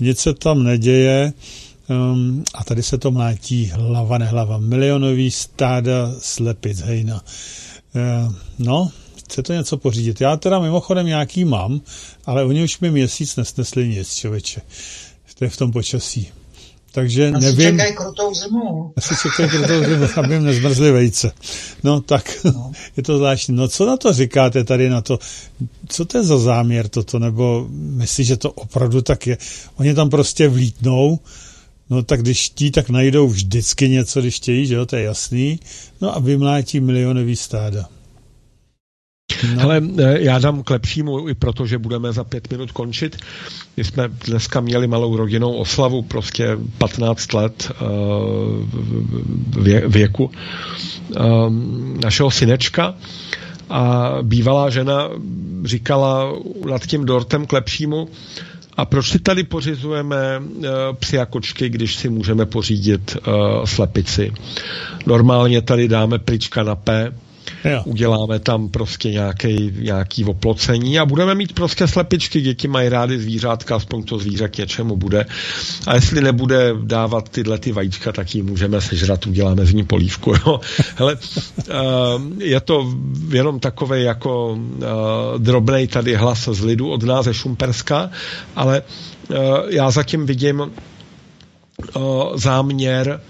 nic se tam neděje. Um, a tady se to mlátí hlava nehlava. Milionový stáda slepic, hejna. Uh, no, chce to něco pořídit. Já teda mimochodem nějaký mám, ale oni už mi měsíc nesnesli nic, člověče. To je v tom počasí. Takže asi nevím. čekají krutou zimu. Asi čekají krutou zimu, aby jim nezmrzly vejce. No tak, no. je to zvláštní. No co na to říkáte tady na to? Co to je za záměr toto? Nebo myslíš, že to opravdu tak je? Oni tam prostě vlítnou, No tak když chtí, tak najdou vždycky něco, když chtějí, že jo, to je jasný. No a vymlátí milionový stáda. No. Hele, eh, já dám k lepšímu, i protože budeme za pět minut končit. My jsme dneska měli malou rodinnou oslavu, prostě 15 let uh, věku uh, našeho synečka a bývalá žena říkala nad tím dortem k lepšímu, a proč si tady pořizujeme uh, psy a kočky, když si můžeme pořídit uh, slepici? Normálně tady dáme plička na P, Jo. Uděláme tam prostě nějaký, nějaký oplocení a budeme mít prostě slepičky. Děti mají rády zvířátka, aspoň to zvíře k něčemu bude. A jestli nebude dávat tyhle ty vajíčka, tak ji můžeme sežrat, uděláme z ní polívku. Jo. Hele, uh, je to jenom takový jako uh, drobnej tady hlas z lidu od nás ze Šumperska, ale uh, já zatím vidím záměr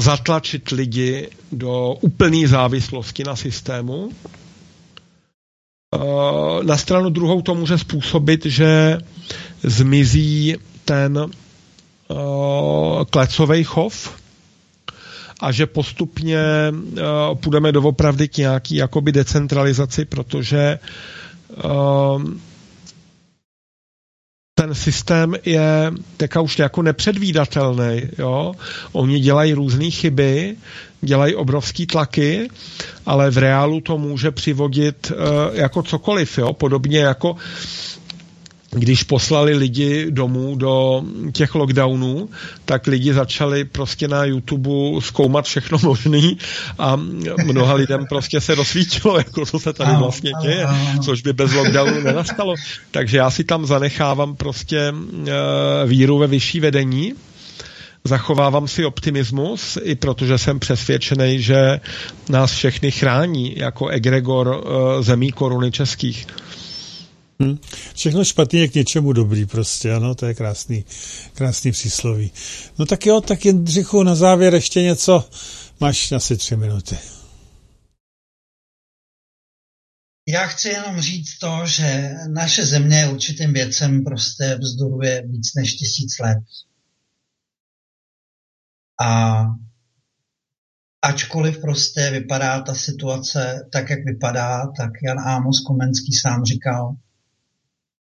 zatlačit lidi do úplné závislosti na systému. Eh, na stranu druhou to může způsobit, že zmizí ten eh, klecový chov a že postupně eh, půjdeme doopravdy k nějaký jakoby decentralizaci, protože ten systém je teďka už jako nepředvídatelný. Jo? Oni dělají různé chyby, dělají obrovský tlaky, ale v reálu to může přivodit uh, jako cokoliv. Jo? Podobně jako když poslali lidi domů do těch lockdownů, tak lidi začali prostě na YouTube zkoumat všechno možný a mnoha lidem prostě se rozsvítilo, jako co se tady vlastně děje, což by bez lockdownu nenastalo. Takže já si tam zanechávám prostě e, víru ve vyšší vedení, zachovávám si optimismus, i protože jsem přesvědčený, že nás všechny chrání jako egregor e, zemí koruny českých. Hmm. Všechno špatný je k něčemu dobrý prostě, ano, to je krásný, krásný přísloví. No tak jo, tak jen Dřichu, na závěr ještě něco, máš asi tři minuty. Já chci jenom říct to, že naše země určitým věcem prostě vzdoruje víc než tisíc let. A ačkoliv prostě vypadá ta situace tak, jak vypadá, tak Jan Ámos Komenský sám říkal,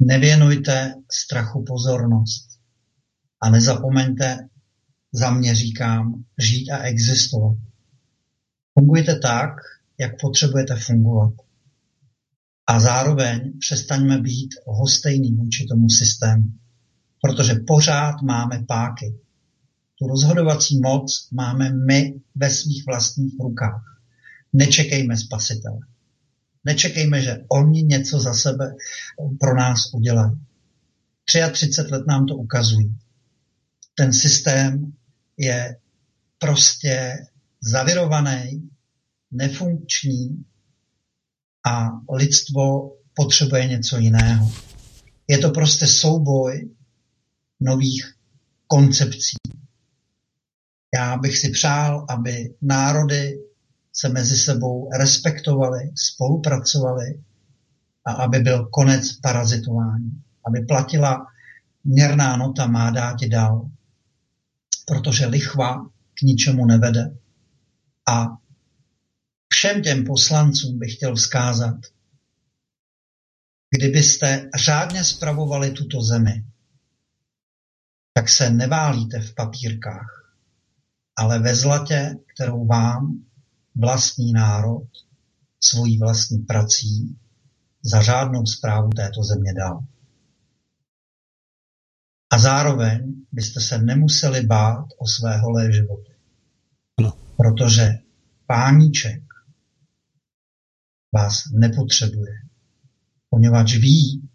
Nevěnujte strachu pozornost a nezapomeňte, za mě říkám, žít a existovat. Fungujte tak, jak potřebujete fungovat. A zároveň přestaňme být hostejný vůči tomu systému, protože pořád máme páky. Tu rozhodovací moc máme my ve svých vlastních rukách. Nečekejme spasitele. Nečekejme, že oni něco za sebe pro nás udělají. 33 let nám to ukazují. Ten systém je prostě zavirovaný, nefunkční a lidstvo potřebuje něco jiného. Je to prostě souboj nových koncepcí. Já bych si přál, aby národy se mezi sebou respektovali, spolupracovali a aby byl konec parazitování. Aby platila měrná nota má dát dál. Protože lichva k ničemu nevede. A všem těm poslancům bych chtěl vzkázat, kdybyste řádně spravovali tuto zemi, tak se neválíte v papírkách, ale ve zlatě, kterou vám vlastní národ svojí vlastní prací za řádnou zprávu této země dal. A zároveň byste se nemuseli bát o své holé životy. Protože páníček vás nepotřebuje, poněvadž ví,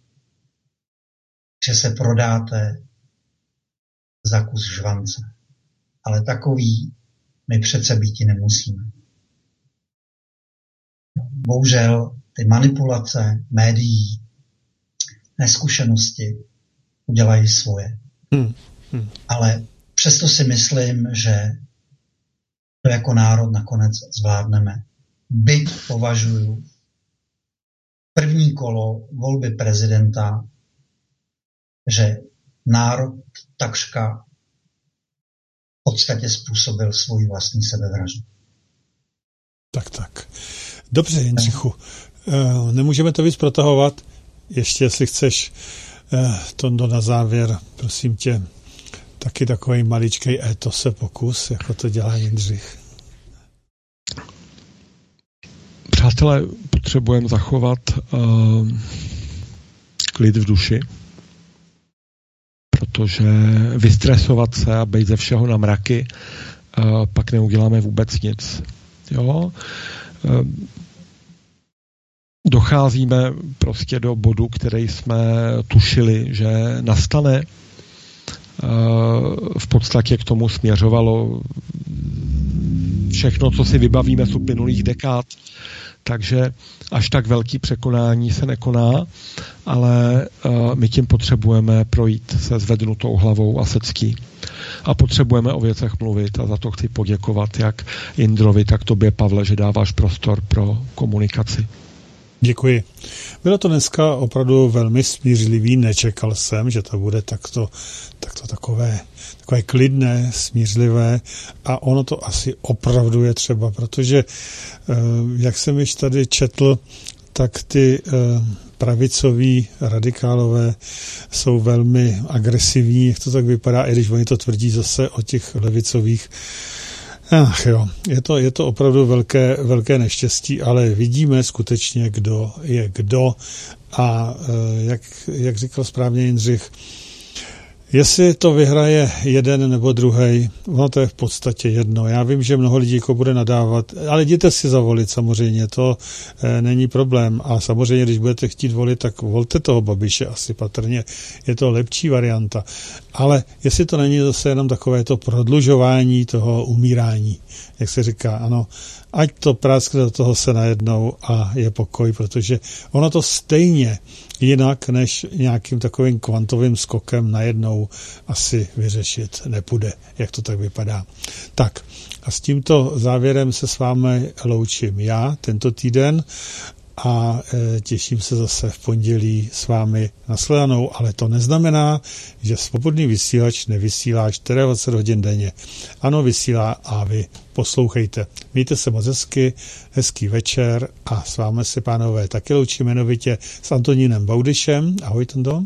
že se prodáte za kus žvance. Ale takový my přece býti nemusíme bohužel ty manipulace médií, neskušenosti udělají svoje. Hmm. Hmm. Ale přesto si myslím, že to jako národ nakonec zvládneme. Byť považuji první kolo volby prezidenta, že národ takřka v podstatě způsobil svůj vlastní sebevraždu. Tak, tak. Dobře, Jindřichu, eh, nemůžeme to víc protahovat. Ještě, jestli chceš eh, to na závěr, prosím tě, taky takový maličký se pokus, jako to dělá Jindřich. Přátelé, potřebujeme zachovat uh, klid v duši, protože vystresovat se a být ze všeho na mraky, uh, pak neuděláme vůbec nic. Jo? Uh, docházíme prostě do bodu, který jsme tušili, že nastane. V podstatě k tomu směřovalo všechno, co si vybavíme z uplynulých dekád. Takže až tak velký překonání se nekoná, ale my tím potřebujeme projít se zvednutou hlavou a secký. A potřebujeme o věcech mluvit a za to chci poděkovat jak Indrovi, tak tobě, Pavle, že dáváš prostor pro komunikaci. Děkuji. Bylo to dneska opravdu velmi smířlivý, nečekal jsem, že to bude takto, takto takové, takové klidné, smířlivé. A ono to asi opravdu je třeba, protože eh, jak jsem již tady četl, tak ty eh, pravicoví radikálové jsou velmi agresivní, jak to tak vypadá, i když oni to tvrdí zase o těch levicových Ach jo, je to, je to opravdu velké, velké neštěstí, ale vidíme skutečně, kdo je kdo. A eh, jak, jak říkal správně Jindřich, Jestli to vyhraje jeden nebo druhý, ono to je v podstatě jedno. Já vím, že mnoho lidí jako bude nadávat, ale jděte si zavolit samozřejmě, to e, není problém. A samozřejmě, když budete chtít volit, tak volte toho Babiše asi patrně. Je to lepší varianta. Ale jestli to není zase jenom takové to prodlužování toho umírání, jak se říká, ano, ať to práskne do toho se najednou a je pokoj, protože ono to stejně jinak než nějakým takovým kvantovým skokem najednou asi vyřešit nepůjde, jak to tak vypadá. Tak a s tímto závěrem se s vámi loučím já tento týden a e, těším se zase v pondělí s vámi nasledanou, ale to neznamená, že svobodný vysílač nevysílá 24 hodin denně. Ano, vysílá a vy poslouchejte. Mějte se moc hezky, hezký večer a s vámi se, pánové, taky loučí jmenovitě s Antonínem Baudyšem. Ahoj, Tondo.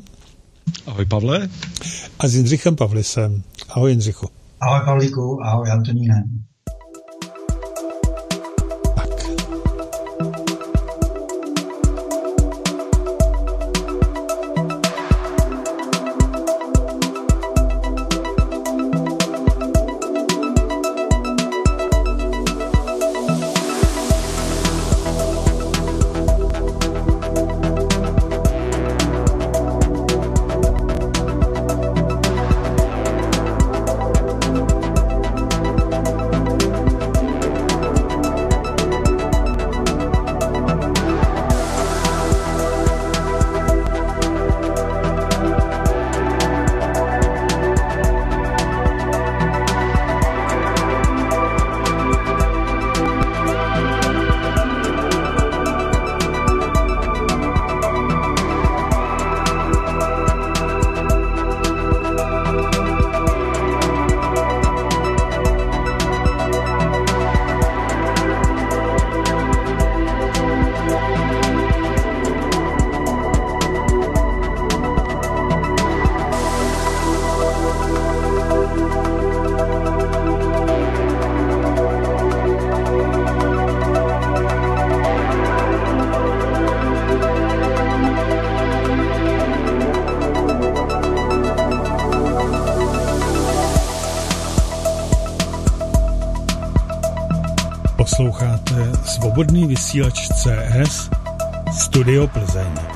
Ahoj, Pavle. A s Jindřichem Pavlisem. Ahoj, Jindřichu. Ahoj, Pavlíku. Ahoj, Antoníne. Vysílač CS Studio Plzeň.